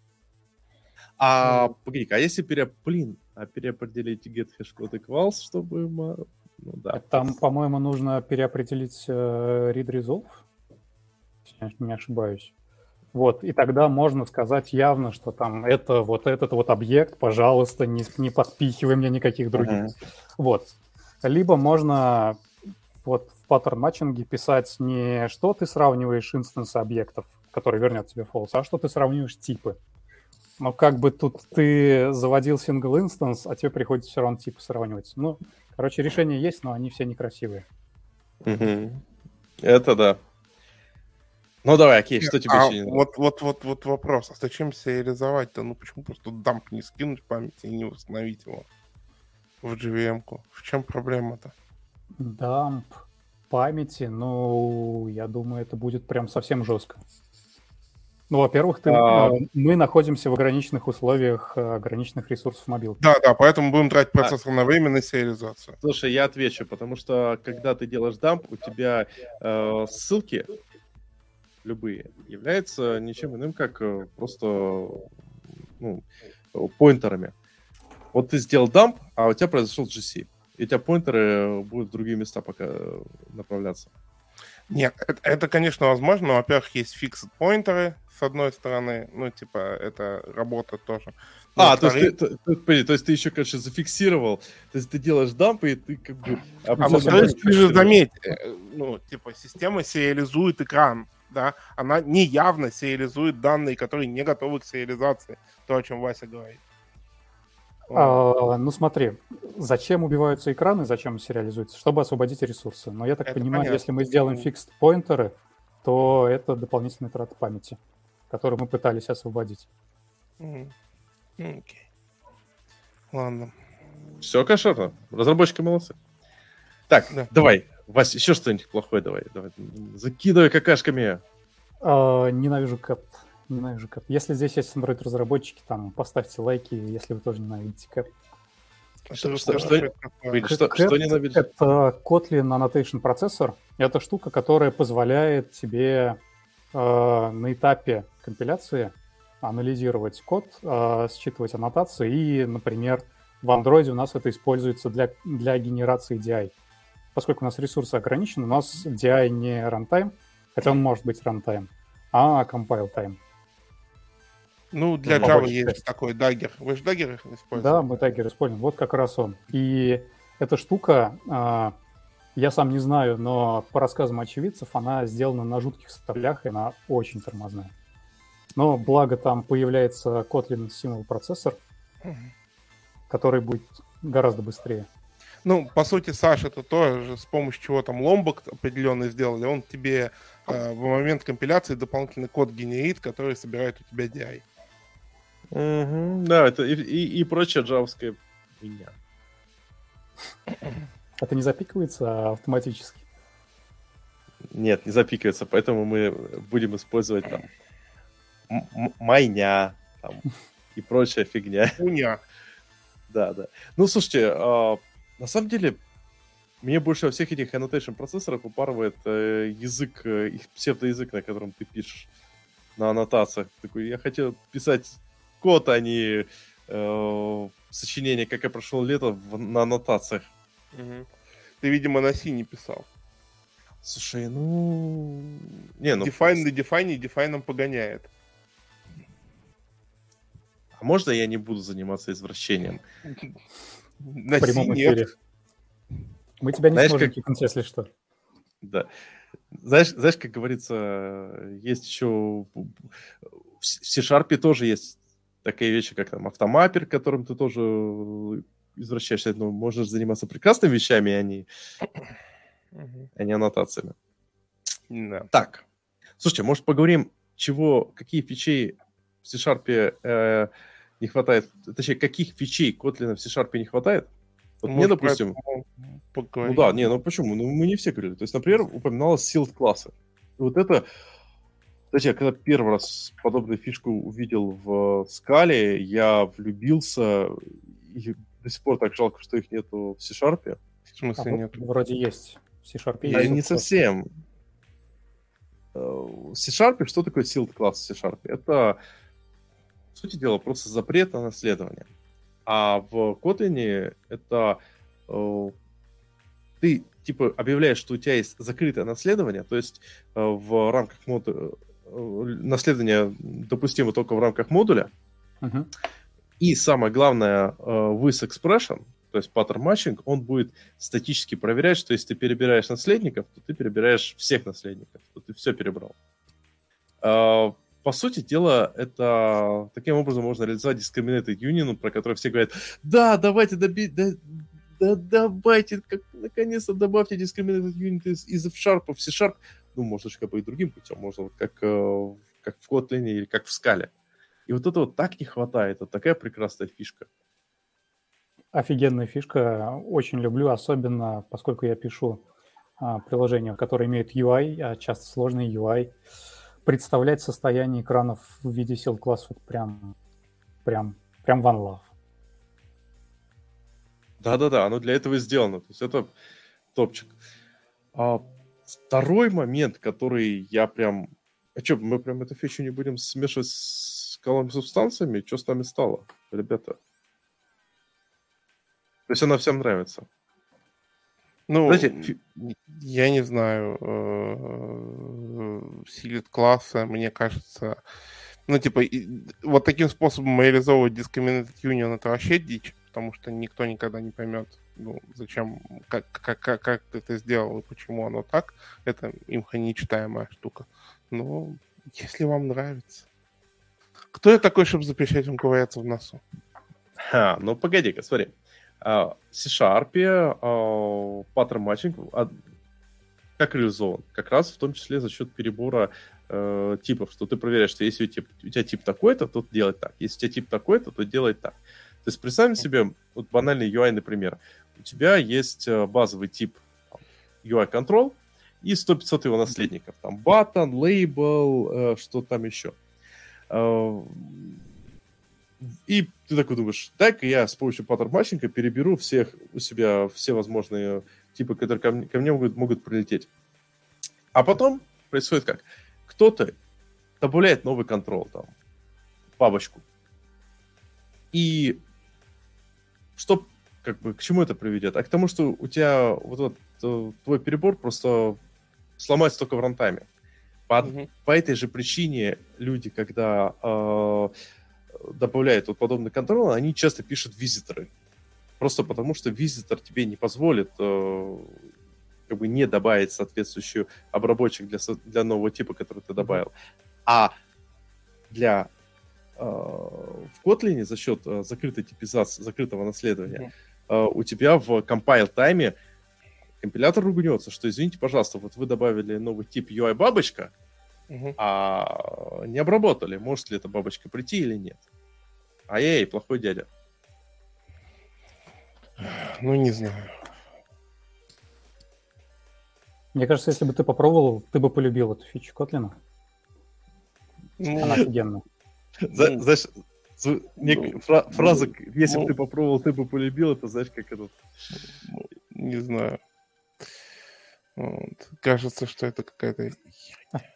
А, mm. погоди а если пере... Блин, а переопределить get code equals, чтобы... Ну, да. Там, по-моему, нужно переопределить э, read resolve, если я не ошибаюсь. Вот, и тогда можно сказать явно, что там это вот этот вот объект, пожалуйста, не, не подпихивай мне никаких других. Uh-huh. Вот. Либо можно вот в паттерн матчинге писать не что ты сравниваешь инстансы объектов, который вернет тебе false, а что ты сравниваешь типы. Но как бы тут ты заводил single instance, а тебе приходится все равно типы сравнивать. Ну, короче, решения есть, но они все некрасивые. Угу. Это да. Ну давай, окей, что тебе а еще не вот, вот, вот, вот вопрос. А зачем сериализовать-то? Ну почему просто дамп не скинуть память и не установить его в JVM-ку? В чем проблема-то? Дамп памяти, ну, я думаю, это будет прям совсем жестко. Ну, во-первых, ты, а... Э, мы находимся в ограниченных условиях э, ограниченных ресурсов мобилки. Да, да, поэтому будем тратить процессор а... на время на сериализацию. Слушай, я отвечу, потому что когда ты делаешь дамп, у тебя э, ссылки любые, являются ничем иным, как э, просто ну, поинтерами. Вот ты сделал дамп, а у тебя произошел GC. И у тебя поинтеры будут в другие места пока э, направляться. Нет, это, это, конечно, возможно, но, во-первых, есть фикс поинтеры, с одной стороны, ну, типа, это работает тоже. Но а, то, есть ты, то, то, есть ты еще, конечно, зафиксировал, то есть ты делаешь дампы, и ты как бы... А, во-вторых, ты же заметь, э, ну, типа, система сериализует экран, да, она неявно сериализует данные, которые не готовы к сериализации. То, о чем Вася говорит. А, ну смотри, зачем убиваются экраны, зачем сериализуются? Чтобы освободить ресурсы. Но я так это понимаю, понятно. если мы сделаем фикст поинтеры, то это дополнительная трата памяти, которую мы пытались освободить. Mm. Okay. Ладно. Все кошерно. Разработчики молодцы. Так, да. давай, Вася, еще что-нибудь плохое давай. давай. Закидывай какашками. А, ненавижу кэп. Ненавижу кэп. Если здесь есть Android-разработчики, там, поставьте лайки, если вы тоже ненавидите кэп. Что, что, что, что, что, что ненавидишь? Это Kotlin Annotation процессор. Это штука, которая позволяет тебе э, на этапе компиляции анализировать код, э, считывать аннотации. И, например, в Android у нас это используется для, для генерации DI поскольку у нас ресурсы ограничены, у нас DI не runtime, хотя он может быть runtime, а compile time. Ну, для ну, Java есть части. такой Dagger. Вы же Dagger используете? Да, мы Dagger используем. Вот как раз он. И эта штука, а, я сам не знаю, но по рассказам очевидцев, она сделана на жутких составлях, и она очень тормозная. Но благо там появляется Kotlin Simul процессор, который будет гораздо быстрее. Ну, по сути, Саша, это тоже с помощью чего там ломбок определенный сделали. Он тебе э, в момент компиляции дополнительный код генерит, который собирает у тебя DI. Угу, да, это и, и, и прочая джавская хуйня. Это не запикивается автоматически? Нет, не запикивается, поэтому мы будем использовать там майня там, и прочая фигня. Уня. Да, да. Ну, слушайте, а, на самом деле, мне больше во всех этих annotation процессорах упарывает э, язык, э, их псевдоязык, на котором ты пишешь на аннотациях. Такой, я хотел писать код, а не э, сочинение, как я прошел лето в, на аннотациях. Угу. Ты, видимо, на C не писал. Слушай, ну... Не, ну... Define на define и define погоняет. А можно я не буду заниматься извращением? В прямом эфире. Мы тебя не Знаешь, сможем как... кикнуть, если что. Да. Знаешь, знаешь, как говорится, есть еще... В C-Sharp тоже есть такие вещи, как там автомаппер, которым ты тоже извращаешься. Ну, можешь заниматься прекрасными вещами, а не, а не аннотациями. Да. Так. Слушайте, может, поговорим, чего, какие фичи в C-Sharp э, не хватает, точнее, каких фичей Kotlin в C-Sharp не хватает? Вот мне, допустим... Ну да, не, ну почему? Ну мы не все говорили. То есть, например, упоминалось sealed классы. Вот это... Кстати, я когда первый раз подобную фишку увидел в скале, я влюбился, и до сих пор так жалко, что их нету в C-Sharp. В смысле а нет? Вроде есть. В C-Sharp есть. Да, не совсем. Э, в C-Sharp, что такое sealed класс в C-Sharp? Это, по сути дела, просто запрет на наследование. А в Kotlin это э, ты типа объявляешь, что у тебя есть закрытое наследование, то есть э, в рамках модуля э, наследование допустимо только в рамках модуля. Uh-huh. И самое главное, э, with expression, то есть pattern matching, он будет статически проверять, что если ты перебираешь наследников, то ты перебираешь всех наследников, то ты все перебрал. Э, по сути дела, это таким образом можно реализовать discriminated union, про который все говорят, да, давайте добить, да, да давайте, как, наконец-то добавьте discriminated union из, из F-Sharp в C-Sharp. Ну, можно же как бы и другим путем, можно вот как, э, как в Kotlin или как в скале. И вот этого так не хватает, это такая прекрасная фишка. Офигенная фишка, очень люблю, особенно поскольку я пишу а, приложения, которые имеют UI, а часто сложный UI представлять состояние экранов в виде сил классов прям, прям, прям one love. Да-да-да, оно для этого и сделано. То есть это топчик. А второй момент, который я прям... А что, мы прям эту фичу не будем смешивать с колонными субстанциями? Что с нами стало, ребята? То есть она всем нравится. Ну, Знаете, я не знаю, э, силит класса, мне кажется, ну, типа, вот таким способом реализовывать Discriminated Union это вообще дичь, потому что никто никогда не поймет, ну, зачем, как, как, как, как ты это сделал и почему оно так. Это имха нечитаемая штука. Но если вам нравится. Кто я такой, чтобы запрещать вам ковыряться в носу? Ха, ну погоди-ка, смотри. А, C-Sharp, а, паттерн матчинг как реализован? Как раз в том числе за счет перебора э, типов, что ты проверяешь, что если у тебя, у тебя тип такой-то, то делай так. Если у тебя тип такой-то, то делай так. То есть представим себе вот банальный UI, например. У тебя есть э, базовый тип UI control и 100-500 его наследников. Там button, label, э, что там еще. Э, и ты такой думаешь, дай-ка я с помощью паттерн матчинга переберу всех у себя, все возможные типы, которые ко мне, ко мне могут, могут прилететь. А потом происходит как? Кто-то добавляет новый контрол, там, бабочку. И что, как бы, к чему это приведет? А к тому, что у тебя вот этот э, твой перебор просто сломается только в рантайме. По, mm-hmm. по этой же причине люди, когда э, добавляют вот подобный контроль, они часто пишут визиторы. Просто потому, что визитор тебе не позволит э, как бы не добавить соответствующую обработчик для, для нового типа, который ты добавил. А для э, в Kotlin за счет э, закрытой типизации, закрытого наследования, э, у тебя в compile тайме компилятор ругнется, что извините, пожалуйста, вот вы добавили новый тип UI бабочка, угу. а не обработали, может ли эта бабочка прийти или нет. Ай-яй, плохой дядя. Ну, не знаю. Мне кажется, если бы ты попробовал, ты бы полюбил эту фичу Котлина. Ну, Она офигенная. Знаешь, ну, фраза, если бы ты попробовал, ты бы полюбил, это знаешь, как этот... Не знаю. Вот. Кажется, что это какая-то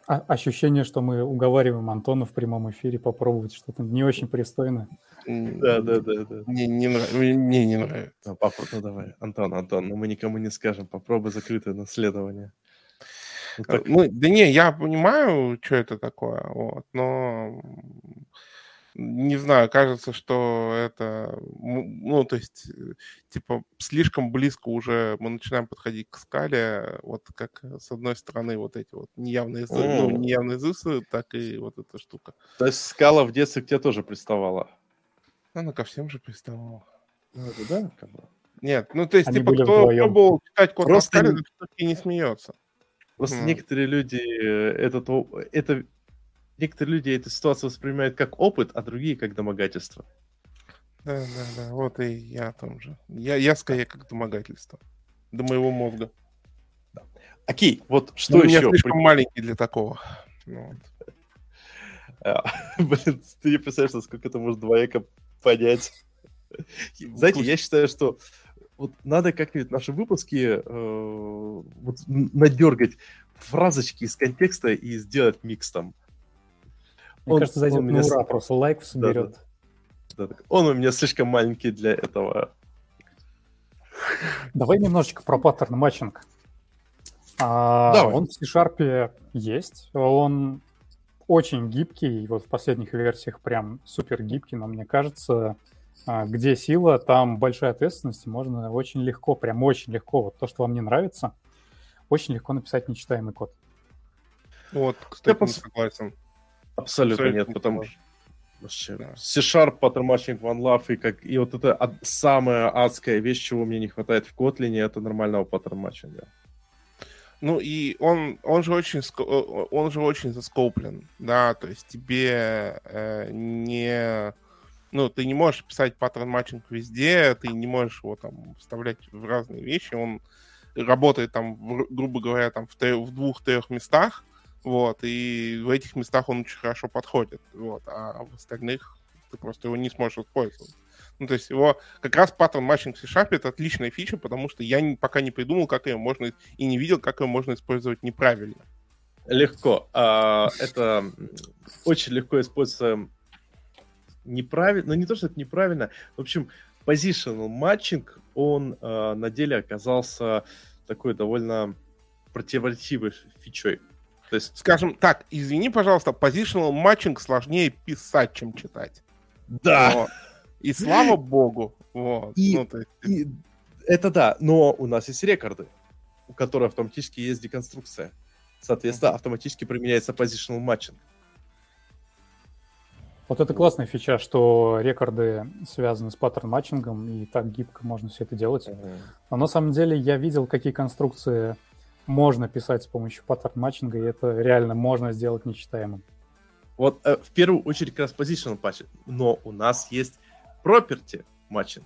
а, ощущение, что мы уговариваем Антона в прямом эфире попробовать что-то не очень пристойное. Да, да, да, да. Мне не, нрав... Мне не нравится. Ну, попробуй, ну давай, Антон, Антон, ну мы никому не скажем, попробуй закрытое наследование. Ну, так... ну, да не, я понимаю, что это такое, вот, но не знаю, кажется, что это, ну, то есть, э, типа, слишком близко уже мы начинаем подходить к скале, вот как э, с одной стороны вот эти вот неявные, mm. ну, неявные зысы, так и вот эта штука. То есть скала в детстве к тебе тоже приставала? Она ко всем же приставала. Ну, это да, как бы. Нет, ну, то есть, Они типа, кто вдвоем. пробовал читать код Просто... на скале, все-таки не смеется. Просто mm. некоторые люди э, этот, это некоторые люди эту ситуацию воспринимают как опыт, а другие как домогательство. Да, да, да, вот и я о том же. Я, я скорее как домогательство. До моего мозга. Да. Окей, вот что Но еще? Я слишком При... маленький для такого. Ну вот. [LAUGHS] А, блин, ты не представляешь, насколько это может двояко понять. Знаете, я считаю, что вот надо как-нибудь наши выпуски э, вот, надергать фразочки из контекста и сделать микс там. Мне он, кажется, зайдет он на ура, просто лайк соберет. Да, да. Он у меня слишком маленький для этого. Давай немножечко про паттерн матчинг. А, Давай. Он в C-Sharp есть. Он очень гибкий. Вот в последних версиях прям супер гибкий, но мне кажется, а, где сила, там большая ответственность. Можно очень легко, прям очень легко, вот то, что вам не нравится, очень легко написать нечитаемый код. Вот, кстати, Я не согласен. Абсолютно, нет, потому что Вообще, да. C-Sharp, Pattern Matching, OneLove, и, как, и вот это самая адская вещь, чего мне не хватает в Kotlin, это нормального Matching. Ну и он, он же очень, он же очень за scope лен, да, то есть тебе э, не, ну, ты не можешь писать pattern matching везде, ты не можешь его там вставлять в разные вещи, он работает там, грубо говоря, там в, в двух-трех местах, вот, и в этих местах он очень хорошо подходит, вот, а в остальных ты просто его не сможешь использовать. Ну, то есть его как раз pattern matching в C-Sharp это отличная фича, потому что я не, пока не придумал, как ее можно, и не видел, как ее можно использовать неправильно. Легко. А, это очень легко используется неправильно, ну не то, что это неправильно, в общем, positional matching, он а, на деле оказался такой довольно противоречивой фичой. То есть, скажем так, извини, пожалуйста, positional matching сложнее писать, чем читать. Да. Но... И слава богу. Вот. И, ну, есть... и это да, но у нас есть record'ы, у которых автоматически есть деконструкция. Соответственно, автоматически применяется positional matching. Вот это классная фича, что record'ы связаны с pattern matching'ом, и так гибко можно все это делать. Uh-huh. Но на самом деле я видел, какие конструкции можно писать с помощью pattern matching'а, и это реально можно сделать нечитаемым. Вот э, в первую очередь как раз positional matching, но у нас есть property matching,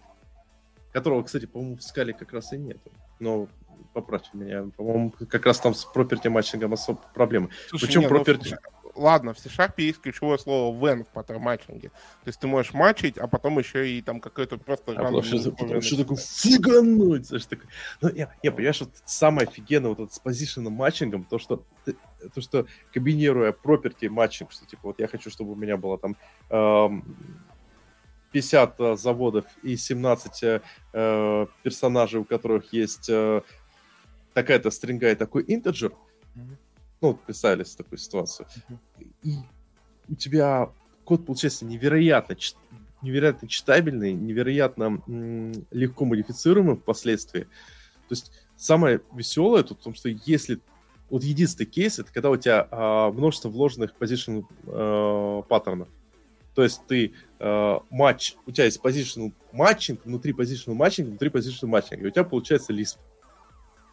которого, кстати, по-моему, в Scala как раз и нет. Но поправьте меня, по-моему, как раз там с property matching'ом особо проблемы. Слушай, Причем нет, property... Ну, ладно, в C-Sharp есть ключевое слово when в pattern matching'е. То есть ты можешь match'ить, а потом еще и там какой-то просто... А потом что, потом что такое фигануть? Знаешь, такое... Ну, я, я, понимаешь, вот самое офигенное вот это с позиционным matching'ом, то, что ты, то, что комбинируя property matching, что типа вот я хочу, чтобы у меня было там эм, 50 э, заводов и 17 э, э, персонажей, у которых есть э, такая-то стринга и такой интеджер, mm-hmm ну, представили себе такую ситуацию. И у тебя код получается невероятно, невероятно читабельный, невероятно легко модифицируемый впоследствии. То есть самое веселое тут в том, что если вот единственный кейс, это когда у тебя а, множество вложенных position а, паттернов. То есть ты а, матч, у тебя есть positional matching, внутри positional matching, внутри positional matching, и у тебя получается лист.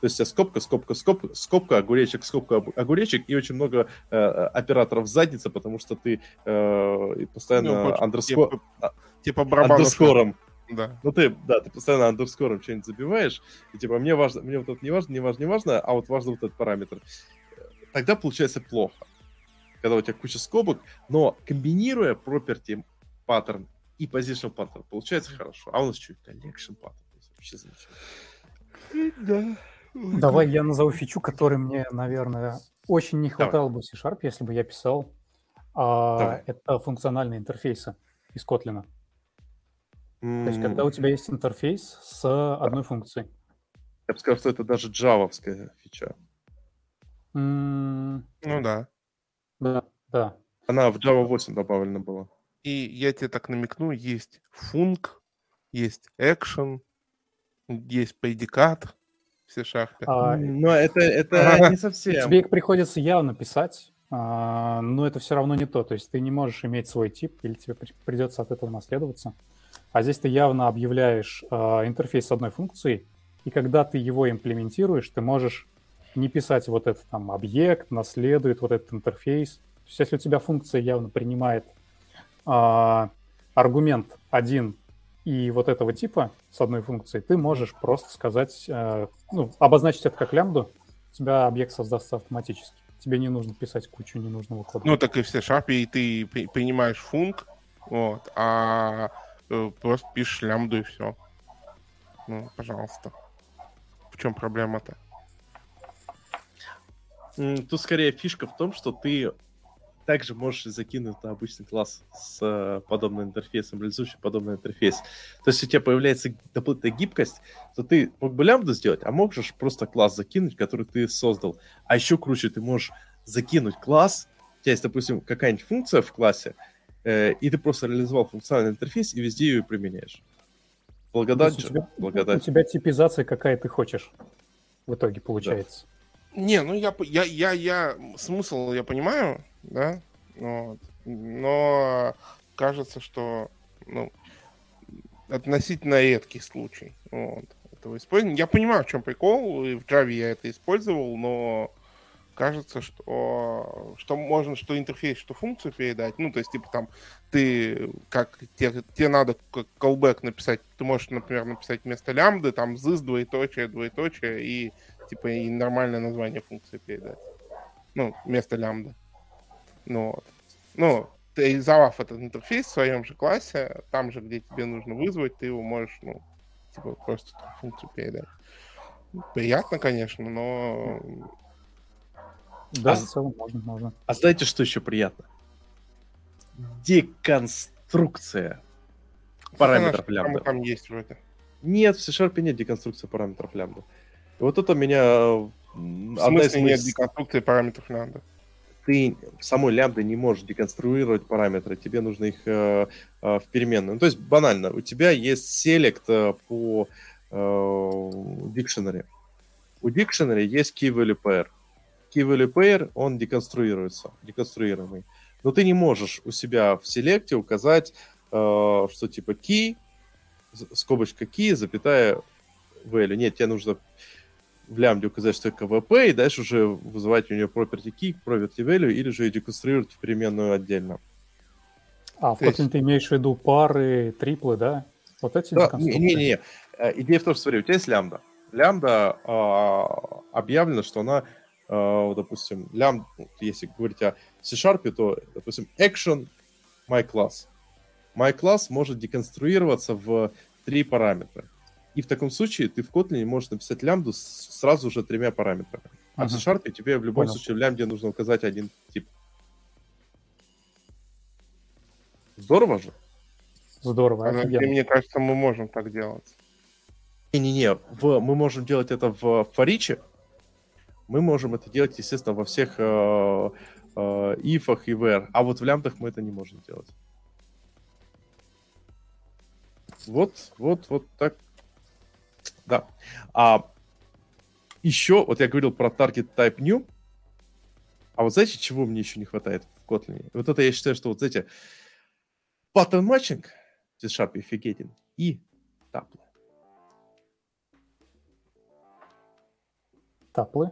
То есть скобка, скобка, скобка, скобка, огуречек, скобка, огуречек, и очень много э, операторов задница, потому что ты э, постоянно ну, underscore... Типа, а, типа underscore'ом. Да. Ну ты, да, ты постоянно underscore'ом что-нибудь забиваешь, и типа мне важно, мне вот это не важно, не важно, не важно, а вот важно вот этот параметр. Тогда получается плохо, когда у тебя куча скобок, но комбинируя property паттерн и position паттерн, получается хорошо. А у нас что, collection паттерн? Вообще замечательно. Да. Давай я назову фичу, которой мне, наверное, очень не хватало Давай. бы C-Sharp, если бы я писал. А, это функциональные интерфейсы из Kotlin. Mm. То есть, когда у тебя есть интерфейс с одной функцией. Я бы сказал, что это даже джавовская фича. М, Ну да. Да, да. Она в Java 8 добавлена была. И я тебе так намекну, есть функ, есть action, есть предикат в C-Sharp. А, Но это, это не совсем. Тебе их приходится явно писать, а, но это все равно не то. То есть ты не можешь иметь свой тип, или тебе при- придется от этого наследоваться. А здесь ты явно объявляешь а, интерфейс с одной функцией, и когда ты его имплементируешь, ты можешь не писать вот этот там объект, наследует вот этот интерфейс. То есть если у тебя функция явно принимает а, аргумент один и вот этого типа с одной функцией, ты можешь просто сказать, э, ну, обозначить это как лямбду, у тебя объект создастся автоматически. Тебе не нужно писать кучу ненужного кода. Ну, так и в C-Sharp, и ты при- принимаешь функ, вот, а э, просто пишешь лямбду и все. Ну, пожалуйста. В чем проблема-то? Тут скорее фишка в том, что ты также можешь закинуть на обычный класс с э, подобным интерфейсом, реализующий подобный интерфейс. То есть у тебя появляется дополнительная гибкость, то ты мог бы лямбду сделать, а можешь просто класс закинуть, который ты создал. А еще круче, ты можешь закинуть класс, у тебя есть, допустим, какая-нибудь функция в классе, э, и ты просто реализовал функциональный интерфейс и везде ее применяешь. Благодать у тебя, у благодать. тебя типизация какая ты хочешь в итоге получается. Не, ну я, я, я, я смысл я понимаю, да, вот. но кажется, что ну, относительно редкий случай вот, этого использования. Я понимаю, в чем прикол, и в Java я это использовал, но кажется, что, что можно что интерфейс, что функцию передать. Ну, то есть, типа там, ты, как тебе, тебе надо как callback написать, ты можешь, например, написать вместо лямбды, там, this, двоеточие, двоеточие, и типа и нормальное название функции передать. Ну, вместо лямбда. Ну, вот. Ну, ты реализовав этот интерфейс в своем же классе, там же, где тебе нужно вызвать, ты его можешь, ну, типа, просто там функцию передать. Приятно, конечно, но Да, А в целом можно, можно. А знаете, что еще приятно? Деконструкция параметров лямбда. там есть вроде. Нет, в C-Sharp нет деконструкции параметров лямбда. И вот это меня... В одна из смысле моих нет деконструкции параметров лямбда? Ты самой лямбды не можешь деконструировать параметры, тебе нужно их э, э, в переменную. Ну, то есть банально, у тебя есть селект э, по э, dictionary. У dictionary есть key value pair. Key value pair, он деконструируется, деконструируемый. Но ты не можешь у себя в селекте указать, э, что типа key, скобочка key, запятая value. Нет, тебе нужно в лямбде указать, что это КВП, и дальше уже вызывать у нее property key, property value, или же ее деконструировать в переменную отдельно. А, в есть- ты имеешь в виду пары, триплы, да? Вот эти Да, деконструкции? Не-не-не. Э, Идея в том, что, смотри, у тебя есть лямбда. Лямбда а, объявлено, что она, а, допустим, лям, ну, если говорить о C-Sharp, то, допустим, action my class. My class может деконструироваться в три параметра. И в таком случае ты в Kotlin можешь написать лямбду с сразу же тремя параметрами. А в Ага. C-Sharp тебе в любом Понял. случае в лямбде нужно указать один тип. Здорово же? Здорово, А, офигенно. Мне кажется, мы можем так делать. Не-не-не, в- мы можем делать это в фориче. Мы можем это делать, естественно, во всех э, э, ифах и where. А вот в лямбдах мы это не можем делать. Вот, вот, вот так. Да. А еще, вот я говорил про target type new. А вот знаете, чего мне еще не хватает в Kotlin? Вот это я считаю, что вот эти pattern matching C-Sharp офигетен и таплы. Таплы.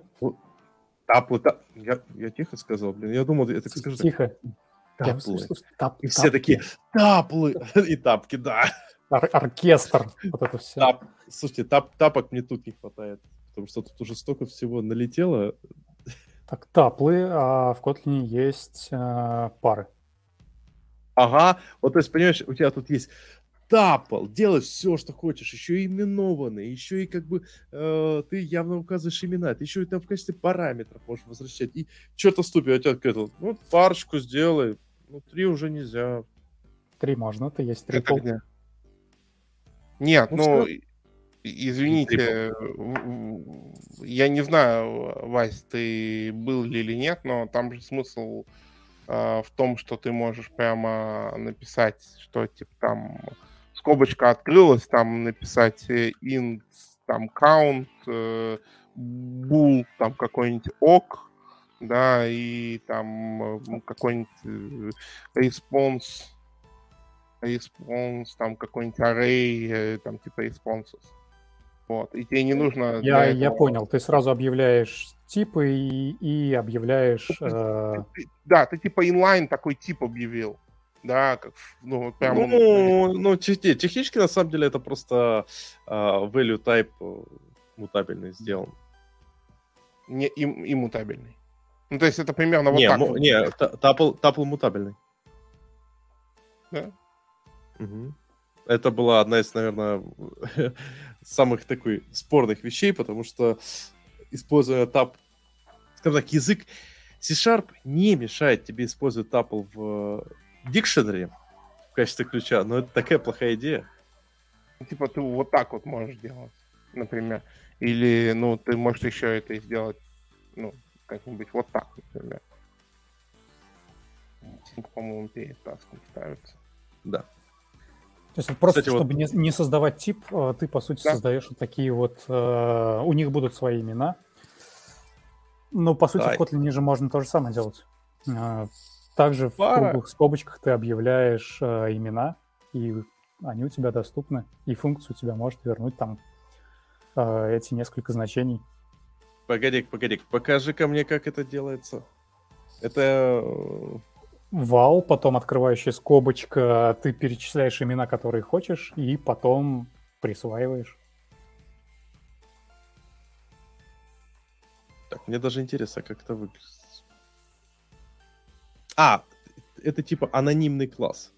Таплы, та... я, я тихо сказал, блин, я думал, я так скажу. Тихо. Я Таплы. слышу, слышу, тап- И все такие, таплы, [LAUGHS] и тапки, да. Ор- оркестр. Вот это все. Тап. Слушайте, тап, тапок мне тут не хватает, потому что тут уже столько всего налетело. Так, таплы, а в Kotlin есть э, пары. Ага, вот то есть, понимаешь, у тебя тут есть тапл, делай все, что хочешь, еще и именованный, еще и как бы э, ты явно указываешь имена, ты еще и там в качестве параметров можешь возвращать. И черта ступи, у тебя какая-то, ну, парочку сделай, ну, три уже нельзя. Три можно, это есть Это трипл. Нет, Ну, ну. Извините, я не знаю, Вась, ты был ли или нет, но там же смысл э, в том, что ты можешь прямо написать, что типа там скобочка открылась, там написать э, int, там count, э, bool, там какой-нибудь ок, да, и там э, какой-нибудь response, response, там какой-нибудь array, там типа responses. Вот, и тебе не нужно... Я, этого... я понял, ты сразу объявляешь типы и, и объявляешь... Э... Да, ты типа inline такой тип объявил. Да, как, ну, прям... Ну, ну технически, на самом деле, это просто uh, value type э, мутабельный сделан. Не и, и мутабельный. Ну, то есть это примерно вот не, так. М- не, тапл, тапл мутабельный. Да? Угу. Это была одна из, наверное, [LAUGHS] самых такой спорных вещей, потому что используя тап, скажем так, язык C-Sharp не мешает тебе использовать тапл в дикшенере в качестве ключа, но это такая плохая идея. Ну, типа ты вот так вот можешь делать, например. Или, ну, ты можешь еще это сделать, ну, как-нибудь вот так, например. По-моему, перед таском ставится. Да. То есть просто, Кстати, чтобы вот... не, не создавать тип, э, ты, по сути, да. создаешь вот такие вот... Э, у них будут свои имена. Но, по сути, да. в Kotlin же можно то же самое делать. Э, также Пара. в круглых скобочках ты объявляешь имена, и они у тебя доступны, и функция у тебя может вернуть там эти несколько значений. Погоди, погоди, покажи ко мне, как это делается. Это вал, потом открывающая скобочка, ты перечисляешь имена, которые хочешь, и потом присваиваешь. Так, мне даже интересно, как это выглядит. А, это типа анонимный класс.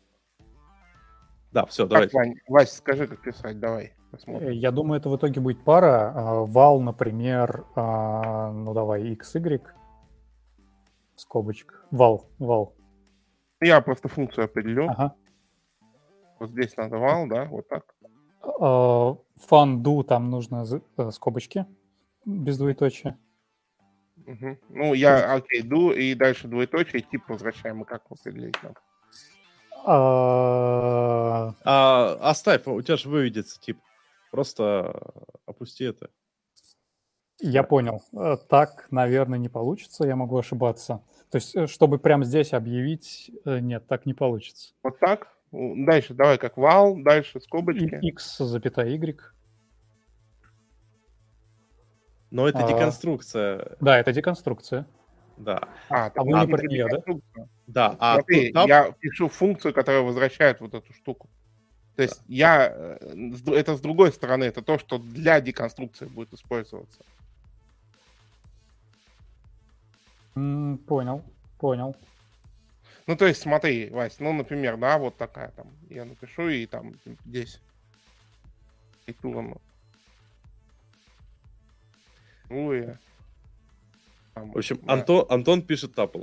Да, все, давай. Вась, скажи, как писать, давай. Посмотрим. Я думаю, это в итоге будет пара. А, вал, например, а, ну давай, XY, скобочка. Вал, вал. Я просто функцию определю. Ага. Вот здесь надо вал, да, вот так. Фанду там нужно э, скобочки без двоеточия. Угу. Ну, я, окей, ду, и дальше двоеточие, тип возвращаем, и как определить надо? А... А, оставь, у тебя же выведется тип. Просто опусти это. Я понял. Э, так, наверное, не получится, я могу ошибаться. То есть, э, чтобы прямо здесь объявить, э, нет, так не получится. Вот так? Дальше, давай как вал, дальше скобочки. x запятая y. Но это а, деконструкция. Да, это деконструкция. Да. А, а вы не про нее, да? Да. А Смотри, там... я пишу функцию, которая возвращает вот эту штуку. То есть я... Э, это с другой стороны, это то, что для деконструкции будет использоваться. Mm, понял, понял. Ну, то есть, смотри, Вась, ну, например, да, вот такая там, я напишу и там здесь. И турну. Ну и... Там, В общем, да. Антон, Антон пишет тапл.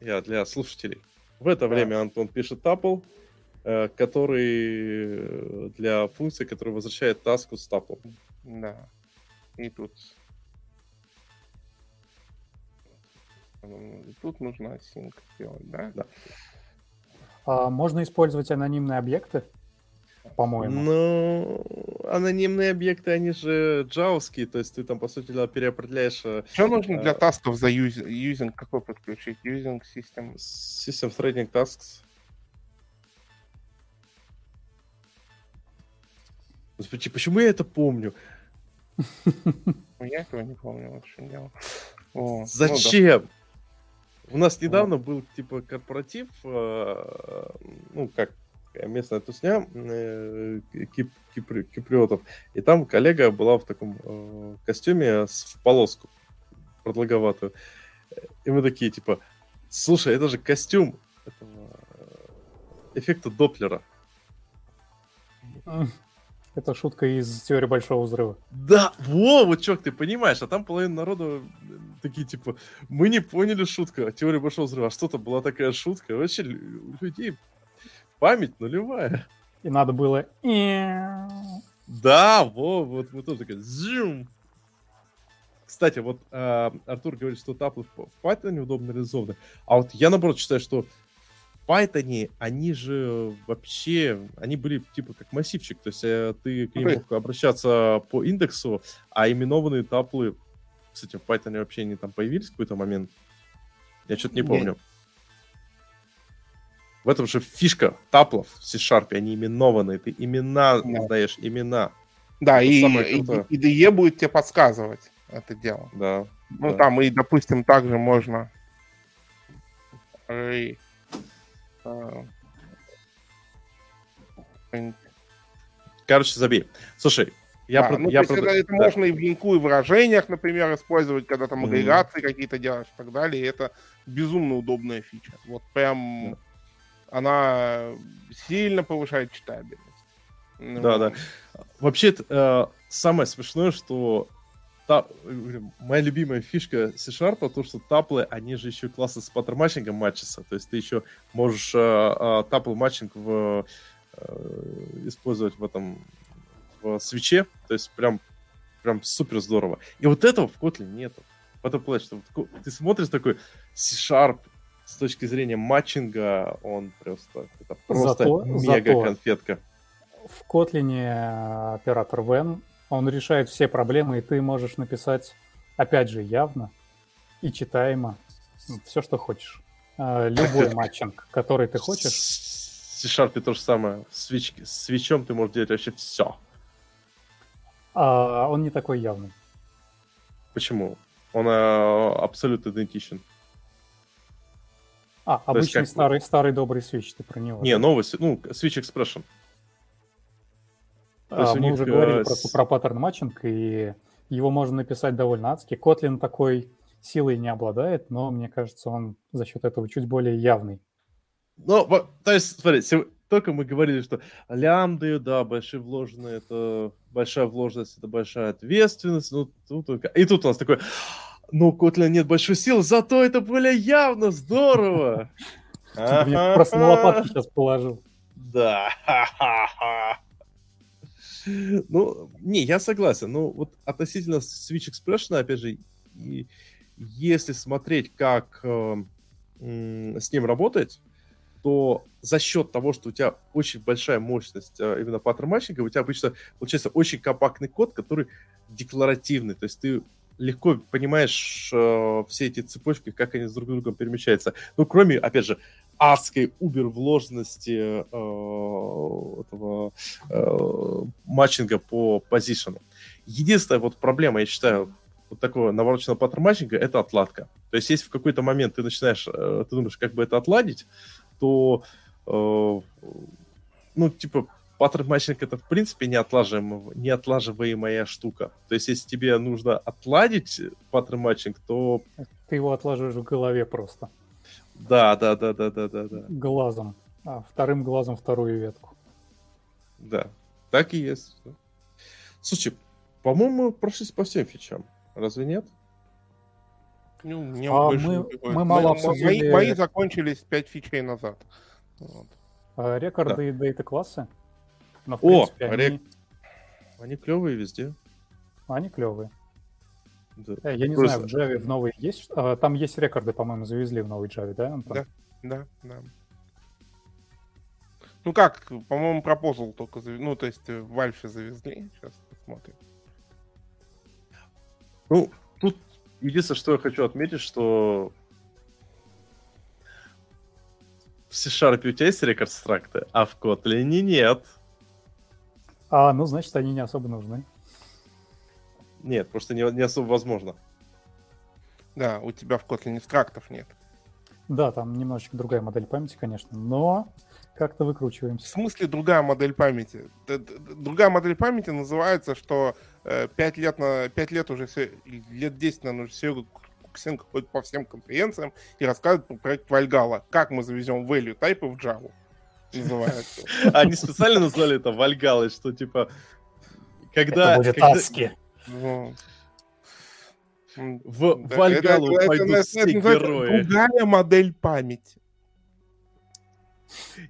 Я для слушателей. В это да. время Антон пишет тапл, э, который э, для функции, которая возвращает таску с таплом. Да. И тут Тут нужно async делать, да? Да. А можно использовать анонимные объекты, по-моему? Ну, анонимные объекты, они же джавские, то есть ты там, по сути дела, переопределяешь... Э, Что нужно для тасков за using, using какой подключить? Using system? System threading tasks. Господи, почему я это помню? Ну, я этого не помню, вот в чем дело. О, Зачем? Ну, да. У нас недавно был типа корпоратив, э, ну как местная тусня э, кип, кипри, киприотов, и там коллега была в таком э, костюме с, в полоску продолговатую. И мы такие типа, слушай, это же костюм этого эффекта Доплера. Это шутка из теории большого взрыва. Да, во, вот чувак, ты понимаешь, а там половина народу такие, типа, мы не поняли шутку, а теория большого взрыва, а что-то была такая шутка. Вообще, у людей память нулевая. И надо было... Да, во, вот мы тоже такие, зюм. Кстати, вот э, Артур говорит, что таплы в, в Python удобно реализованы. А вот я, наоборот, считаю, что в Python они же вообще, они были типа как массивчик. То есть э, ты к ним мог обращаться по индексу, а именованные таплы, кстати, в Python вообще они там появились в какой-то момент. Я что-то не помню. В этом же фишка таплов в C-Sharp, они именованные, ты имена да. знаешь, имена. Да, и, и, и DE будет тебе подсказывать это дело. Да. Ну, да. там и, допустим, также можно... И, а, Короче, забей. Слушай, я, да, про, ну, я про... это, это да. можно и в LINQ'у, и в выражениях, например, использовать, когда там агрегации mm-hmm. какие-то делаешь и так далее. И это безумно удобная фича. Вот прям mm-hmm. она сильно повышает читабельность. Ну, да, да. Вообще, э, самое смешное, что та, моя любимая фишка C-Sharp, то, что tuple'ы, они же еще классно с pattern matching'ом match'атся. То есть ты еще можешь э, э, тапл-матчинг в, э, использовать в этом в свече. То есть прям, прям супер здорово. И вот этого в Kotlin нету. Потом что ты смотришь такой C-Sharp с точки зрения матчинга, он просто, это просто зато, мега зато конфетка. В Kotlin оператор when он решает все проблемы, и ты можешь написать, опять же, явно и читаемо ну, все, что хочешь. А, любой [LAUGHS] матчинг, который ты хочешь. В C-Sharp то же самое. С, свич... с свечом ты можешь делать вообще все. А он не такой явный. Почему? Он э, абсолютно идентичен. А, То обычный как... старый, старый добрый свич, ты про него. Не, да? новый, ну, Switch Expression. А, мы них, уже говорили э, просто про паттерн матчинг, и его можно написать довольно адски. Kotlin такой силой не обладает, но мне кажется, он за счет этого чуть более явный. Ну, то есть, смотри, только мы говорили, что лямды, да, большие вложенные, это большая вложенность, это большая ответственность. Ну, тут, и тут у нас такой, ну, Kotlin нет большой силы, зато это более явно, здорово. [LAUGHS] Просто на лопатки сейчас положил. Да, Ну, не, я согласен. Ну, вот относительно Switch Expression, опять же, если смотреть, как э, с ним работать, то за счет того, что у тебя очень большая мощность э, именно матчинга, у тебя обычно получается очень компактный код, который декларативный. То есть ты легко понимаешь э, все эти цепочки, как они с друг другом перемещаются. Ну, кроме, опять же, адской убер вложенности э, этого э, matching а по позициону. Единственная вот проблема, я считаю, вот такого навороченного pattern matching а это отладка. То есть, если в какой-то момент ты начинаешь, э, ты думаешь, как бы это отладить, то, э, ну, типа, pattern matching это, в принципе, неотлаживаемая, неотлаживаемая штука. То есть, если тебе нужно отладить pattern matching, то... Ты его отлаживаешь в голове просто. Да, да, да, да, да, да, да. Глазом. А, вторым глазом вторую ветку. Да, так и есть. Слушай, по-моему, прошлись по всем фичам. Разве нет? Ну, мне а мы, мы мало обсудили... Мои, мои закончились 5 фичей назад. Вот. А, рекорды да. и дейта-классы? Но, в О, принципе, они... Рек... они клевые везде. Они клевые. Да. Э, я не Просто... знаю, в Java в новой есть... А, там есть рекорды, по-моему, завезли в новой Java, да, Антон? Да, да, да. Ну как, по-моему, пропозал только... Зав... Ну, то есть в Альфе завезли. Сейчас посмотрим. Ну, единственное, что я хочу отметить, что в C-Sharp у тебя есть рекорд-стракты, а в Kotlin нет. А, ну, значит, они не особо нужны. Нет, просто не, не особо возможно. Да, у тебя в Kotlin страктов нет. Да, там немножечко другая модель памяти, конечно, но как-то выкручиваемся. В смысле другая модель памяти? Другая модель памяти называется, что э, 5 лет, на, 5 лет уже, лет 10, наверное, уже Серега Куксенко ходит по всем конференциям и рассказывает про проект Вальгала. Как мы завезем value тайпы в Java. Называется. [LAUGHS] Они специально назвали это Вальгалой, что типа... Когда, это будет адски. В Вальгалу пойдут все герои. Другая модель памяти.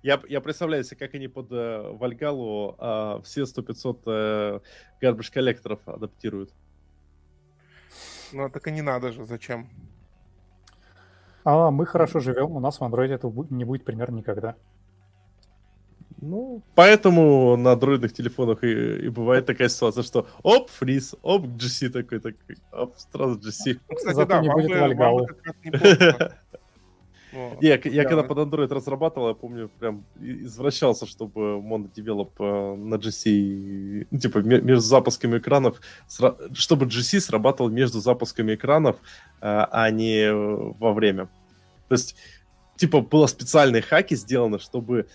Я, я представляю себе, как они под э, Вальгалу э, все 100-500 э, garbage коллекторов адаптируют. Ну, так и не надо же, зачем? А мы хорошо живем, у нас в андроиде это не будет примерно никогда. Ну, поэтому на дроидных телефонах и, и бывает такая ситуация, что оп, фриз, оп, GC такой, такой, оп, сразу GC. Ну, кстати, Зато да, не вам будет вам. [LAUGHS] Вот. Я, я Да. когда под Android разрабатывал, я помню, прям извращался, чтобы монодевелоп э, на GC, ну, типа, ме- между запусками экранов, чтобы GC срабатывал между запусками экранов, э, а не э, во время. То есть, типа, было специальные хаки сделаны, чтобы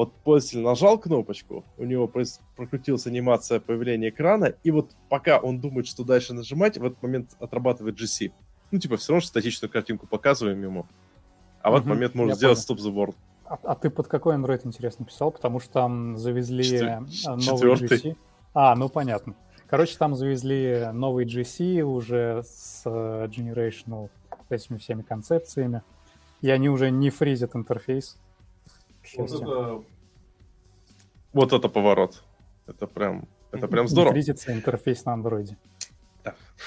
вот пользователь нажал кнопочку, у него прокрутилась анимация появления экрана, и вот пока он думает, что дальше нажимать, в этот момент отрабатывает GC. Ну, типа, все равно статичную картинку показываем ему. А в этот момент можно сделать Board. А, а ты под какой Android, интересно, писал? Потому что там завезли Четвер- новый. GC. А, ну понятно. Короче, там завезли новый GC уже с э, Generational, с этими всеми концепциями. И они уже не фризят интерфейс. К счастью. Вот это поворот. Это прям, это прям здорово. фризится интерфейс на андроиде.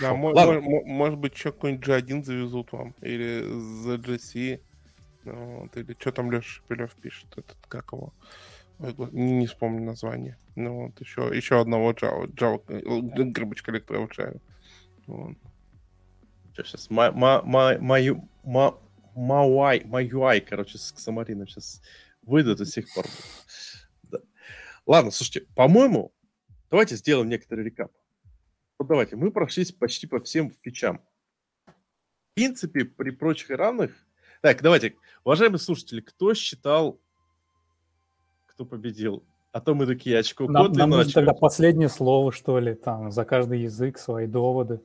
Да, мо- Ладно. мо- мо- может быть, еще какой-нибудь G1 завезут вам, или за GC, ну, вот, или что там Леша Шепелев пишет, этот, как его, не, не вспомню название. Ну, вот еще, еще одного Java, Java, э, коллектора в Java. Вот. Сейчас, ма, ма, ма, мою, ма, мауай, маюай, короче, с Ксамарином сейчас выйдут до сих пор. Да. Ладно, слушайте, по-моему, давайте сделаем некоторый рекап. Вот давайте, мы прошлись почти по всем фичам. В принципе, при прочих равных... Так, давайте, уважаемые слушатели, кто считал, кто победил? А то мы такие очко Нам, нам нужно очко- тогда последнее слово, что ли, там, за каждый язык свои доводы.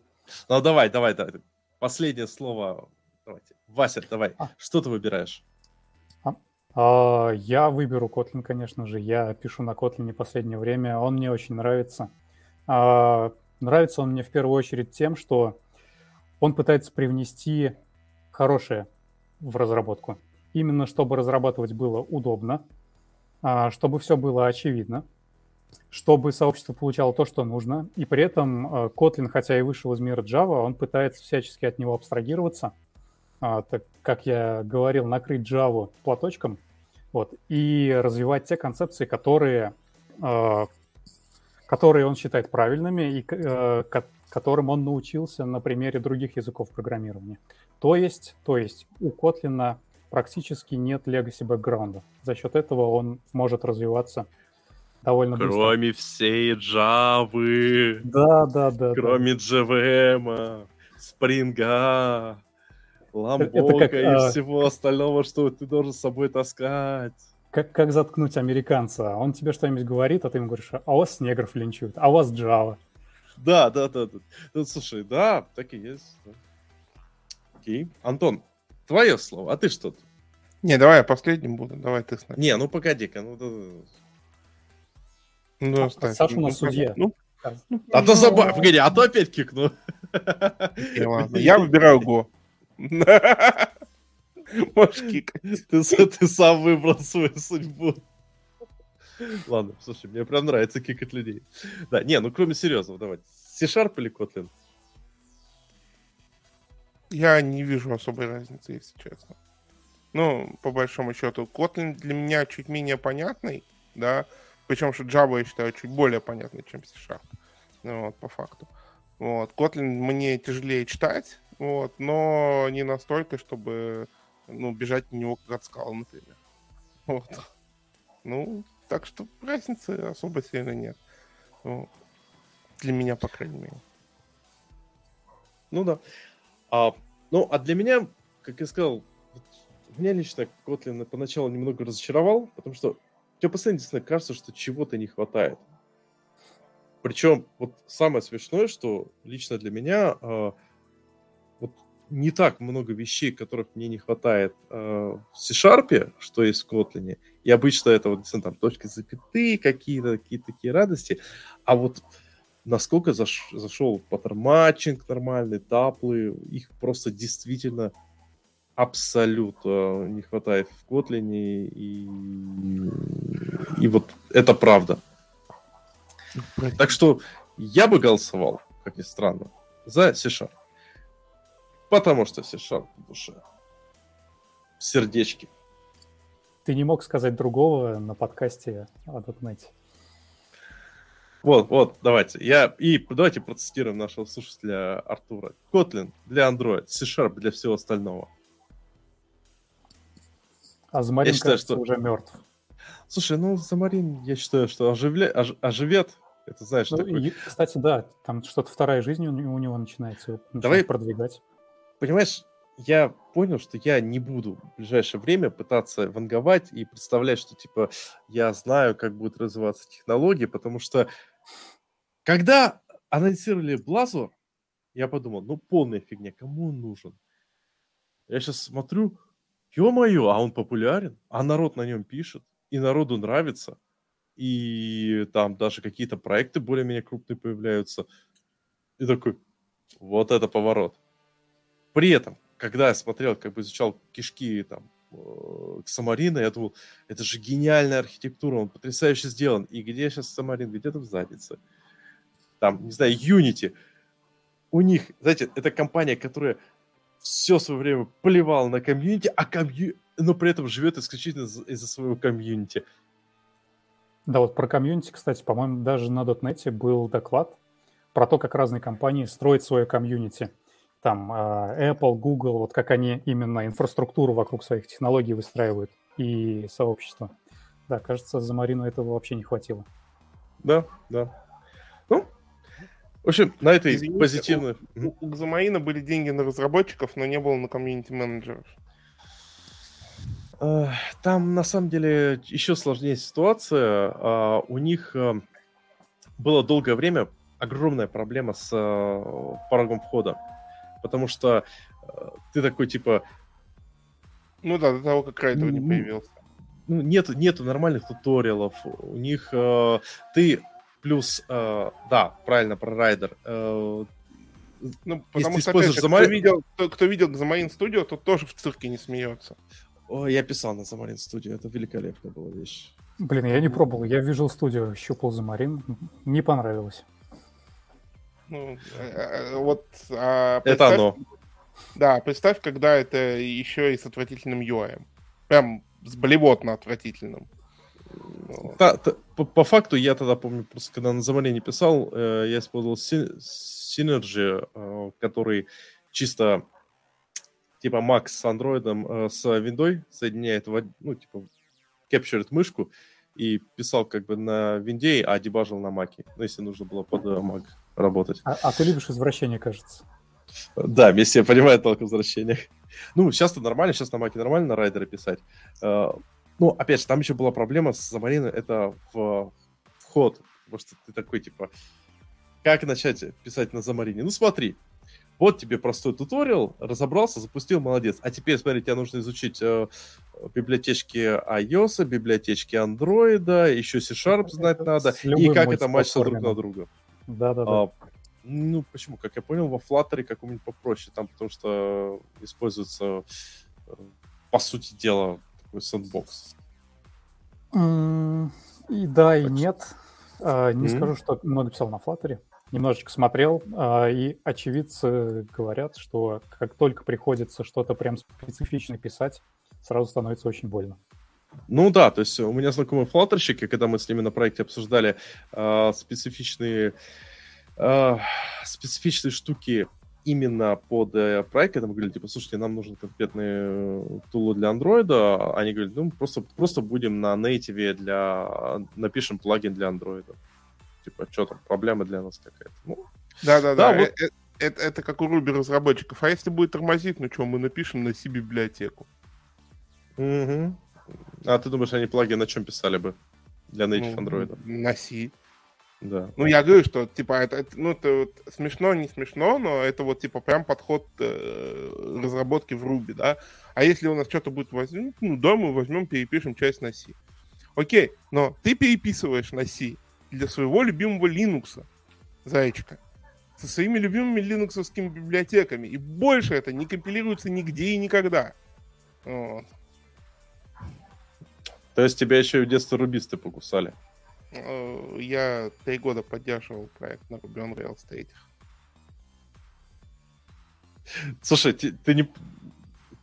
Ну, давай, давай, давай. Последнее слово. Давайте. Вася, давай. А. Что ты выбираешь? А, я выберу Kotlin, конечно же. Я пишу на Kotlin последнее время. Он мне очень нравится. А, нравится он мне в первую очередь тем, что он пытается привнести хорошее в разработку. Именно чтобы разрабатывать было удобно, а, чтобы все было очевидно, чтобы сообщество получало то, что нужно. И при этом Kotlin, хотя и вышел из мира Java, он пытается всячески от него абстрагироваться, а, так как я говорил, накрыть Java платочком, вот, и развивать те концепции, которые, э, которые он считает правильными и э, ко- которым он научился на примере других языков программирования. То есть, то есть у Kotlin практически нет legacy бэкграунда. За счет этого он может развиваться довольно быстро. Кроме всей Java, Да, да, да. да. кроме JVM, Spring, Ламбока Это как, и а, всего остального, что ты должен с собой таскать. Как, как заткнуть американца? Он тебе что-нибудь говорит, а ты ему говоришь, а у вас негров линчуют, а у вас Java. Да, да, да. да. Ну, слушай, да, так и есть. Окей. Антон, твое слово, а ты что? тут? Не, давай я последним буду, давай ты сначала. Не, ну погоди-ка. Ну, да, да. Ну, А, оставь. Саша у Ну, нас судья. Ну, а то забавь, погоди, а то опять кикну. Я выбираю Го. Можешь кикать. Ты, сам выбрал свою судьбу. Ладно, слушай, мне прям нравится кикать людей. Да, не, ну кроме серьезного, давайте. C-Sharp или Kotlin? Я не вижу особой разницы, если честно. Ну, по большому счету, Kotlin для меня чуть менее понятный, да, причем что Java, я считаю, чуть более понятный, чем C-Sharp, ну, вот, по факту. Вот, Kotlin мне тяжелее читать, вот, но не настолько, чтобы, ну, бежать в него как от скалы, например. Вот. Ну, так что разницы особо сильно нет. Ну, для меня, по крайней мере. Ну да. А, ну, а для меня, как я сказал, вот меня лично Kotlin поначалу немного разочаровал, потому что тебе постоянно действительно кажется, что чего-то не хватает. Причем вот самое смешное, что лично для меня а, не так много вещей, которых мне не хватает а, в C-Sharp, что есть в Kotlin. И обычно это вот там точки запятые, какие-то какие такие радости. А вот насколько заш- зашел pattern matching нормальный, tuple ы, их просто действительно абсолютно не хватает в Kotlin, и, и вот это правда. Так что я бы голосовал, как ни странно, за C-Sharp. Потому что C-Sharp в душе. В сердечке. Ты не мог сказать другого на подкасте о .NET. Вот, вот, давайте. Я и давайте процитируем нашего слушателя Артура. Kotlin для Android, C-Sharp для всего остального. А Замарин, я считаю, кажется, что... уже мертв. Слушай, ну Замарин, я считаю, что оживля... ож... оживет. Это знаешь, ну, такой... и, Кстати, да, там что-то вторая жизнь у, у него начинается. Давай продвигать. Понимаешь, я понял, что я не буду в ближайшее время пытаться ванговать и представлять, что, типа, я знаю, как будут развиваться технологии, потому что когда анонсировали Blazor, я подумал, ну, полная фигня, кому он нужен? Я сейчас смотрю, ё-моё, а он популярен, а народ на нем пишет, и народу нравится, и там даже какие-то проекты более-менее крупные появляются. И такой, вот это поворот. При этом, когда я смотрел, как бы изучал кишки там э, Самарина, я думал, это же гениальная архитектура, он потрясающе сделан. И где сейчас Самарин? Где-то в заднице. Там, не знаю, Unity. У них, знаете, это компания, которая все свое время плевала на комьюнити, а комью... но при этом живет исключительно из-за своего комьюнити. Да, вот про комьюнити, кстати, по-моему, даже на DotNext был доклад про то, как разные компании строят свое комьюнити там а, Apple, Google, вот как они именно инфраструктуру вокруг своих технологий выстраивают и сообщество. Да, кажется, за Марину этого вообще не хватило. Да, да. Ну, в общем, на этой Извините, позитивной... У, у Замарина были деньги на разработчиков, но не было на комьюнити-менеджеров. Там, на самом деле, еще сложнее ситуация. А, у них э, было долгое время огромная проблема с э, порогом входа потому что э, ты такой, типа... Ну да, до того, как Райдер не появился. Ну, нет, нету нормальных туториалов. У них э, ты плюс, э, да, правильно, про Райдер. Э, ну, потому что, опять же, Замарин... кто, видел, кто, кто видел Замарин студию, тот тоже в цирке не смеется. О, я писал на Замарин студию, это великолепная была вещь. Блин, я не пробовал, я Visual Studio щупал Замарин, не понравилось. Ну, э, э, вот, а, это оно. Да, представь, когда это еще и с отвратительным UI. Прям с блевотно отвратительным. Да, по, по факту я тогда помню, просто когда на замолении писал, э, я использовал Synergy, э, который чисто типа Mac с Android, э, с Windows соединяет, ну, типа, капчурит мышку и писал как бы на винде, а дебажил на Маке, ну, если нужно было под э, Mac работать. А, а ты любишь извращение, кажется. Да, вместе я понимаю толк в возвращениях. Ну, сейчас-то нормально, сейчас на Маке нормально райдеры писать. Э, ну, опять же, там еще была проблема с Замариной, это в вход. Потому что ты такой, типа, как начать писать на Замарине? Ну, смотри, вот тебе простой туториал, разобрался, запустил, молодец. А теперь, смотри, тебе нужно изучить э, библиотечки iOS, библиотечки Android, еще C-Sharp знать надо, и как это мачится друг на друга. Да-да-да. А, ну, почему? Как я понял, во Flutter каком-нибудь попроще, там потому что используется, э, по сути дела, такой сэндбокс. Mm, и да, так и что... нет. А, не mm-hmm. скажу, что много писал на Flutter. Немножечко смотрел, а, и очевидцы говорят, что как только приходится что-то прям специфично писать, сразу становится очень больно. Ну да, то есть у меня знакомые флаттерщики, когда мы с ними на проекте обсуждали э, специфичные, э, специфичные штуки именно под э, проект, когда мы говорили, типа, слушайте, нам нужен конкретный э, тул для андроида, они говорят, ну, просто, просто будем на нейтиве для... напишем плагин для андроида. Типа, что там, проблема для нас какая-то. Ну, Да-да-да, вот... это, это, это как у Ruby разработчиков. А если будет тормозить, ну что, мы напишем на C-библиотеку. Угу. А ты думаешь, они плагин на чем писали бы для native ну, Android? На C. Да. Ну, я говорю, что, типа, это, это ну, это вот смешно, не смешно, но это вот, типа, прям подход э, разработки в Ruby, да. А если у нас что-то будет возьмем, ну, да, мы возьмем, перепишем часть на C. Окей, но ты переписываешь на C для своего любимого Linux, зайчика, со своими любимыми линуксовскими библиотеками, и больше это не компилируется нигде и никогда. Вот. То есть тебя еще и в детстве рубисты покусали? Э, Я три года поддерживал проект на Ruby on Rails 3. Слушай, ты, ты не...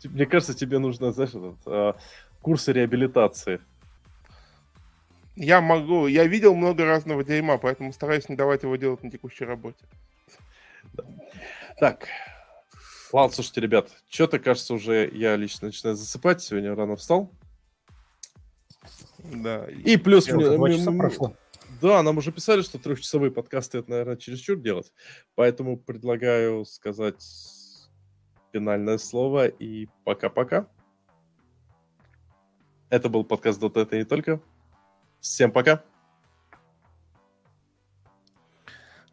Мне кажется, тебе нужно, знаешь, этот, а, курсы реабилитации. Я могу, я видел много разного дерьма, поэтому стараюсь не давать его делать на текущей работе. Так, ладно, слушайте, ребят, что-то, кажется, уже я лично начинаю засыпать. Сегодня рано встал. Да. И плюс... Мне- два мне- часа мне- прошло. Да, нам уже писали, что трехчасовые подкасты это, наверное, чересчур делать. Поэтому предлагаю сказать финальное слово и пока-пока. Это был подкаст Dota, это не только. Всем пока.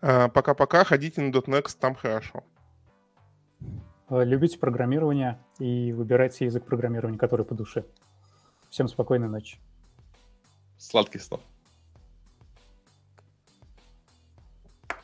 А, Пока-пока, ходите на .next, там хорошо. Э, Любите программирование и выбирайте язык программирования, который по душе. Всем спокойной ночи. Сладких снов.